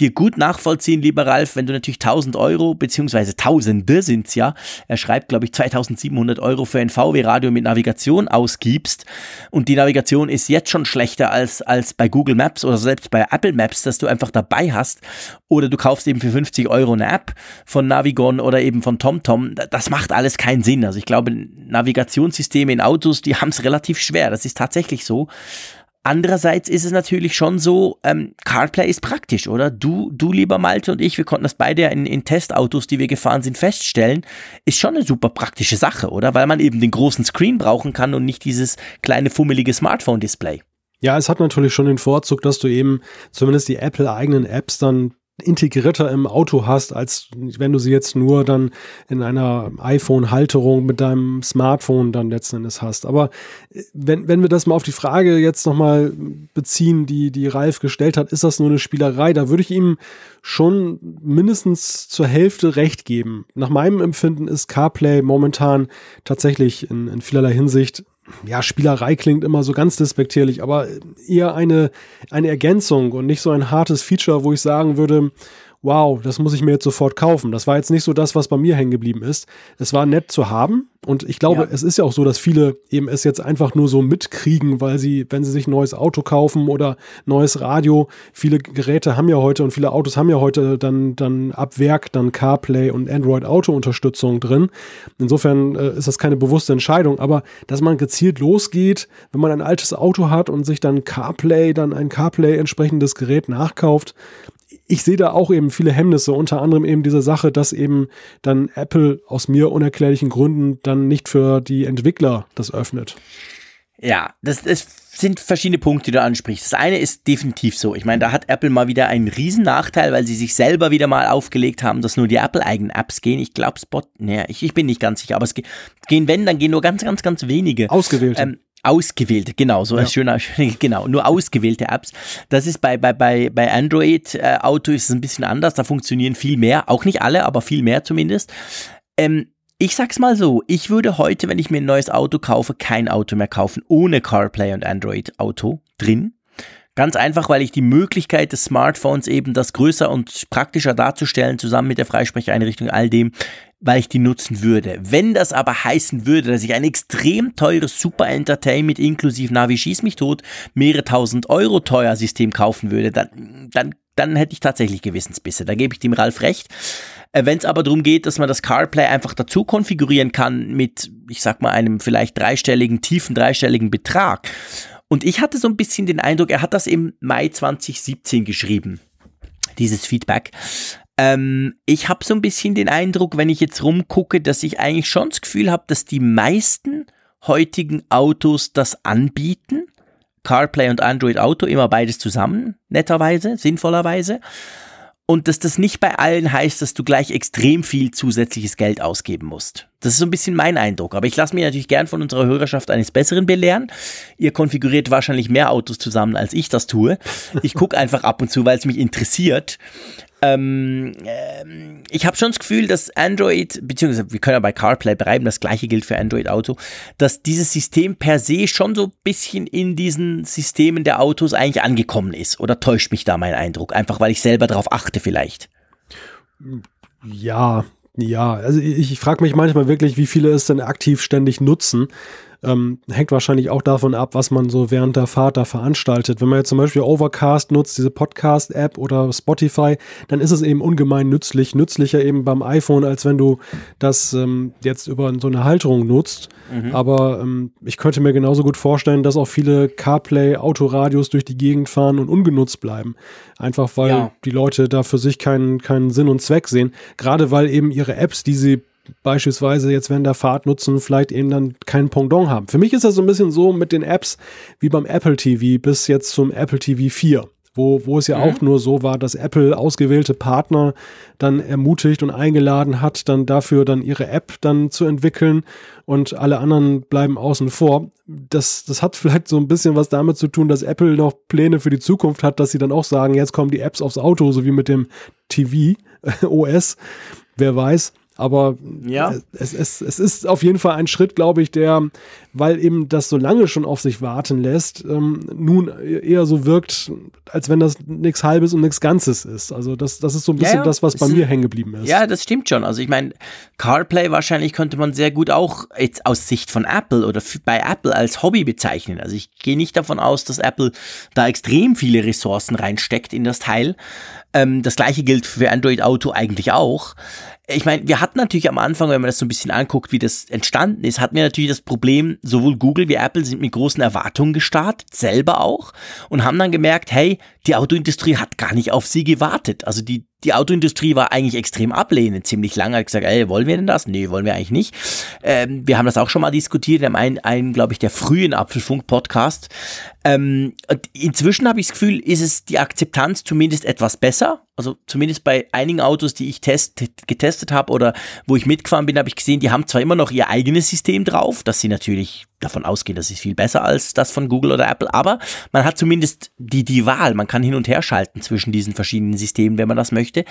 dir gut nachvollziehen, lieber Ralf, wenn du natürlich 1000 Euro, beziehungsweise Tausende sind's ja, er schreibt, glaube ich, 2700 Euro für ein VW-Radio mit Navigation ausgibst und die Navigation ist jetzt schon schlechter als, als bei Google Maps oder selbst bei Apple Maps, dass du einfach dabei hast oder du kaufst eben für 50 Euro eine App von Navigon oder eben von TomTom, das macht alles keinen Sinn. Also ich glaube, Navigationssysteme in Autos, die haben es relativ schwer, das ist tatsächlich so. Andererseits ist es natürlich schon so, ähm, CarPlay ist praktisch, oder? Du, du lieber Malte und ich, wir konnten das beide in, in Testautos, die wir gefahren sind, feststellen, ist schon eine super praktische Sache, oder? Weil man eben den großen Screen brauchen kann und nicht dieses kleine fummelige Smartphone-Display. Ja, es hat natürlich schon den Vorzug, dass du eben zumindest die Apple-eigenen Apps dann integrierter im Auto hast, als wenn du sie jetzt nur dann in einer iPhone-Halterung mit deinem Smartphone dann letzten Endes hast. Aber äh, wenn, wenn wir das mal auf die Frage jetzt nochmal beziehen, die, die Ralf gestellt hat, ist das nur eine Spielerei? Da würde ich ihm schon mindestens zur Hälfte recht geben. Nach meinem Empfinden ist CarPlay momentan tatsächlich in, in vielerlei Hinsicht ja, Spielerei klingt immer so ganz despektierlich, aber eher eine, eine Ergänzung und nicht so ein hartes Feature, wo ich sagen würde, wow, das muss ich mir jetzt sofort kaufen. Das war jetzt nicht so das, was bei mir hängen geblieben ist. Es war nett zu haben, und ich glaube, ja. es ist ja auch so, dass viele eben es jetzt einfach nur so mitkriegen, weil sie, wenn sie sich ein neues Auto kaufen oder neues Radio, viele Geräte haben ja heute und viele Autos haben ja heute dann, dann ab Werk dann CarPlay und Android Auto Unterstützung drin. Insofern äh, ist das keine bewusste Entscheidung, aber dass man gezielt losgeht, wenn man ein altes Auto hat und sich dann CarPlay, dann ein CarPlay entsprechendes Gerät nachkauft, ich sehe da auch eben viele Hemmnisse, unter anderem eben diese Sache, dass eben dann Apple aus mir unerklärlichen Gründen dann nicht für die Entwickler das öffnet. Ja, das, das sind verschiedene Punkte, die du ansprichst. Das eine ist definitiv so. Ich meine, da hat Apple mal wieder einen riesen Nachteil, weil sie sich selber wieder mal aufgelegt haben, dass nur die Apple-eigenen Apps gehen. Ich glaube, Spot, naja, ich, ich bin nicht ganz sicher, aber es gehen, wenn, dann gehen nur ganz, ganz, ganz wenige. Ausgewählte. Ähm, ausgewählte, genau, so ja. ein schöner, genau, nur ausgewählte Apps. Das ist bei, bei, bei, bei Android äh, Auto ist es ein bisschen anders, da funktionieren viel mehr, auch nicht alle, aber viel mehr zumindest. Ähm, ich sag's mal so, ich würde heute, wenn ich mir ein neues Auto kaufe, kein Auto mehr kaufen ohne CarPlay und Android Auto drin. Ganz einfach, weil ich die Möglichkeit des Smartphones eben das größer und praktischer darzustellen, zusammen mit der Freisprecheinrichtung, all dem, weil ich die nutzen würde. Wenn das aber heißen würde, dass ich ein extrem teures Super Entertainment inklusive Navi Schieß mich tot, mehrere tausend Euro teuer System kaufen würde, dann, dann, dann hätte ich tatsächlich Gewissensbisse. Da gebe ich dem Ralf recht. Äh, Wenn es aber darum geht, dass man das CarPlay einfach dazu konfigurieren kann mit, ich sag mal, einem vielleicht dreistelligen, tiefen dreistelligen Betrag und ich hatte so ein bisschen den Eindruck, er hat das im Mai 2017 geschrieben, dieses Feedback. Ähm, ich habe so ein bisschen den Eindruck, wenn ich jetzt rumgucke, dass ich eigentlich schon das Gefühl habe, dass die meisten heutigen Autos das anbieten. CarPlay und Android Auto, immer beides zusammen, netterweise, sinnvollerweise und dass das nicht bei allen heißt, dass du gleich extrem viel zusätzliches Geld ausgeben musst. Das ist so ein bisschen mein Eindruck. Aber ich lasse mich natürlich gern von unserer Hörerschaft eines Besseren belehren. Ihr konfiguriert wahrscheinlich mehr Autos zusammen, als ich das tue. Ich gucke einfach ab und zu, weil es mich interessiert. Ähm, ähm, ich habe schon das Gefühl, dass Android, beziehungsweise wir können ja bei CarPlay bleiben, das gleiche gilt für Android Auto, dass dieses System per se schon so ein bisschen in diesen Systemen der Autos eigentlich angekommen ist. Oder täuscht mich da mein Eindruck? Einfach weil ich selber darauf achte vielleicht. Ja, ja, also ich, ich frage mich manchmal wirklich, wie viele es denn aktiv ständig nutzen. Ähm, hängt wahrscheinlich auch davon ab, was man so während der Fahrt da veranstaltet. Wenn man jetzt zum Beispiel Overcast nutzt, diese Podcast-App oder Spotify, dann ist es eben ungemein nützlich, nützlicher eben beim iPhone, als wenn du das ähm, jetzt über so eine Halterung nutzt. Mhm. Aber ähm, ich könnte mir genauso gut vorstellen, dass auch viele CarPlay-Autoradios durch die Gegend fahren und ungenutzt bleiben. Einfach weil ja. die Leute da für sich keinen, keinen Sinn und Zweck sehen. Gerade weil eben ihre Apps, die sie beispielsweise jetzt während der Fahrt nutzen, vielleicht eben dann keinen Pendant haben. Für mich ist das so ein bisschen so mit den Apps wie beim Apple TV bis jetzt zum Apple TV 4. Wo, wo es ja mhm. auch nur so war, dass Apple ausgewählte Partner dann ermutigt und eingeladen hat, dann dafür dann ihre App dann zu entwickeln und alle anderen bleiben außen vor. Das, das hat vielleicht so ein bisschen was damit zu tun, dass Apple noch Pläne für die Zukunft hat, dass sie dann auch sagen, jetzt kommen die Apps aufs Auto, so wie mit dem TV OS. Wer weiß. Aber ja. es, es, es ist auf jeden Fall ein Schritt, glaube ich, der, weil eben das so lange schon auf sich warten lässt, ähm, nun eher so wirkt, als wenn das nichts Halbes und nichts Ganzes ist. Also das, das ist so ein bisschen ja, ja. das, was bei mir hängen geblieben ist. Ja, das stimmt schon. Also ich meine, CarPlay wahrscheinlich könnte man sehr gut auch jetzt aus Sicht von Apple oder bei Apple als Hobby bezeichnen. Also ich gehe nicht davon aus, dass Apple da extrem viele Ressourcen reinsteckt in das Teil. Ähm, das gleiche gilt für Android Auto eigentlich auch ich meine, wir hatten natürlich am Anfang, wenn man das so ein bisschen anguckt, wie das entstanden ist, hatten wir natürlich das Problem, sowohl Google wie Apple sind mit großen Erwartungen gestartet, selber auch, und haben dann gemerkt, hey, die Autoindustrie hat gar nicht auf sie gewartet. Also die, die Autoindustrie war eigentlich extrem ablehnend, ziemlich lange, hat gesagt, ey, wollen wir denn das? Nee, wollen wir eigentlich nicht. Ähm, wir haben das auch schon mal diskutiert in einem, einem glaube ich, der frühen Apfelfunk-Podcast. Ähm, inzwischen habe ich das Gefühl, ist es die Akzeptanz zumindest etwas besser. Also zumindest bei einigen Autos, die ich test, getestet habe oder wo ich mitgefahren bin, habe ich gesehen, die haben zwar immer noch ihr eigenes System drauf, dass sie natürlich davon ausgehen, das ist viel besser als das von Google oder Apple, aber man hat zumindest die, die Wahl. Man kann hin und her schalten zwischen diesen verschiedenen Systemen, wenn man das möchte.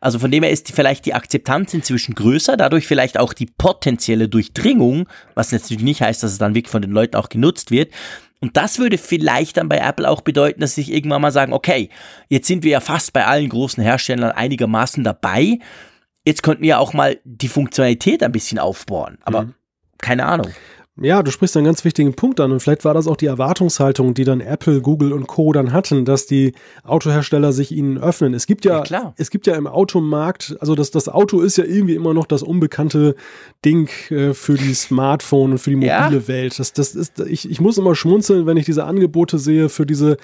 Also von dem her ist vielleicht die Akzeptanz inzwischen größer, dadurch vielleicht auch die potenzielle Durchdringung, was natürlich nicht heißt, dass es dann wirklich von den Leuten auch genutzt wird. Und das würde vielleicht dann bei Apple auch bedeuten, dass sie sich irgendwann mal sagen, okay, jetzt sind wir ja fast bei allen großen Herstellern einigermaßen dabei. Jetzt könnten wir auch mal die Funktionalität ein bisschen aufbohren. Aber mhm. keine Ahnung. Ja, du sprichst einen ganz wichtigen Punkt an und vielleicht war das auch die Erwartungshaltung, die dann Apple, Google und Co. dann hatten, dass die Autohersteller sich ihnen öffnen. Es gibt ja, ja es gibt ja im Automarkt, also das, das Auto ist ja irgendwie immer noch das unbekannte Ding äh, für die Smartphone und für die mobile ja. Welt. Das, das ist, ich, ich muss immer schmunzeln, wenn ich diese Angebote sehe für diese,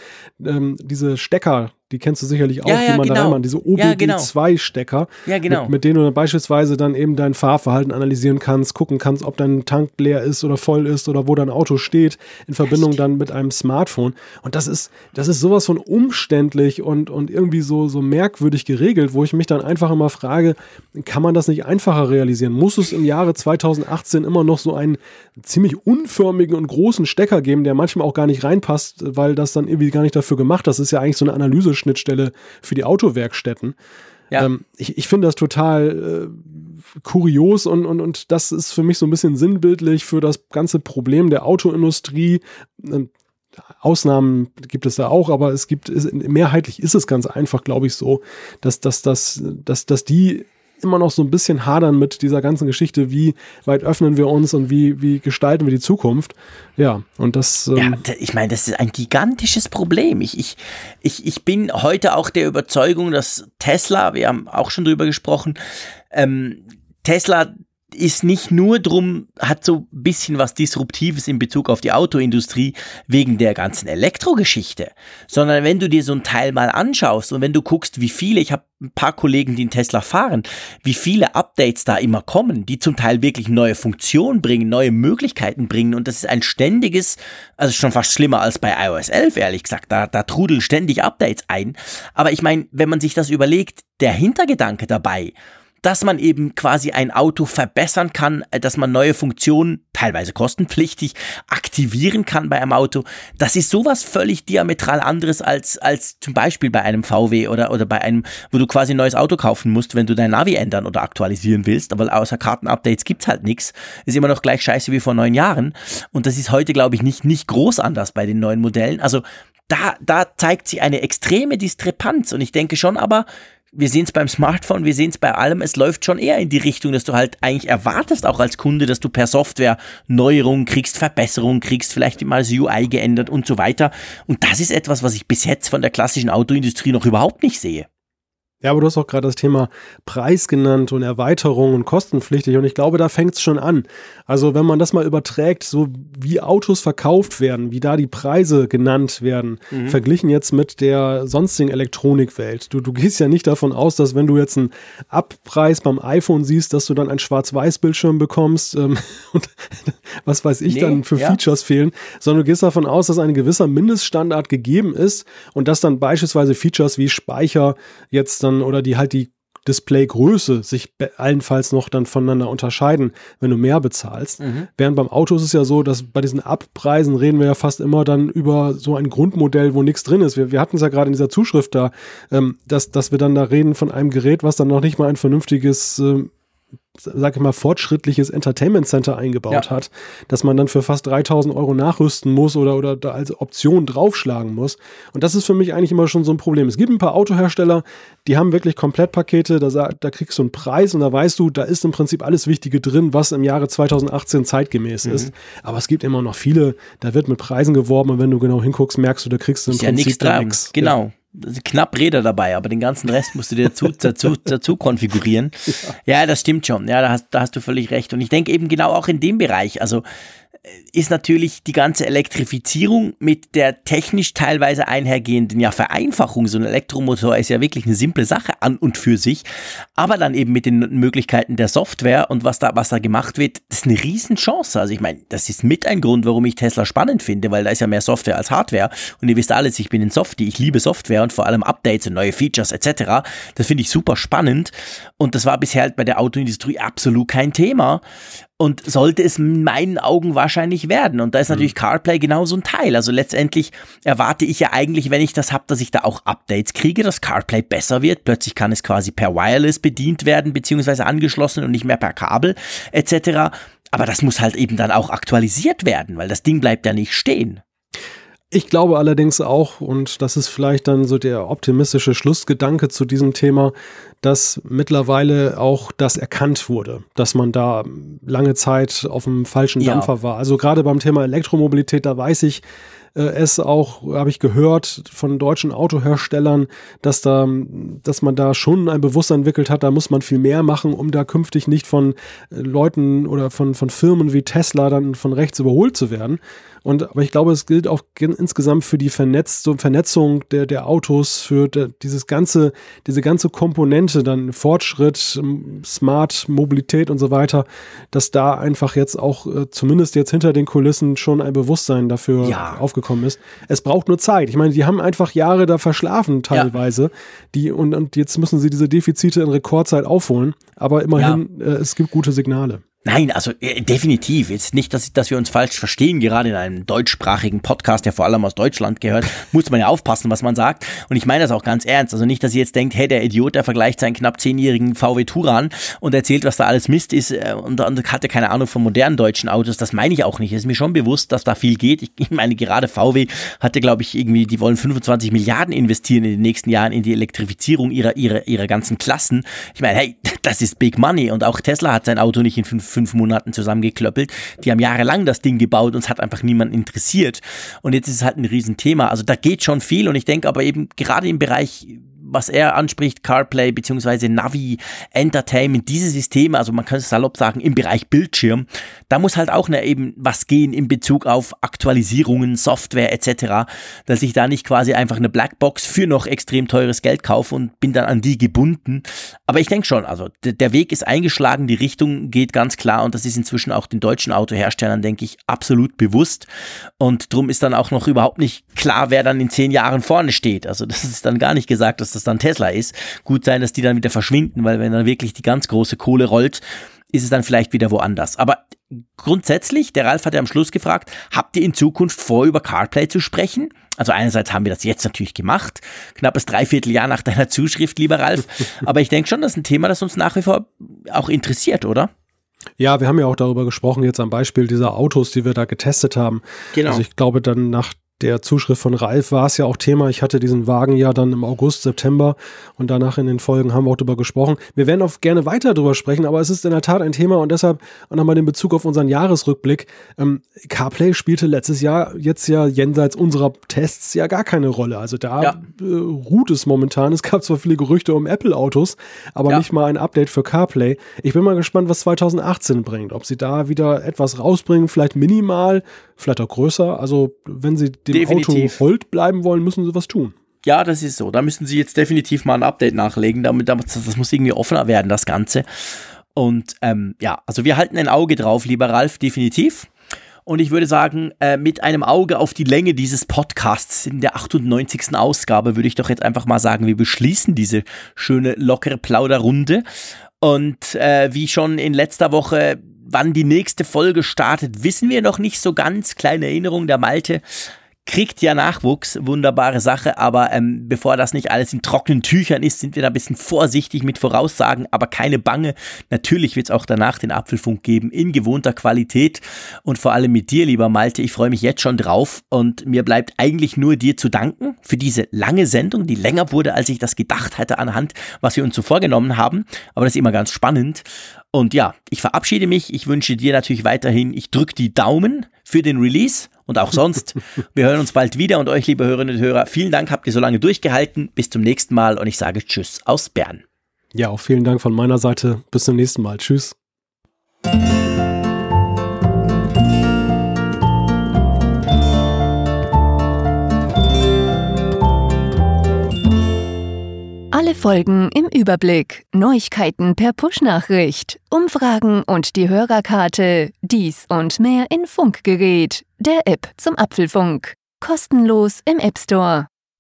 ähm, diese Stecker, die kennst du sicherlich auch, ja, ja, die man genau. da reinmacht, diese OBD2-Stecker, ja, genau. mit, mit, denen du dann beispielsweise dann eben dein Fahrverhalten analysieren kannst, gucken kannst, ob dein Tank leer ist oder voll ist oder wo dein Auto steht, in Verbindung dann mit einem Smartphone. Und das ist, das ist sowas von umständlich und, und irgendwie so, so merkwürdig geregelt, wo ich mich dann einfach immer frage, kann man das nicht einfacher realisieren? Muss es im Jahre 2018 immer noch so einen ziemlich unförmigen und großen Stecker geben, der manchmal auch gar nicht reinpasst, weil das dann irgendwie gar nicht dafür gemacht. Das ist ja eigentlich so eine Analyse Schnittstelle für die Autowerkstätten. Ja. Ähm, ich, ich finde das total äh, kurios und, und, und das ist für mich so ein bisschen sinnbildlich für das ganze Problem der Autoindustrie. Ähm, Ausnahmen gibt es da auch, aber es gibt, es, mehrheitlich ist es ganz einfach, glaube ich, so, dass, dass, dass, dass, dass die immer noch so ein bisschen hadern mit dieser ganzen Geschichte, wie weit öffnen wir uns und wie, wie gestalten wir die Zukunft. Ja, und das. Ähm ja, ich meine, das ist ein gigantisches Problem. Ich, ich, ich, ich bin heute auch der Überzeugung, dass Tesla, wir haben auch schon drüber gesprochen, ähm, Tesla ist nicht nur drum, hat so ein bisschen was Disruptives in Bezug auf die Autoindustrie wegen der ganzen Elektrogeschichte, sondern wenn du dir so ein Teil mal anschaust und wenn du guckst, wie viele, ich habe ein paar Kollegen, die in Tesla fahren, wie viele Updates da immer kommen, die zum Teil wirklich neue Funktionen bringen, neue Möglichkeiten bringen und das ist ein ständiges, also schon fast schlimmer als bei iOS 11, ehrlich gesagt, da, da trudeln ständig Updates ein, aber ich meine, wenn man sich das überlegt, der Hintergedanke dabei, dass man eben quasi ein Auto verbessern kann, äh, dass man neue Funktionen, teilweise kostenpflichtig, aktivieren kann bei einem Auto. Das ist sowas völlig diametral anderes als, als zum Beispiel bei einem VW oder, oder bei einem, wo du quasi ein neues Auto kaufen musst, wenn du dein Navi ändern oder aktualisieren willst. Aber außer Kartenupdates gibt's halt nichts. Ist immer noch gleich scheiße wie vor neun Jahren. Und das ist heute, glaube ich, nicht, nicht groß anders bei den neuen Modellen. Also da, da zeigt sich eine extreme Diskrepanz. Und ich denke schon aber, wir sehen es beim Smartphone, wir sehen es bei allem, es läuft schon eher in die Richtung, dass du halt eigentlich erwartest, auch als Kunde, dass du per Software Neuerungen kriegst, Verbesserungen kriegst, vielleicht mal das UI geändert und so weiter. Und das ist etwas, was ich bis jetzt von der klassischen Autoindustrie noch überhaupt nicht sehe. Ja, aber du hast auch gerade das Thema Preis genannt und Erweiterung und kostenpflichtig und ich glaube, da fängt es schon an. Also wenn man das mal überträgt, so wie Autos verkauft werden, wie da die Preise genannt werden, mhm. verglichen jetzt mit der sonstigen Elektronikwelt. Du, du gehst ja nicht davon aus, dass wenn du jetzt einen Abpreis beim iPhone siehst, dass du dann einen Schwarz-Weiß-Bildschirm bekommst ähm, und was weiß ich nee, dann für ja. Features fehlen, sondern du gehst davon aus, dass ein gewisser Mindeststandard gegeben ist und dass dann beispielsweise Features wie Speicher jetzt dann oder die halt die Displaygröße sich allenfalls noch dann voneinander unterscheiden, wenn du mehr bezahlst. Mhm. Während beim Auto ist es ja so, dass bei diesen Abpreisen reden wir ja fast immer dann über so ein Grundmodell, wo nichts drin ist. Wir, wir hatten es ja gerade in dieser Zuschrift da, ähm, dass, dass wir dann da reden von einem Gerät, was dann noch nicht mal ein vernünftiges äh, sag ich mal, fortschrittliches Entertainment Center eingebaut ja. hat, dass man dann für fast 3000 Euro nachrüsten muss oder, oder da als Option draufschlagen muss. Und das ist für mich eigentlich immer schon so ein Problem. Es gibt ein paar Autohersteller, die haben wirklich Komplettpakete, da, da kriegst du einen Preis und da weißt du, da ist im Prinzip alles Wichtige drin, was im Jahre 2018 zeitgemäß mhm. ist. Aber es gibt immer noch viele, da wird mit Preisen geworben und wenn du genau hinguckst, merkst du, da kriegst du im ist Prinzip ja nichts. Genau. Ja knapp Räder dabei, aber den ganzen Rest musst du dir dazu, dazu, dazu konfigurieren. Ja. ja, das stimmt schon. Ja, da hast, da hast du völlig recht. Und ich denke eben genau auch in dem Bereich. Also ist natürlich die ganze Elektrifizierung mit der technisch teilweise einhergehenden ja, Vereinfachung. So ein Elektromotor ist ja wirklich eine simple Sache an und für sich. Aber dann eben mit den Möglichkeiten der Software und was da, was da gemacht wird, das ist eine Riesenchance. Also ich meine, das ist mit ein Grund, warum ich Tesla spannend finde, weil da ist ja mehr Software als Hardware. Und ihr wisst alles, ich bin in Softie, ich liebe Software und vor allem Updates und neue Features etc. Das finde ich super spannend. Und das war bisher halt bei der Autoindustrie absolut kein Thema. Und sollte es in meinen Augen wahrscheinlich werden. Und da ist natürlich mhm. CarPlay genau so ein Teil. Also letztendlich erwarte ich ja eigentlich, wenn ich das habe, dass ich da auch Updates kriege, dass CarPlay besser wird. Plötzlich kann es quasi per Wireless bedient werden, beziehungsweise angeschlossen und nicht mehr per Kabel etc. Aber das muss halt eben dann auch aktualisiert werden, weil das Ding bleibt ja nicht stehen. Ich glaube allerdings auch, und das ist vielleicht dann so der optimistische Schlussgedanke zu diesem Thema, dass mittlerweile auch das erkannt wurde, dass man da lange Zeit auf dem falschen Dampfer ja. war. Also gerade beim Thema Elektromobilität, da weiß ich, äh, es auch, habe ich gehört von deutschen Autoherstellern, dass da, dass man da schon ein Bewusstsein entwickelt hat, da muss man viel mehr machen, um da künftig nicht von äh, Leuten oder von, von Firmen wie Tesla dann von rechts überholt zu werden. Und aber ich glaube, es gilt auch insgesamt für die Vernetz Vernetzung der, der Autos, für der, dieses ganze, diese ganze Komponente, dann Fortschritt, Smart, Mobilität und so weiter, dass da einfach jetzt auch äh, zumindest jetzt hinter den Kulissen schon ein Bewusstsein dafür ja. aufgekommen ist. Es braucht nur Zeit. Ich meine, die haben einfach Jahre da verschlafen teilweise, ja. die und, und jetzt müssen sie diese Defizite in Rekordzeit aufholen. Aber immerhin, ja. äh, es gibt gute Signale. Nein, also äh, definitiv. Jetzt nicht, dass, dass wir uns falsch verstehen. Gerade in einem deutschsprachigen Podcast, der vor allem aus Deutschland gehört, muss man ja aufpassen, was man sagt. Und ich meine das auch ganz ernst. Also nicht, dass ihr jetzt denkt, hey, der Idiot, der vergleicht seinen knapp zehnjährigen VW Turan und erzählt, was da alles Mist ist äh, und, und hatte keine Ahnung von modernen deutschen Autos. Das meine ich auch nicht. Es ist mir schon bewusst, dass da viel geht. Ich, ich meine, gerade VW hatte, glaube ich, irgendwie, die wollen 25 Milliarden investieren in den nächsten Jahren in die Elektrifizierung ihrer, ihrer, ihrer ganzen Klassen. Ich meine, hey, das ist Big Money. Und auch Tesla hat sein Auto nicht in fünf fünf Monaten zusammengeklöppelt. Die haben jahrelang das Ding gebaut und es hat einfach niemand interessiert. Und jetzt ist es halt ein Riesenthema. Also da geht schon viel und ich denke aber eben gerade im Bereich was er anspricht, CarPlay beziehungsweise Navi, Entertainment, diese Systeme, also man könnte es salopp sagen, im Bereich Bildschirm, da muss halt auch ne, eben was gehen in Bezug auf Aktualisierungen, Software etc., dass ich da nicht quasi einfach eine Blackbox für noch extrem teures Geld kaufe und bin dann an die gebunden. Aber ich denke schon, also der Weg ist eingeschlagen, die Richtung geht ganz klar und das ist inzwischen auch den deutschen Autoherstellern, denke ich, absolut bewusst. Und drum ist dann auch noch überhaupt nicht klar, wer dann in zehn Jahren vorne steht. Also das ist dann gar nicht gesagt, dass das dann Tesla ist. Gut sein, dass die dann wieder verschwinden, weil wenn dann wirklich die ganz große Kohle rollt, ist es dann vielleicht wieder woanders. Aber grundsätzlich, der Ralf hat ja am Schluss gefragt, habt ihr in Zukunft vor, über CarPlay zu sprechen? Also einerseits haben wir das jetzt natürlich gemacht, knappes Dreivierteljahr nach deiner Zuschrift, lieber Ralf. Aber ich denke schon, das ist ein Thema, das uns nach wie vor auch interessiert, oder? Ja, wir haben ja auch darüber gesprochen, jetzt am Beispiel dieser Autos, die wir da getestet haben. Genau. Also ich glaube, dann nach der Zuschrift von Ralf war es ja auch Thema. Ich hatte diesen Wagen ja dann im August, September und danach in den Folgen haben wir auch darüber gesprochen. Wir werden auch gerne weiter darüber sprechen, aber es ist in der Tat ein Thema und deshalb auch nochmal den Bezug auf unseren Jahresrückblick. Ähm, CarPlay spielte letztes Jahr jetzt ja jenseits unserer Tests ja gar keine Rolle. Also da ja. äh, ruht es momentan. Es gab zwar viele Gerüchte um Apple-Autos, aber ja. nicht mal ein Update für CarPlay. Ich bin mal gespannt, was 2018 bringt. Ob sie da wieder etwas rausbringen, vielleicht minimal, vielleicht auch größer. Also wenn sie dem definitiv. Auto hold bleiben wollen, müssen sie was tun. Ja, das ist so. Da müssen sie jetzt definitiv mal ein Update nachlegen, damit, das muss irgendwie offener werden, das Ganze. Und ähm, ja, also wir halten ein Auge drauf, lieber Ralf, definitiv. Und ich würde sagen, äh, mit einem Auge auf die Länge dieses Podcasts in der 98. Ausgabe würde ich doch jetzt einfach mal sagen, wir beschließen diese schöne, lockere Plauderrunde. Und äh, wie schon in letzter Woche, wann die nächste Folge startet, wissen wir noch nicht so ganz. Kleine Erinnerung, der Malte kriegt ja Nachwuchs, wunderbare Sache, aber ähm, bevor das nicht alles in trockenen Tüchern ist, sind wir da ein bisschen vorsichtig mit Voraussagen, aber keine Bange. Natürlich wird es auch danach den Apfelfunk geben, in gewohnter Qualität und vor allem mit dir, lieber Malte. Ich freue mich jetzt schon drauf und mir bleibt eigentlich nur dir zu danken für diese lange Sendung, die länger wurde, als ich das gedacht hatte anhand, was wir uns so vorgenommen haben, aber das ist immer ganz spannend. Und ja, ich verabschiede mich. Ich wünsche dir natürlich weiterhin, ich drücke die Daumen für den Release und auch sonst. Wir hören uns bald wieder und euch, liebe Hörerinnen und Hörer, vielen Dank, habt ihr so lange durchgehalten. Bis zum nächsten Mal und ich sage Tschüss aus Bern. Ja, auch vielen Dank von meiner Seite. Bis zum nächsten Mal. Tschüss. Alle Folgen im Überblick, Neuigkeiten per Push-Nachricht, Umfragen und die Hörerkarte, dies und mehr in Funkgerät, der App zum Apfelfunk. Kostenlos im App Store.